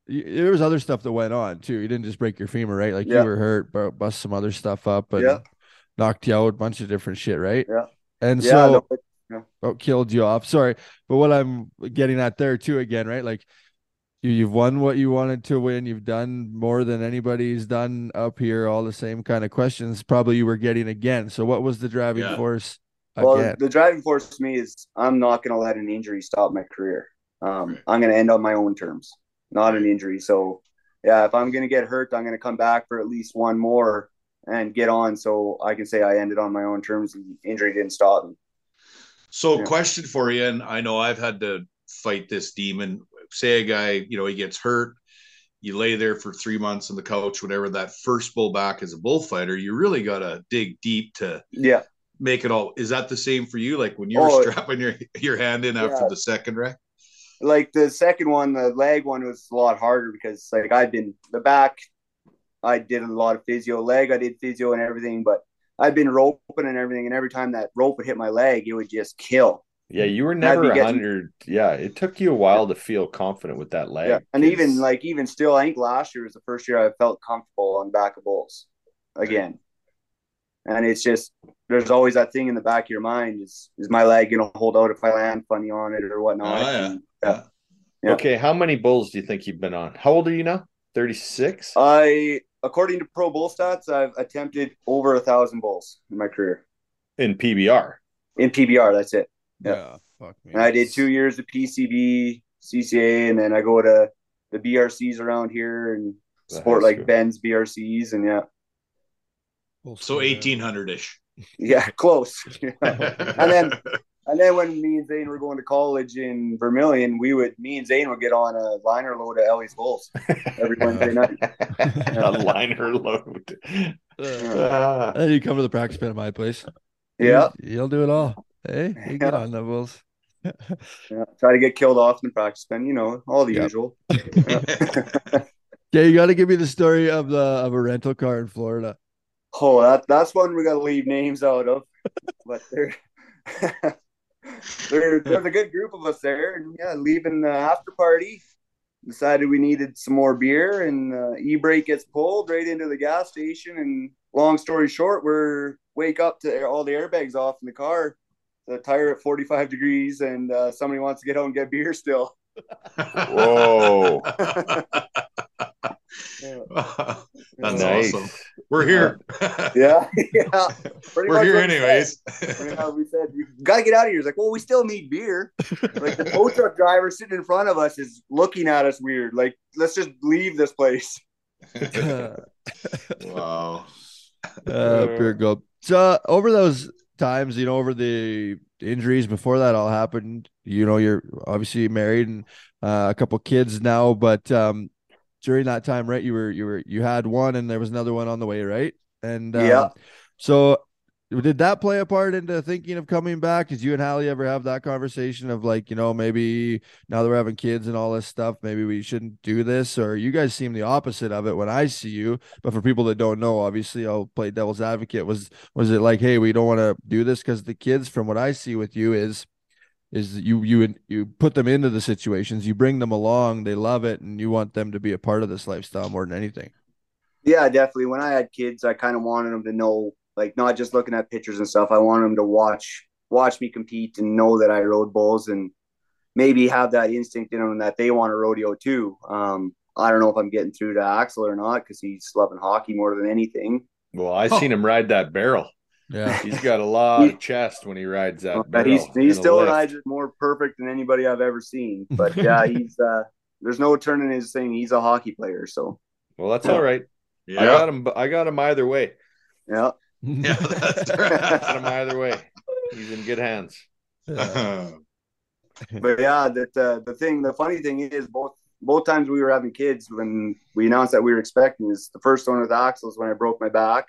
y- there was other stuff that went on too. You didn't just break your femur, right? Like Yeah. you were hurt, bu- bust some other stuff up, and Yeah. knocked you out, a bunch of different shit, right? Yeah. And yeah, so no, but- oh, killed you off. Sorry, but what I'm getting at there too again, right? Like you, you've won what you wanted to win. You've done more than anybody's done up here. All the same kind of questions. Probably you were getting again. So what was the driving Yeah. force well, the driving force to me is I'm not going to let an injury stop my career. Um, I'm going to end on my own terms, not an injury. So, yeah, if I'm going to get hurt, I'm going to come back for at least one more and get on, so I can say I ended on my own terms and injury didn't stop me. So, Yeah. question for you, and I know I've had to fight this demon. Say a guy, you know, he gets hurt. You lay there for three months on the couch, whatever. That first bull back as a bullfighter, you really got to dig deep to Yeah, make it all. Is that the same for you? Like when you were Oh, strapping your your hand in after yeah. the second wreck? like the second one, the leg one was a lot harder because like I'd been the back, I did a lot of physio. Leg, I did physio and everything, but I'd been roping and everything, and every time that rope would hit my leg, it would just kill. Yeah, you were never be hundred. Yeah, it took you a while to feel confident with that leg. Yeah, and 'cause- even like even still, I think last year was the first year I felt comfortable on the back of bulls again. And it's just there's always that thing in the back of your mind: is is my leg gonna hold out if I land funny on it or whatnot? Oh, yeah. And, yeah. yeah. Okay, how many bulls do you think you've been on? How old are you now? Thirty six. I, according to Pro Bull Stats, I've attempted over a thousand bowls in my career in PBR. in PBR. That's it. yeah. Fuck me. And I did two years of PCB, CCA, and then I go to the BRCs around here and The sport like school. Ben's BRCs, and yeah, So eighteen hundred ish. yeah, close. and then And then when me and Zane were going to college in Vermilion, we would me and Zane would get on a liner load of Ellie's Bulls every Wednesday night. a liner load. Uh, and you come to the practice pit at my place. Yeah, You- You'll do it all. Hey, you get Yeah. on the Bulls. yeah. Try to get killed off in the practice pen, you know, all the Yep. usual. Yeah, you got to give me the story of the of a rental car in Florida. Oh, that that's one we gotta leave names out of. But there, there there's a good group of us there, and yeah, leaving the after party. Decided we needed some more beer, and uh, e brake gets pulled right into the gas station. And long story short, we're wake up to all the airbags off in the car, the tire at 45 degrees, and uh, somebody wants to get out and get beer still. Whoa. That's Nice. awesome. We're here. Yeah, yeah. Pretty We're here anyways. said. We said we gotta get out of here. It's like, well, we still need beer. Like the tow truck driver sitting in front of us is looking at us weird. Like, let's just leave this place. uh, wow. pure gold. So uh, over those times, you know, over the injuries before that all happened, you know, you're obviously married and uh, a couple kids now, but um, during that time, right, you were you were you had one and there was another one on the way, right? And um, Yeah. So did that play a part into thinking of coming back? Did you and Hallie ever have that conversation of like, you know, maybe now that we're having kids and all this stuff, maybe we shouldn't do this? Or you guys seem the opposite of it when I see you. But for people that don't know, obviously I'll play devil's advocate. Was was it like, hey, we don't want to do this because the kids, from what I see with you, is is you you you put them into the situations, you bring them along, they love it, and you want them to be a part of this lifestyle more than anything. Yeah, definitely. When I had kids, I kind of wanted them to know, like, not just looking at pictures and stuff. I wanted them to watch watch me compete and know that I rode bulls and maybe have that instinct in them that they want to rodeo too. Um, I don't know if I'm getting through to Axel or not because he's loving hockey more than anything. Well, I seen him ride that barrel. Yeah. He's got a lot of chest when he rides that. But barrel he's in he's still rides it more perfect than anybody I've ever seen. But yeah, he's uh, there's no turning his thing. He's a hockey player, so Well, that's all right. Yeah. I got him. I got him either way. yeah. Yeah, that's Got him either way. He's in good hands. right. but yeah, that uh, the thing, the funny thing is, both both times we were having kids when we announced that we were expecting is the first one with Axel is when I broke my back,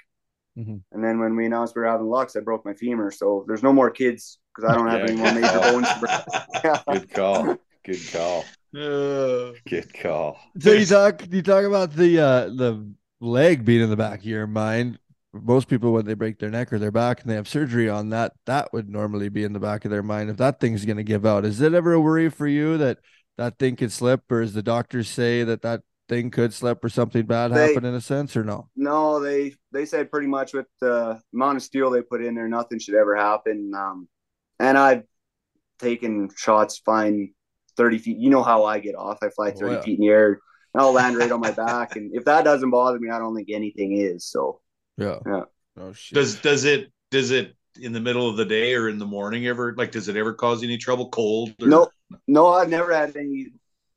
Mhm. and then when we announced we were having Lux, I broke my femur. So there's no more kids because I don't have any more major bones. To break. Good call. Good call. Uh, Good call. So you talk you talk about the uh the leg being in the back of your mind. Most people when they break their neck or their back and they have surgery on that, that would normally be in the back of their mind if that thing's going to give out. Is it ever a worry for you that that thing could slip, or does the doctors say that that thing could slip or something bad They- happen in a sense, or no? No, they they said pretty much with the amount of steel they put in there, nothing should ever happen. Um, and I've taken shots flying thirty feet. You know how I get off? I fly Oh, thirty yeah. feet in the air. And I'll land right on my back, and if that doesn't bother me, I don't think anything is. So Yeah. Yeah. Oh shit. does does it does it in the middle of the day or in the morning ever like does it ever cause any trouble? Cold? Or... no, no, I've never had any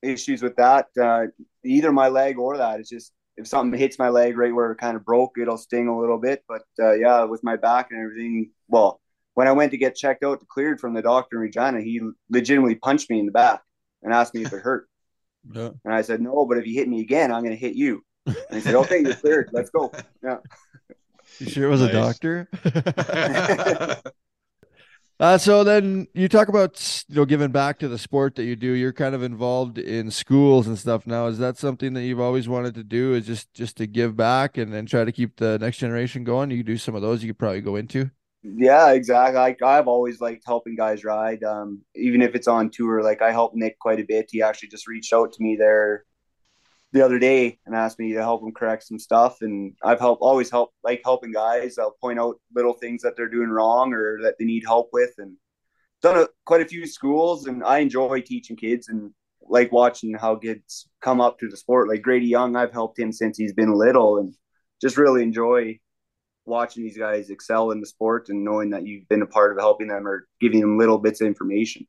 issues with that. Uh, either my leg or that. It's just if something hits my leg right where it kind of broke, it'll sting a little bit. But uh, yeah, with my back and everything, well, when I went to get checked out, cleared from the doctor in Regina, he legitimately punched me in the back and asked me if it hurt. Yeah. And I said, no, but if you hit me again, I'm going to hit you. And he said, okay, you're cleared. Let's go. Yeah. You sure it was a doctor? Uh, so then you talk about you know giving back to the sport that you do. You're kind of involved in schools and stuff now. Is that something that you've always wanted to do? Is just just to give back and then try to keep the next generation going? You do some of those. You could probably go into. Yeah, exactly. Like I've always liked helping guys ride, um, even if it's on tour. Like I helped Nick quite a bit. He actually just reached out to me there the other day and asked me to help him correct some stuff. And I've helped, always help, like helping guys. I'll point out little things that they're doing wrong or that they need help with, and done a, quite a few schools. And I enjoy teaching kids and like watching how kids come up to the sport. Like Grady Young, I've helped him since he's been little, and just really enjoy watching these guys excel in the sport and knowing that you've been a part of helping them or giving them little bits of information.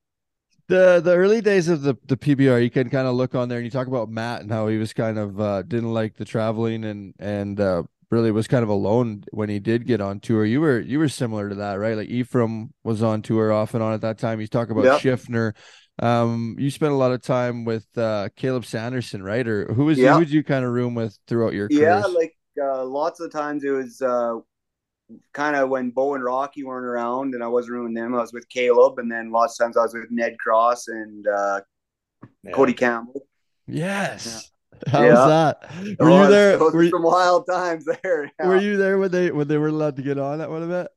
The the early days of the the PBR, you can kind of look on there and you talk about Matt and how he was kind of uh, didn't like the traveling and and uh, really was kind of alone when he did get on tour. You were you were similar to that, right? Like Ephraim was on tour off and on at that time. You talk about Yep. Schiffner. Um, you spent a lot of time with uh Caleb Sanderson, right? Or who was Yeah. who would you kind of room with throughout your Yeah, like uh, lots of times it was uh, kind of when Bo and Rocky weren't around, and I wasn't rooming them. I was with Caleb, and then lots of times I was with Ned Cross and uh, Yeah. Cody Campbell. yes. How Yeah. was that? Were Oh, you there? Were were you, some wild times there. Yeah, were you there when they when they were allowed to get on that one event?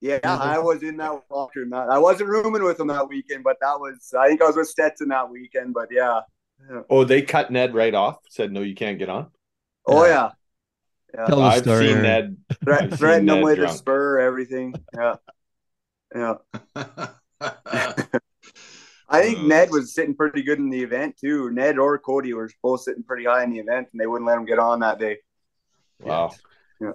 yeah I was in that locker room. That I wasn't rooming with them that weekend, but that was I think I was with Stetson that weekend. But yeah, Oh, they cut Ned right off. Said no, you can't get on. oh Yeah. Yeah, Tell I've story. seen Ned. Thre- I've seen threatened them with a spur, everything. Yeah, yeah. I think Uh, Ned was sitting pretty good in the event too. Ned or Cody were both sitting pretty high in the event, and they wouldn't let him get on that day. Wow. Yeah.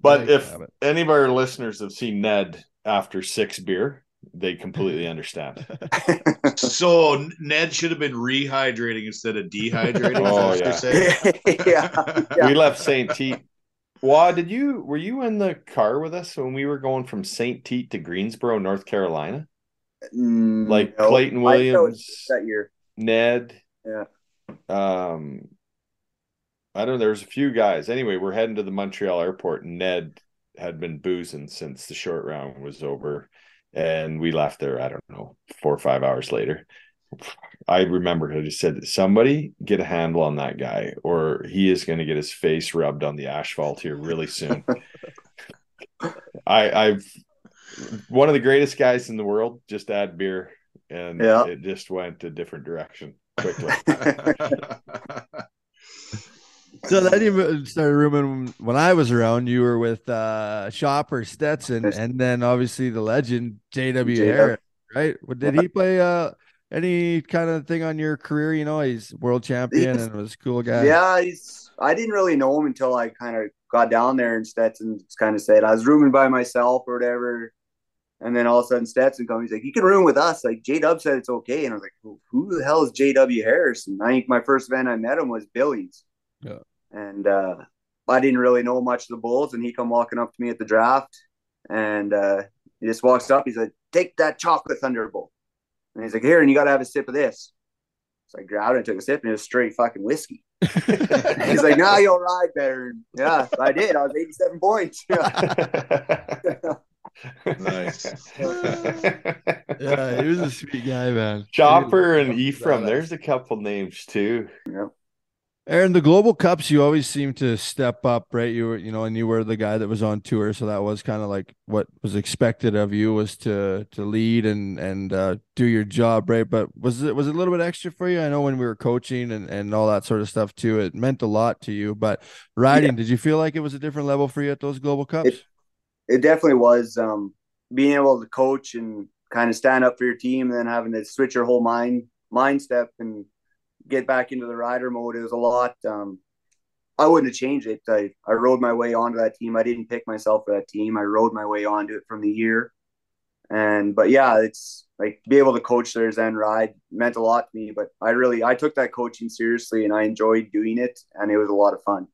But if any of our listeners have seen Ned after six beer, they completely understand. so Ned should have been rehydrating instead of dehydrating. Oh, is that what yeah. yeah, Yeah. We left St. Tite. Wah, did you were you in the car with us when we were going from St. Tite to Greensboro, North Carolina? Mm, Like no. Clayton I thought it was Williams, that year. Ned. Yeah. Um I don't know, there's a few guys. Anyway, we're heading to the Montreal airport. and Ned had been boozing since the short round was over. And we left there, I don't know, four or five hours later. I remember I just said, somebody get a handle on that guy, or he is going to get his face rubbed on the asphalt here really soon. I, I've one of the greatest guys in the world. Just add beer, and Yeah. it just went a different direction quickly. So then you started rooming when I was around. You were with uh Chopper Stetson, and then obviously the legend J.W. J.W. Harris, right? Well, Did he play uh any kind of thing on your career? You know, he's world champion He's- and was a cool guy. Yeah, he's. I didn't really know him until I kind of got down there, and Stetson kind of said I was rooming by myself or whatever. And then all of a sudden, Stetson comes. He's like, "You can room with us." Like J Dub said, it's okay. And I was like, "Who, who the hell is J W Harrison?" I think my first event I met him was Billy's. Yeah. And uh, I didn't really know much of the Bulls, and he come walking up to me at the draft, and uh, he just walks up. He's like, "Take that chocolate Thunderbolt," and he's like, "Here, and you got to have a sip of this." So I grabbed it and took a sip, and it was straight fucking whiskey. He's like, "Now you'll ride better." And yeah, I did. I was 87 points. Nice. yeah, he was a sweet guy, man. Chopper and Ephraim. There's a couple names too. Aaron, the global cups, you always seem to step up, right? You were, you know, and you were the guy that was on tour, so that was kind of like what was expected of you was to to lead and and uh, do your job, right? But was it was it a little bit extra for you? I know when we were coaching and and all that sort of stuff too, it meant a lot to you. But riding, did you feel like it was a different level for you at those global cups? It, it definitely was. Um, being able to coach and kind of stand up for your team, and then having to switch your whole mind mind step and get back into the rider mode. It was a lot. Um, I wouldn't have changed it. I, I rode my way onto that team. I didn't pick myself for that team. I rode my way onto it from the year. And but yeah, it's like be able to coach there and ride meant a lot to me. But I really I took that coaching seriously and I enjoyed doing it and it was a lot of fun.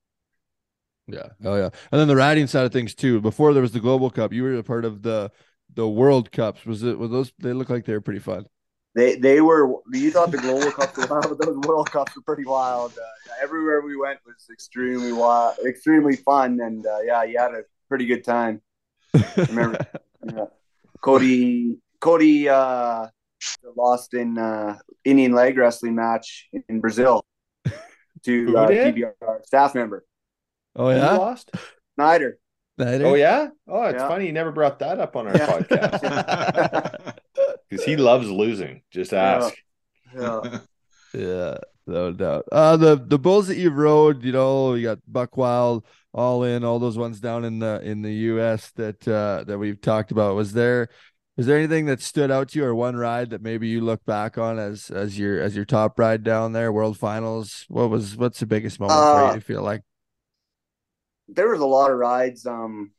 Yeah. Oh yeah. And then the riding side of things too. Before there was the Global Cup, you were a part of the the World Cups. Was it? Was those? They look like they were pretty fun. They they were you thought the global cups were wild, but those World Cups were pretty wild. Uh, yeah, everywhere we went was extremely wild, extremely fun, and uh, yeah, you had a pretty good time. Remember, yeah. Cody Cody uh, lost in uh, Indian leg wrestling match in Brazil to Who uh. PBR staff member Oh Who yeah. lost? Snyder. Snyder? Oh yeah. Oh, it's Yeah. funny you never brought that up on our Yeah. podcast because he loves losing. Just ask. Yeah. Yeah, no doubt. Uh the the bulls that you've rode, you know, you got Buck Wild, all in, all those ones down in the in the US that uh that we've talked about. Was there was there anything that stood out to you or one ride that maybe you look back on as as your as your top ride down there, world finals? What was what's the biggest moment for Uh, you? Do you feel like? there was a lot of rides. Um,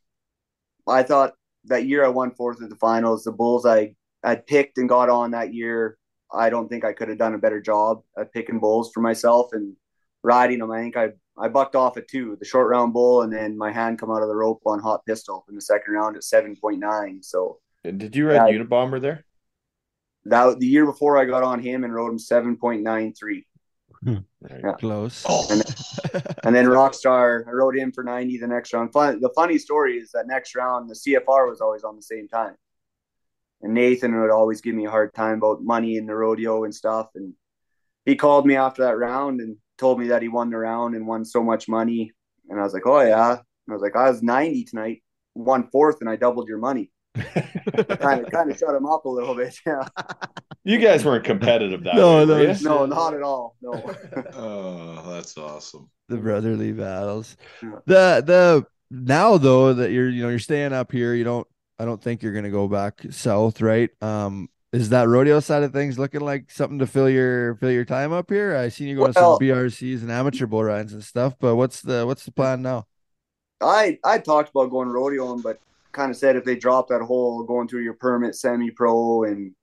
I thought that year I won fourth at the finals. The Bulls I I picked and got on that year. I don't think I could have done a better job at picking bulls for myself and riding them. I think I I bucked off at two, the short round bull, and then my hand come out of the rope on hot pistol in the second round at seven point nine. So Did you ride Yeah. Unabomber there? that the year before I got on him and rode him seven point nine three. Hmm. Yeah. Close. And, and then Rockstar, I rode him for 90 the next round. Fun, the funny story is that next round, the CFR was always on the same time. And Nathan would always give me a hard time about money in the rodeo and stuff. And he called me after that round and told me that he won the round and won so much money. And I was like, oh, yeah. And I was like, I was 90 tonight, one fourth, and I doubled your money. kind of kind of shut him up a little bit. Yeah. You guys weren't competitive that No, way, no, were No, not at all. No. Oh, that's awesome. the brotherly battles. Yeah. The the now though that you're you know you're staying up here, you don't I don't think you're gonna go back south, right? Um is that rodeo side of things looking like something to fill your fill your time up here? I seen you going Well- to some BRCs and amateur bull rides and stuff, but what's the what's the plan now? I I talked about going rodeoing, but kind of said if they drop that whole going through your permit semi pro and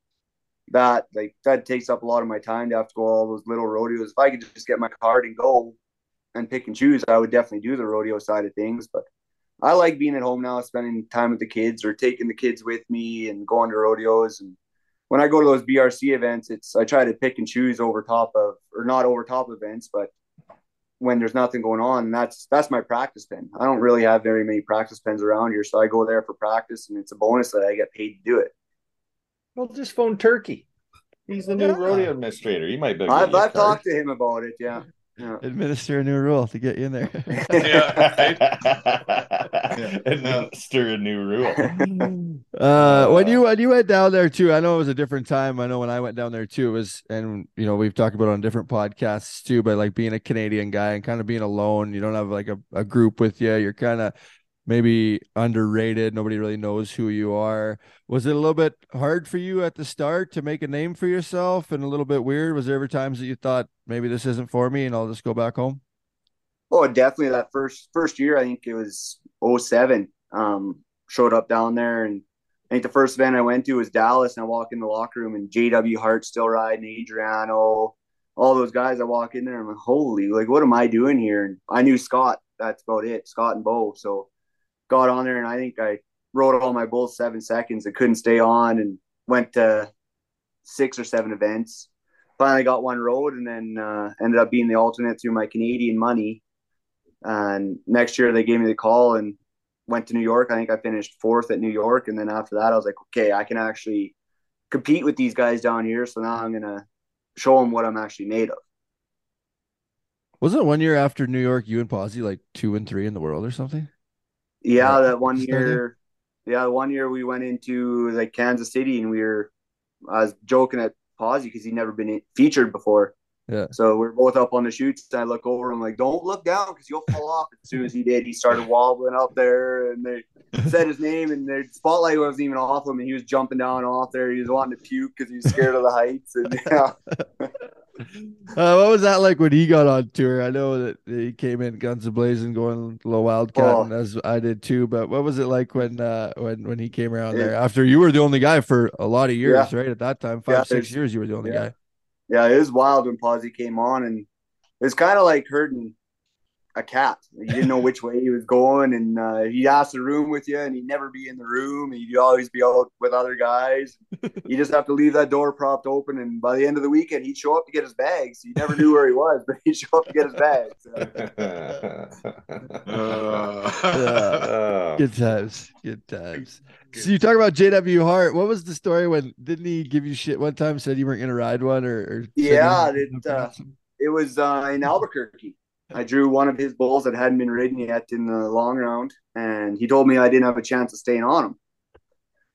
that like that takes up a lot of my time to have to go all those little rodeos. If I could just get my card and go and pick and choose, I would definitely do the rodeo side of things. But I like being at home now, spending time with the kids or taking the kids with me and going to rodeos. And when I go to those BRC events, it's I try to pick and choose over top of or not over top events, but when there's nothing going on, and that's that's my practice pen. I don't really have very many practice pens around here, so I go there for practice, and it's a bonus that I get paid to do it. Well, just phone Turkey. He's the new Yeah. rodeo administrator. He might be. I've, get you a I've talked to him about it. Yeah, yeah. Administer a new rule to get you in there. card. Administer a new rule. Uh, when you when you went down there too, I know it was a different time. I know when I went down there too, it was and you know we've talked about it on different podcasts too. But like being a Canadian guy and kind of being alone, you don't have like a, a group with you. You're kind of maybe underrated. Nobody really knows who you are. Was it a little bit hard for you at the start to make a name for yourself and a little bit weird? Was there ever times that you thought maybe this isn't for me and I'll just go back home? Oh, definitely that first first year. I think it was 07. Um, showed up down there, and I think the first event I went to was Dallas. And I walk in the locker room, and J.W. Hart still riding, Adriano, all those guys. I walk in there, I'm like, holy, like, what am I doing here? And I knew Scott. That's about it, Scott and Bo. So got on there, and I think I rode all my bulls seven seconds. and couldn't stay on, and went to six or seven events. Finally got one road, and then uh, ended up being the alternate through my Canadian money. And next year they gave me the call and went to New York. I think I finished fourth at New York. And then after that, I was like, okay, I can actually compete with these guys down here. So now I'm going to show them what I'm actually made of. Wasn't it one year after New York, you and Posy like two and three in the world or something? Yeah, that one year. Yeah, one year we went into like Kansas City and we were, I was joking at Posy because he'd never been featured before. Yeah. So we're both up on the chutes. And I look over. I'm like, "Don't look down because you'll fall off." As soon as he did, he started wobbling up there, and they said his name, and the spotlight wasn't even off him, and he was jumping down off there. He was wanting to puke because he was scared of the heights, and yeah, Uh, what was that like when he got on tour? I know that he came in guns a blazing, going a little wildcat, Oh. as I did too. But what was it like when uh, when when he came around there? After you were the only guy for a lot of years, Yeah. right? At that time, five Yeah, six years, you were the only guy. yeah, it was wild when Posy came on, and it's kind of like herding a cat. You didn't know which way he was going, and uh, he'd ask the room with you, and he'd never be in the room. He'd always be out with other guys. you just have to leave that door propped open, and by the end of the weekend, he'd show up to get his bags. You never knew where he was, but he'd show up to get his bags. Uh, Uh, Good times, good times. So you talk about JW Hart. What was the story when didn't he give you shit one time? Said you weren't gonna ride one, or, or Yeah, it, uh, it was uh, in Albuquerque. I drew one of his bulls that hadn't been ridden yet in the long round, and he told me I didn't have a chance of staying on him.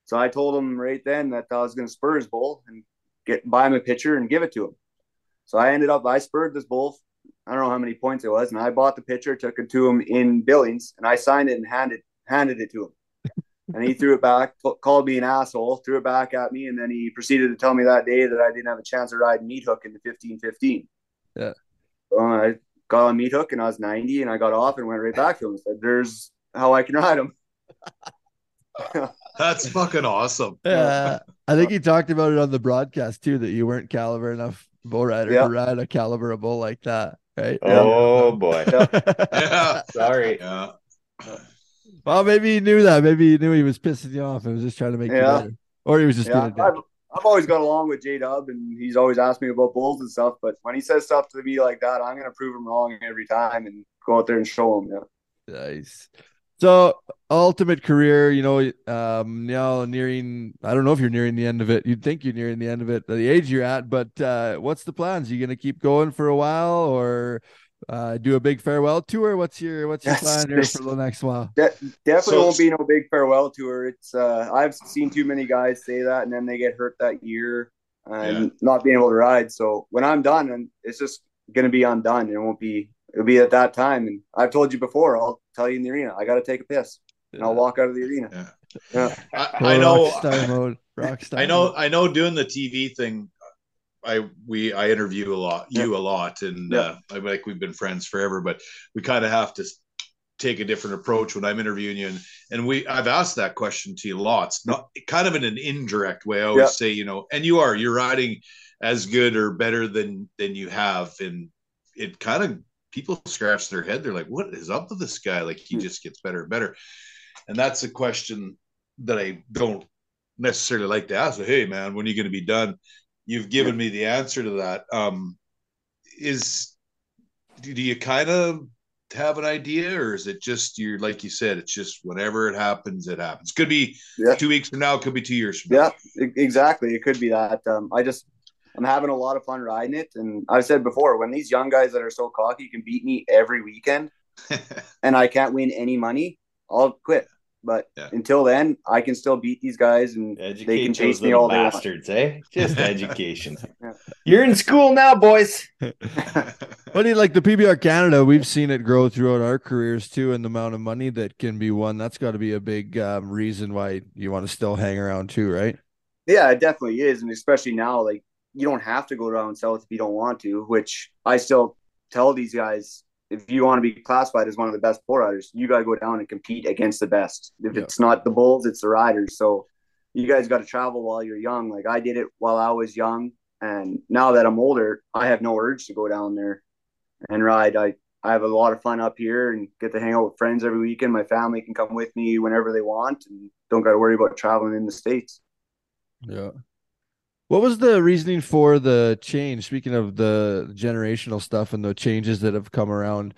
So I told him right then that I was going to spur his bull and get buy him a pitcher and give it to him. So I ended up I spurred this bull. I don't know how many points it was, and I bought the pitcher, took it to him in Billings, and I signed it and handed handed it to him. and he threw it back, called me an asshole, threw it back at me, and then he proceeded to tell me that day that I didn't have a chance of riding meat hook in the fifteen fifteen. Yeah. So I got on meat hook and I was 90 and I got off and went right back to him and said, There's how I can ride him. That's fucking awesome. Yeah, I think he talked about it on the broadcast too that you weren't caliber enough bull rider Yeah. to ride a caliber of bull like that, right? Oh boy. Yeah. Sorry. Yeah. well, maybe he knew that. Maybe he knew he was pissing you off and was just trying to make you Yeah. better, or he was just Yeah, being a dick. I've, always got along with J Dub, and he's always asked me about bulls and stuff. But when he says stuff to me like that, I'm gonna prove him wrong every time and go out there and show him. Yeah. Nice. So ultimate career, you know, um, now nearing. I don't know if you're nearing the end of it. You'd think you're nearing the end of it, the age you're at. But uh, what's the plans? you gonna keep going for a while, or uh, do a big farewell tour? What's your What's your Yes, plan here for the next while? De- definitely So- won't be no big farewell tour. It's uh, I've seen too many guys say that, and then they get hurt that year and Yeah. not being able to ride. So when I'm done, and it's just gonna be I'm. It won't be. It'll be at that time. And I've told you before. I'll tell you in the arena. I got to take a piss, and I'll walk out of the arena. Yeah. Yeah. I, I know. Rockstar mode. Rockstar. I know. mode. I know. Doing the TV thing, I we I interview a lot, you a lot, and Yeah. uh, I like we've been friends forever, but we kind of have to take a different approach when I'm interviewing you. And and we I've asked that question to you lots, not kind of in an indirect way. I always Yeah. say, you know, and you are you're riding as good or better than than you have, and it kind of people scratch their head. They're like, what is up with this guy? Like he Hmm. just gets better and better. And that's a question that I don't necessarily like to ask. Hey, man, when are you going to be done? You've given me the answer to that. Um, is do you kind of have an idea, or is it just you're like you said, it's just whenever it happens, it happens. Could be Yeah. two weeks from now, could be two years from now. Yeah, exactly. It could be that. Um, I just, I'm having a lot of fun riding it. And I've said before, when these young guys that are so cocky can beat me every weekend and I can't win any money, I'll quit. But Yeah. until then, I can still beat these guys and Educate they can chase me all they want. bastards, eh? Just education. Yeah. You're in school now, boys. What do you like the PBR Canada? We've seen it grow throughout our careers too, and the amount of money that can be won. That's got to be a big um, reason why you want to still hang around too, right? Yeah, it definitely is. And especially now, like, you don't have to go down south if you don't want to, which I still tell these guys if you want to be classified as one of the best bull riders, you got to go down and compete against the best. If Yeah. it's not the bulls, it's the riders. So you guys got to travel while you're young. Like I did it while I was young. And now that I'm older, I have no urge to go down there and ride. I, I have a lot of fun up here and get to hang out with friends every weekend. My family can come with me whenever they want and don't got to worry about traveling in the States. Yeah. What was the reasoning for the change? Speaking of the generational stuff and the changes that have come around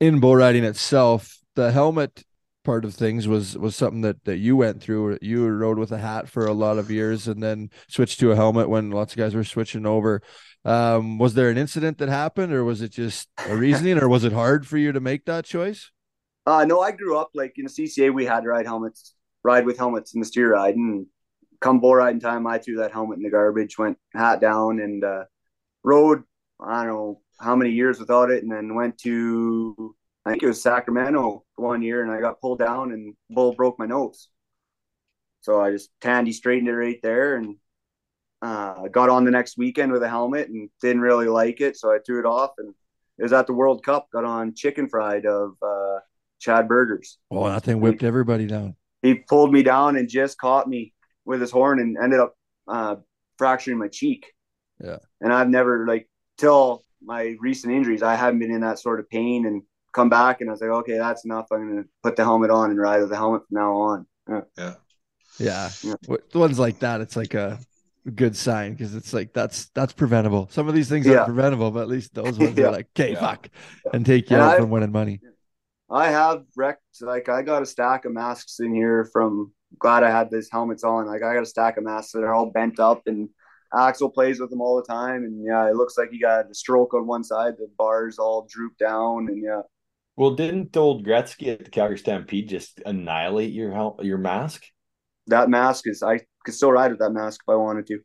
in bull riding itself, the helmet part of things was was something that that you went through. You rode with a hat for a lot of years and then switched to a helmet when lots of guys were switching over. Um, was there an incident that happened, or was it just a reasoning, or was it hard for you to make that choice? Uh, no, I grew up like in the CCA. We had to ride helmets, ride with helmets in the steer ride, and come bull riding time, I threw that helmet in the garbage, went hat down, and uh, rode. I don't know how many years without it, and then went to I think it was Sacramento one year, and I got pulled down, and bull broke my nose. So I just tandy straightened it right there, and uh, got on the next weekend with a helmet, and didn't really like it, so I threw it off, and it was at the World Cup. Got on chicken fried of. Uh, Chad Bergers. Oh, that thing whipped everybody down. He pulled me down and just caught me with his horn and ended up uh, fracturing my cheek. Yeah. And I've never like till my recent injuries, I haven't been in that sort of pain and come back and I was like, okay, that's enough. I'm gonna put the helmet on and ride with the helmet from now on. Yeah. Yeah. Yeah. Yeah. The ones like that, it's like a good sign because it's like that's that's preventable. Some of these things Yeah. are preventable, but at least those ones Yeah. are like, okay, Yeah. fuck, and take you And out I- from winning money. I have wrecked like I got a stack of masks in here from glad I had these helmets on. Like I got a stack of masks that are all bent up and Axel plays with them all the time. And yeah, it looks like he got a stroke on one side, the bars all droop down and yeah. Well, didn't old Gretzky at the Calgary Stampede just annihilate your hel- your mask? That mask is I could still ride with that mask if I wanted to.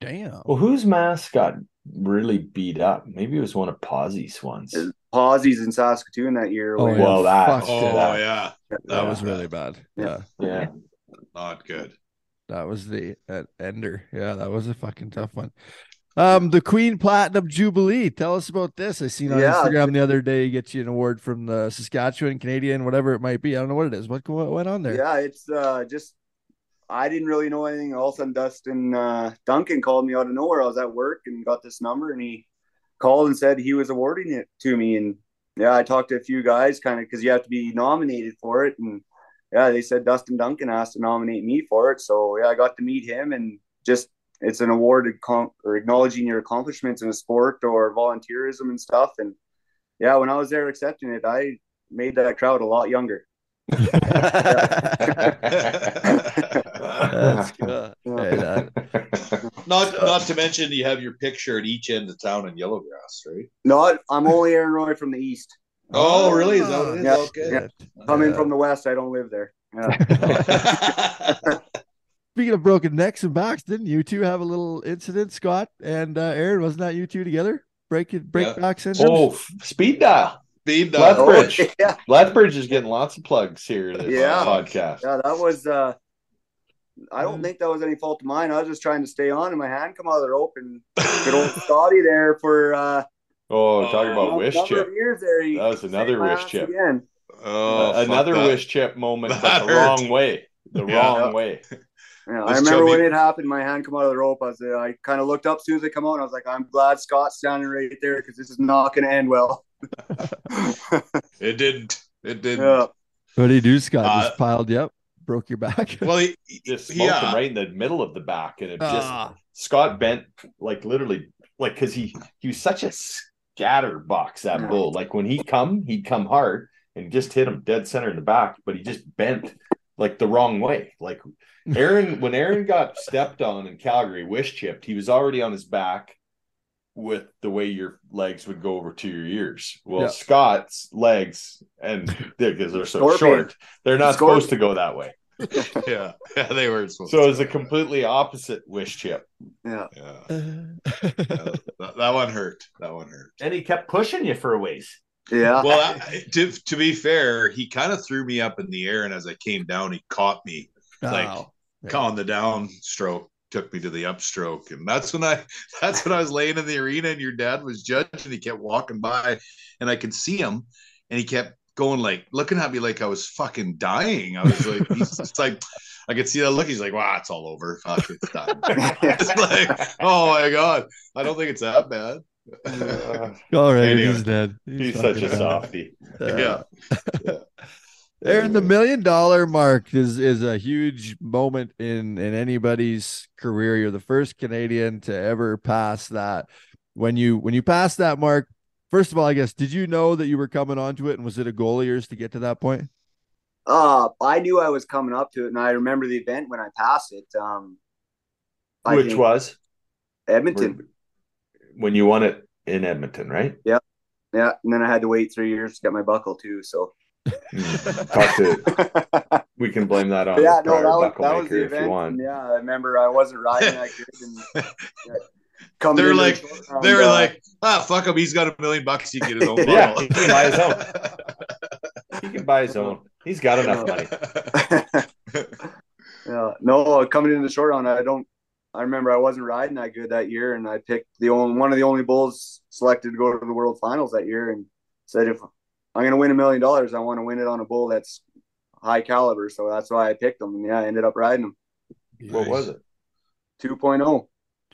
Damn. Well, whose mask got really beat up? Maybe it was one of Posy's ones. Posy's in Saskatoon that year. Oh, yeah. Well, that Oh that- yeah, That that was was really bad. Yeah. yeah. Not good. That was the uh, ender. Yeah, that was a fucking tough one. Um, the Queen Platinum Jubilee. Tell us about this. I seen on Yeah. Instagram the other day. You get you an award from the Saskatchewan Canadian, whatever it might be. I don't know what it is. What, what went on there? Yeah, it's uh, just I didn't really know anything. All of a sudden, Dustin uh, Duncan called me out of nowhere. I was at work and got this number, and he called and said he was awarding it to me. And yeah, I talked to a few guys, kind of because you have to be nominated for it. And yeah, they said Dustin Duncan asked to nominate me for it. So yeah, I got to meet him, and just it's an award or acknowledging your accomplishments in a sport or volunteerism and stuff. And yeah, when I was there accepting it, I made that crowd a lot younger. That's good. Hey, Not not to mention you have your picture at each end of town in Yellow Grass, right? No, I'm only Aaron Roy from the east. Oh, really? Is that what it is? Yeah, Okay. yeah. Coming from the west, I don't live there. Yeah. Speaking of broken necks and backs, didn't you two have a little incident, Scott and uh, Aaron? Wasn't that you two together? Break it, break Yeah. back syndrome. Oh, speed dial. Speed dial. Lethbridge. Oh, yeah. Lethbridge is getting lots of plugs here this Yeah. podcast. Yeah, that was. uh I don't think that was any fault of mine. I was just trying to stay on, and my hand come out of the rope, and good old Scotty there for uh, Oh, talking Oh, about wish chip. years there. That was another wish chip. again. Oh, Uh, another that. wish chip moment, but the hurt. wrong way. The Yeah. wrong way. Yeah, I remember chubby- when it happened. My hand come out of the rope. I was, uh, I kind of looked up as soon as they come out. And I was like, I'm glad Scott's standing right there because this is not going to end well. It didn't. It didn't. yeah, What did he do, Scott? Uh, Just piled you up, broke your back. Well, he, Just smoked yeah. him right in the middle of the back, and it just Ah. Scott bent like literally like because he he was such a scatter box that Yeah. bull. Like when he come, he'd come hard and just hit him dead center in the back, but he just bent like the wrong way. Like Aaron, when Aaron got stepped on in Calgary, wish chipped, he was already on his back with the way your legs would go over to your ears. Well, Yeah. Scott's legs and because they're so Scorpion. short, they're not Scorpion. supposed to go that way. Yeah, yeah, they were supposed So to. it's a completely opposite wish chip. yeah. yeah, Uh, yeah, that, that one hurt. That one hurt. And he kept pushing you for a ways. Yeah. Well, I, to to be fair, he kind of threw me up in the air, and as I came down, he caught me like Ow. on the downstroke, took me to the upstroke, and that's when I that's when I was laying in the arena, and your dad was judging. He kept walking by, and I could see him, and he kept going like looking at me like I was fucking dying. I was like, he's just like. I could see that look. He's like, "Wow, it's all over. Fuck, it's done." it's like, oh my god, I don't think it's that bad. All right, Anyway. he's dead. He's fucking such a dead. softie. Uh, yeah, Aaron, the million dollar mark is is a huge moment in in anybody's career. You're the first Canadian to ever pass that. When you when you pass that mark, first of all, I guess did you know that you were coming onto it, and was it a goal of yours to get to that point? Uh, I knew I was coming up to it, and I remember the event when I passed it. Um, I Which was Edmonton. when you won it in Edmonton, right? Yeah, yeah. and then I had to wait three years to get my buckle too. So Talk to, we can blame that on yeah, no, that was, that was the event. yeah, I remember I wasn't riding that good. And, yeah, coming They're into the like- short they're uh, like, "Ah, fuck him. He's got a million bucks. He can get his own Yeah, he can buy his own. He can buy his own. He's got enough money. yeah, no, coming into the short round, I don't. I remember I wasn't riding that good that year, and I picked the only one of the only bulls selected to go to the World Finals that year, and said if I'm going to win a million dollars, I want to win it on a bull that's high caliber. So that's why I picked him, and yeah, I ended up riding him What was it? 2.0.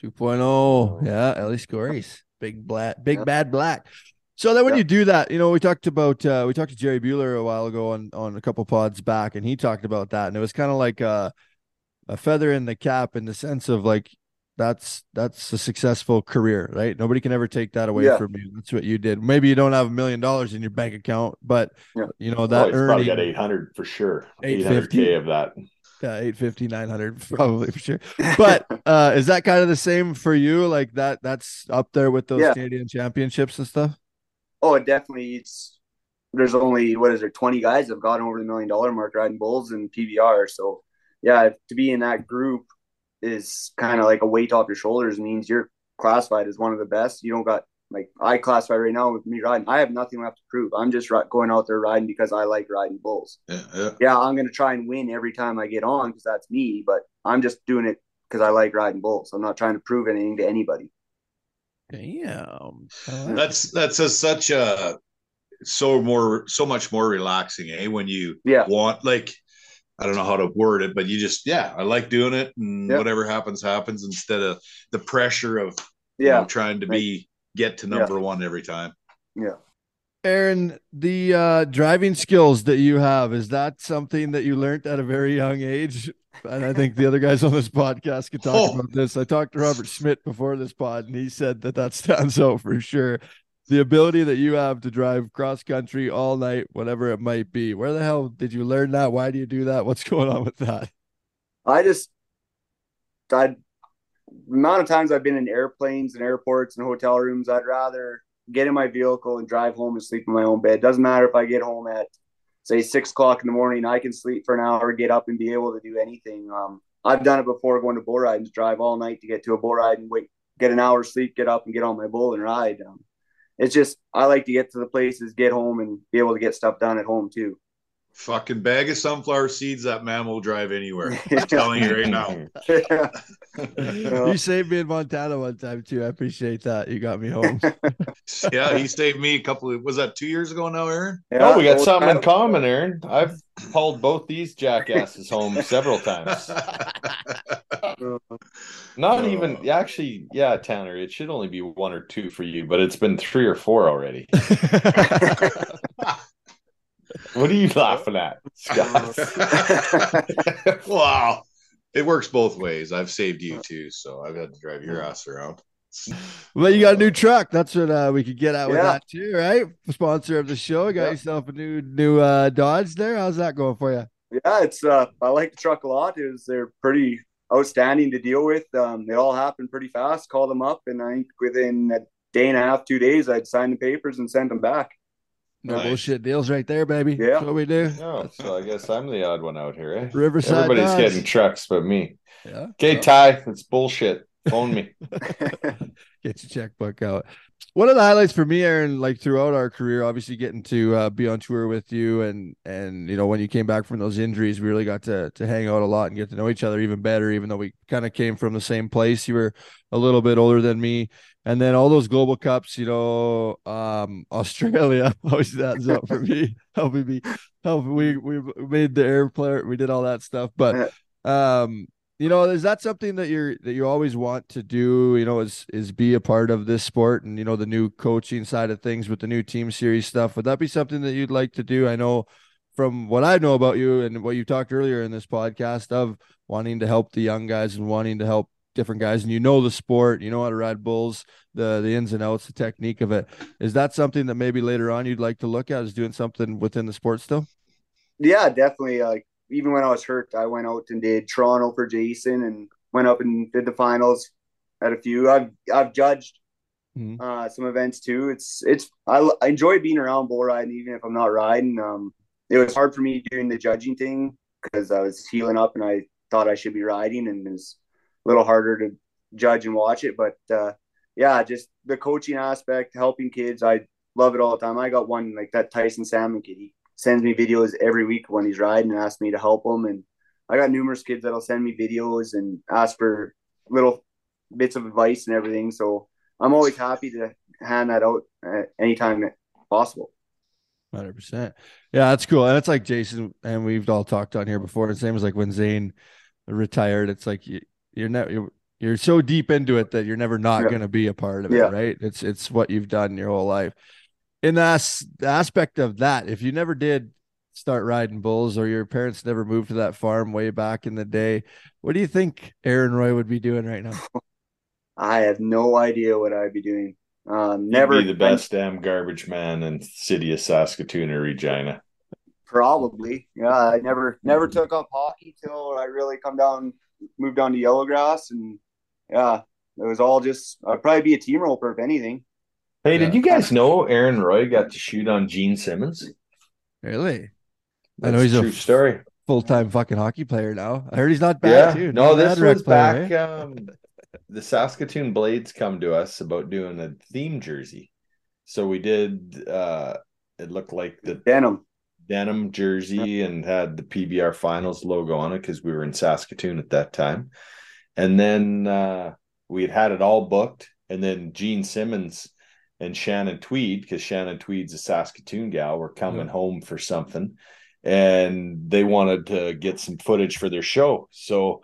2.0. oh. Yeah, Ellie Scories. Big black, big Yeah. bad black. So then when Yeah. you do that, you know, we talked about uh we talked to Jerry Bueller a while ago on on a couple pods back, and he talked about that. And it was kind of like uh a feather in the cap in the sense of like that's that's a successful career, right? Nobody can ever take that away Yeah. from you. That's what you did. Maybe you don't have a million dollars in your bank account, but Yeah. you know Oh, that he's probably got 800 for sure. 850. 800K of that. Yeah, 850, 900 probably for sure. But uh is that kind of the same for you? Like that that's up there with those Yeah. Canadian championships and stuff? Oh, it definitely. It's there's only what is there 20 guys have gotten over the million dollar mark riding bulls and PBR. So yeah, to be in that group is kind of like a weight off your shoulders. Means you're classified as one of the best. You don't got like I classify right now with me riding. I have nothing left to prove. I'm just ri- going out there riding because I like riding bulls. yeah, yeah. Yeah, I'm gonna try and win every time I get on because that's me. But I'm just doing it because I like riding bulls. I'm not trying to prove anything to anybody. Damn. Like That's that's a, such a so more so much more relaxing, eh? When you Yeah. want like I don't know how to word it, but you just yeah, I like doing it, and Yeah. whatever happens happens instead of the pressure of you Yeah. know, trying to be get to number one every time. Yeah. Aaron, the uh, driving skills that you have, is that something that you learned at a very young age? And I think the other guys on this podcast could talk Oh. about this. I talked to Robert Schmidt before this pod, and he said that that stands out for sure. The ability that you have to drive cross country all night, whatever it might be. Where the hell did you learn that? Why do you do that? What's going on with that? I just, I, the amount of times I've been in airplanes and airports and hotel rooms, I'd rather get in my vehicle and drive home and sleep in my own bed. Doesn't matter if I get home at, say, six o'clock in the morning, I can sleep for an hour, get up and be able to do anything. Um, I've done it before going to bull riding, drive all night to get to a bull ride and wait, get an hour sleep, get up and get on my bull and ride. Um, it's just, I like to get to the places, get home and be able to get stuff done at home too. Fucking bag of sunflower seeds, that man will drive anywhere. I'm telling you right now. You saved me in Montana one time too. I appreciate that. You got me home. Yeah, he saved me a couple of was that two years ago now, Aaron? oh, we got something in common, Aaron. I've hauled both these jackasses home several times. Not even actually, yeah, Tanner. It should only be one or two for you, but it's been three or four already. What are you laughing at, Scott? wow. It works both ways. I've saved you too, so I've had to drive your ass around. Well, you got a new truck. That's what uh, we could get at with Yeah. that too, right? Sponsor of the show. Got Yeah. yourself a new new uh, Dodge there. How's that going for you? Yeah, it's uh I like the truck a lot. It was they're pretty outstanding to deal with. Um it all happened pretty fast. Called them up and I think within a day and a half, two days I'd signed the papers and sent them back. No Nice. bullshit deals right there, baby. Yeah. That's what we do. Oh, so I guess I'm the odd one out here, eh? Riverside Everybody's Dodge. getting trucks but me. Yeah. Okay, Ty, it's bullshit. Phone me. get your checkbook out. One of the highlights for me, Aaron, like throughout our career, obviously getting to uh, be on tour with you, and and you know when you came back from those injuries, we really got to to hang out a lot and get to know each other even better. Even though we kind of came from the same place, you were a little bit older than me, and then all those global cups, you know, um, Australia, always that's up for me, helping me, helping we we made the airplane, we did all that stuff, but um you know is that something that you're that you always want to do you know is is be a part of this sport and you know the new coaching side of things with the new team series stuff? Would that be something that you'd like to do? I know from what i know about you and what you talked earlier in this podcast of wanting to help the young guys and wanting to help different guys and you know the sport you know how to ride bulls the the ins and outs the technique of it is that something that maybe later on you'd like to look at is doing something within the sport still yeah, definitely. Like even when I was hurt, I went out and did Toronto for Jason and went up and did the finals at a few. I've I've judged Mhm. uh, some events too. It's it's I, I enjoy being around bull riding even if I'm not riding. Um, it was hard for me doing the judging thing because I was healing up and I thought I should be riding and it was little harder to judge and watch it. But uh, yeah, just the coaching aspect, helping kids, I love it all the time. I got one like that Tyson Salmon kid. He sends me videos every week when he's riding and asks me to help him. And I got numerous kids that'll send me videos and ask for little bits of advice and everything. So I'm always happy to hand that out at anytime possible. Hundred percent. Yeah, that's cool. And it's like Jason and we've all talked on here before. The same as like when Zane retired. It's like you, you're not you're, you're so deep into it that you're never not Yeah. going to be a part of it, right? It's it's what you've done your whole life. In the, as- the aspect of that, if you never did start riding bulls or your parents never moved to that farm way back in the day, what do you think Aaron Roy would be doing right now? I have no idea what I'd be doing. Um, You'd never be the best damn garbage man in city of Saskatoon or Regina. Probably, yeah. I never never took up hockey till I really come down, moved on to Yellow Grass, and yeah, it was all just. I'd probably be a team roper if anything. Hey, did you guys know Aaron Roy got to shoot on Gene Simmons? Really? I know he's a a true story. Full time fucking hockey player now. I heard he's not bad Yeah, too. no, Not this bad rec was player, back. eh? Um, the Saskatoon Blades come to us about doing a theme jersey, so we did. uh It looked like the Denim. Denim jersey and had the PBR Finals logo on it because we were in Saskatoon at that time. And then uh, we had had it all booked. And then Gene Simmons and Shannon Tweed, because Shannon Tweed's a Saskatoon gal, were coming Yeah. home for something. and they wanted to get some footage for their show. So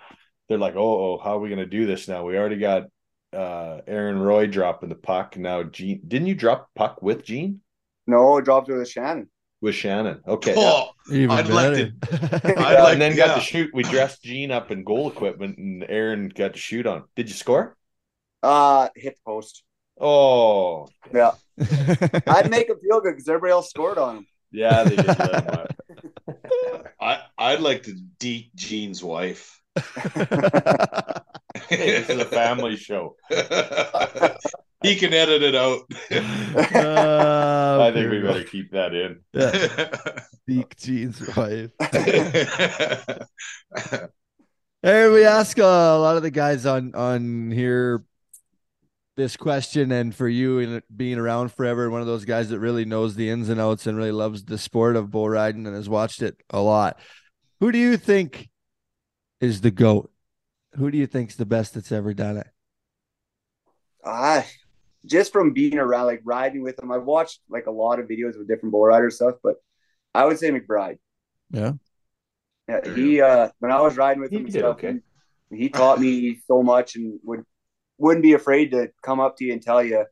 they're like, "Oh, oh how are we going to do this now? We already got uh Aaron Roy dropping the puck now. Gene, didn't you drop puck with Gene No, I dropped it with Shannon. With Shannon? Okay, Oh, Even I'd like better. I'd Yeah, like and then yeah. got to shoot. We dressed Gene up in goal equipment, and Aaron got to shoot on. Did you score? Uh, hit the post. Oh, Yeah, I'd make him feel good because everybody else scored on him. yeah, they did let him. I I'd like to deke Gene's wife. Hey, this is a family show. He can edit it out. Uh, I think we better keep that in. Yeah. Beak Gene's wife. Hey, we ask uh, a lot of the guys on on here this question, and for you and being around forever, one of those guys that really knows the ins and outs and really loves the sport of bull riding and has watched it a lot. Who do you think is the goat? Who do you think's the best that's ever done it? Ah, just from being around, like riding with him, I've watched like a lot of videos with different bull rider stuff, but I would say McBride. Yeah. Yeah, he uh when I was riding with He him and did stuff, okay. he, he taught me so much and would wouldn't be afraid to come up to you and tell you if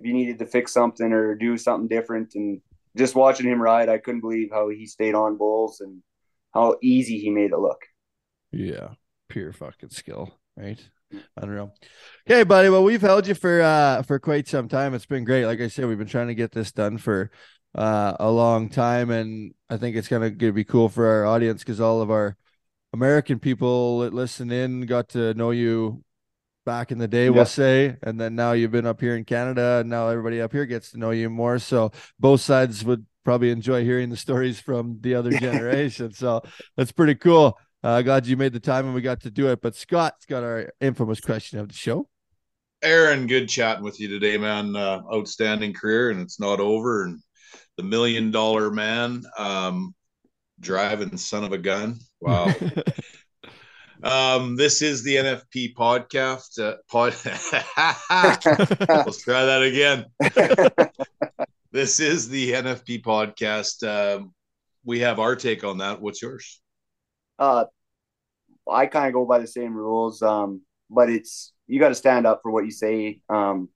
you needed to fix something or do something different. And just watching him ride, I couldn't believe how he stayed on bulls and how easy he made it look. Yeah, pure fucking skill, right? Unreal. Okay, buddy. Well, we've held you for uh for quite some time. It's been great. Like I said, we've been trying to get this done for uh a long time, and I think it's gonna, gonna be cool for our audience because all of our American people that listen in got to know you back in the day, Yeah. we'll say, and then now you've been up here in Canada, and now everybody up here gets to know you more. So both sides would probably enjoy hearing the stories from the other generation. So that's pretty cool. Uh, glad you made the time and we got to do it. But Scott's got our infamous question of the show. Aaron, good chatting with you today, man. Uh, outstanding career, and it's not over. And the million dollar man, um, driving son of a gun. Wow. um, this is the NFP podcast. Uh, pod. Let's try that again. this is the NFP podcast. Um, we have our take on that. What's yours? Uh, I kind of go by the same rules, um, but it's you got to stand up for what you say. Um,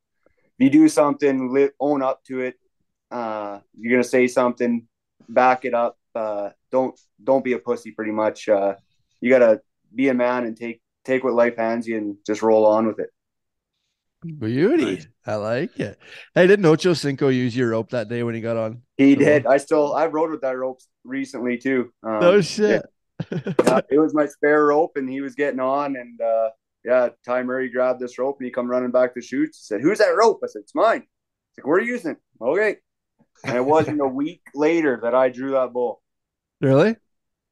if you do something, li- own up to it. Uh, you're gonna say something, back it up. Uh, don't don't be a pussy. Pretty much, uh, you gotta be a man and take take what life hands you and just roll on with it. Beauty. Nice. I like it. Hey, didn't Ocho Cinco use your rope that day when he got on? He Cool. did. I still I rode with that rope recently too. Um, No shit. yeah, it was my spare rope and he was getting on and uh yeah ty murray grabbed this rope and he come running back to chutes he said who's that rope i said it's mine He's like we're using it okay and it wasn't a week later that i drew that bull really?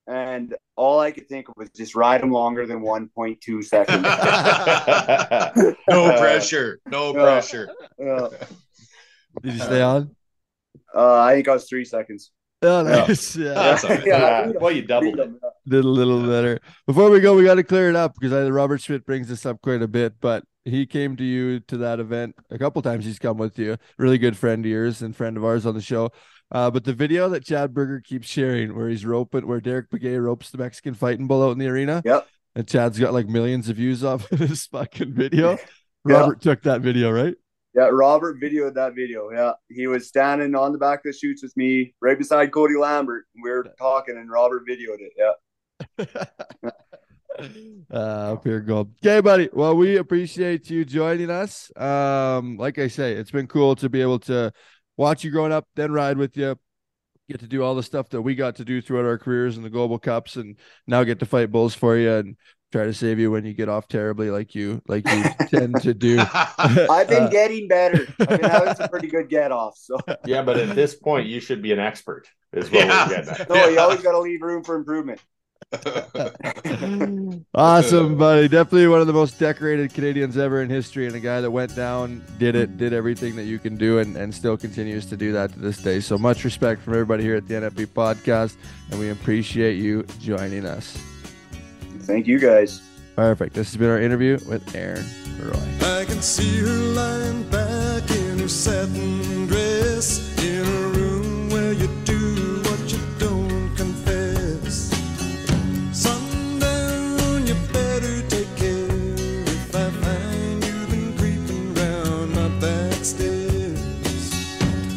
and all i could think of was just ride him longer than 1.2 seconds No pressure. No Yeah. pressure. uh, Did you stay on? uh, i think i was three seconds Oh, Yeah. nice. Yeah. That's all right. Yeah. well, you doubled it. Did a little better. Before we go, we got to clear it up because I, Robert Schmidt brings this up quite a bit, but he came to you to that event a couple times. He's come with you, really good friend of yours and friend of ours on the show. Uh, but the video that Chad Berger keeps sharing, where he's roping, where Derek Begay ropes the Mexican fighting bull out in the arena, Yep. and Chad's got like millions of views off of this fucking video. Yeah. Robert took that video, right? Yeah, Robert videoed that video. Yeah, he was standing on the back of the chutes with me, right beside Cody Lambert. We were talking, and Robert videoed it. Yeah, uh pure gold okay buddy well we appreciate you joining us um like i say it's been cool to be able to watch you growing up then ride with you get to do all the stuff that we got to do throughout our careers in the global cups and now get to fight bulls for you and try to save you when you get off terribly like you like you tend to do I've been Uh, getting better. I've been having some pretty good get offs. So Yeah, but at this point, you should be an expert. Is what Yeah. we're getting at. no, you always got to leave room for improvement. awesome, buddy. Definitely one of the most decorated Canadians ever in history, and a guy that went down, did it, did everything that you can do, and, and still continues to do that to this day. So much respect from everybody here at the NFP podcast, and we appreciate you joining us. Thank you guys. Perfect. This has been our interview with Aaron Roy. I can see her lying back in her satin dress in a room where you do what you don't confess. Sundown, you better take care if I find you been creeping round my back stairs.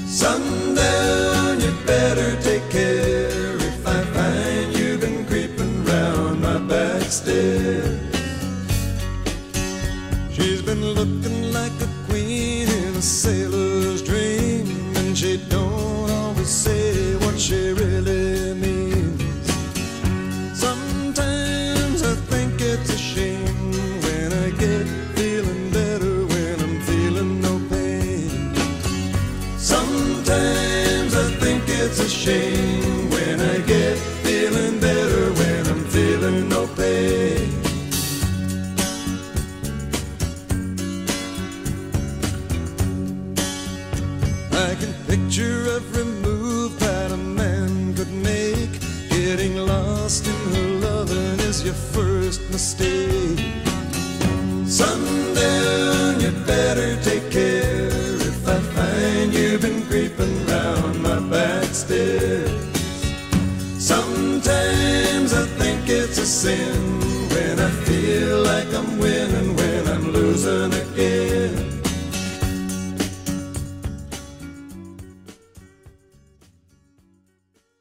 Sundown, you better take care. Stairs. She's been looking like a queen in a sailor's dream, and she don't always say what she really means. Sometimes I think it's a shame when I get feeling better when I'm feeling no pain. Sometimes I think it's a shame Sundown, you better take care if I find you've been creeping round my back stairs. Sometimes I think it's a sin when I feel like I'm winning when I'm losing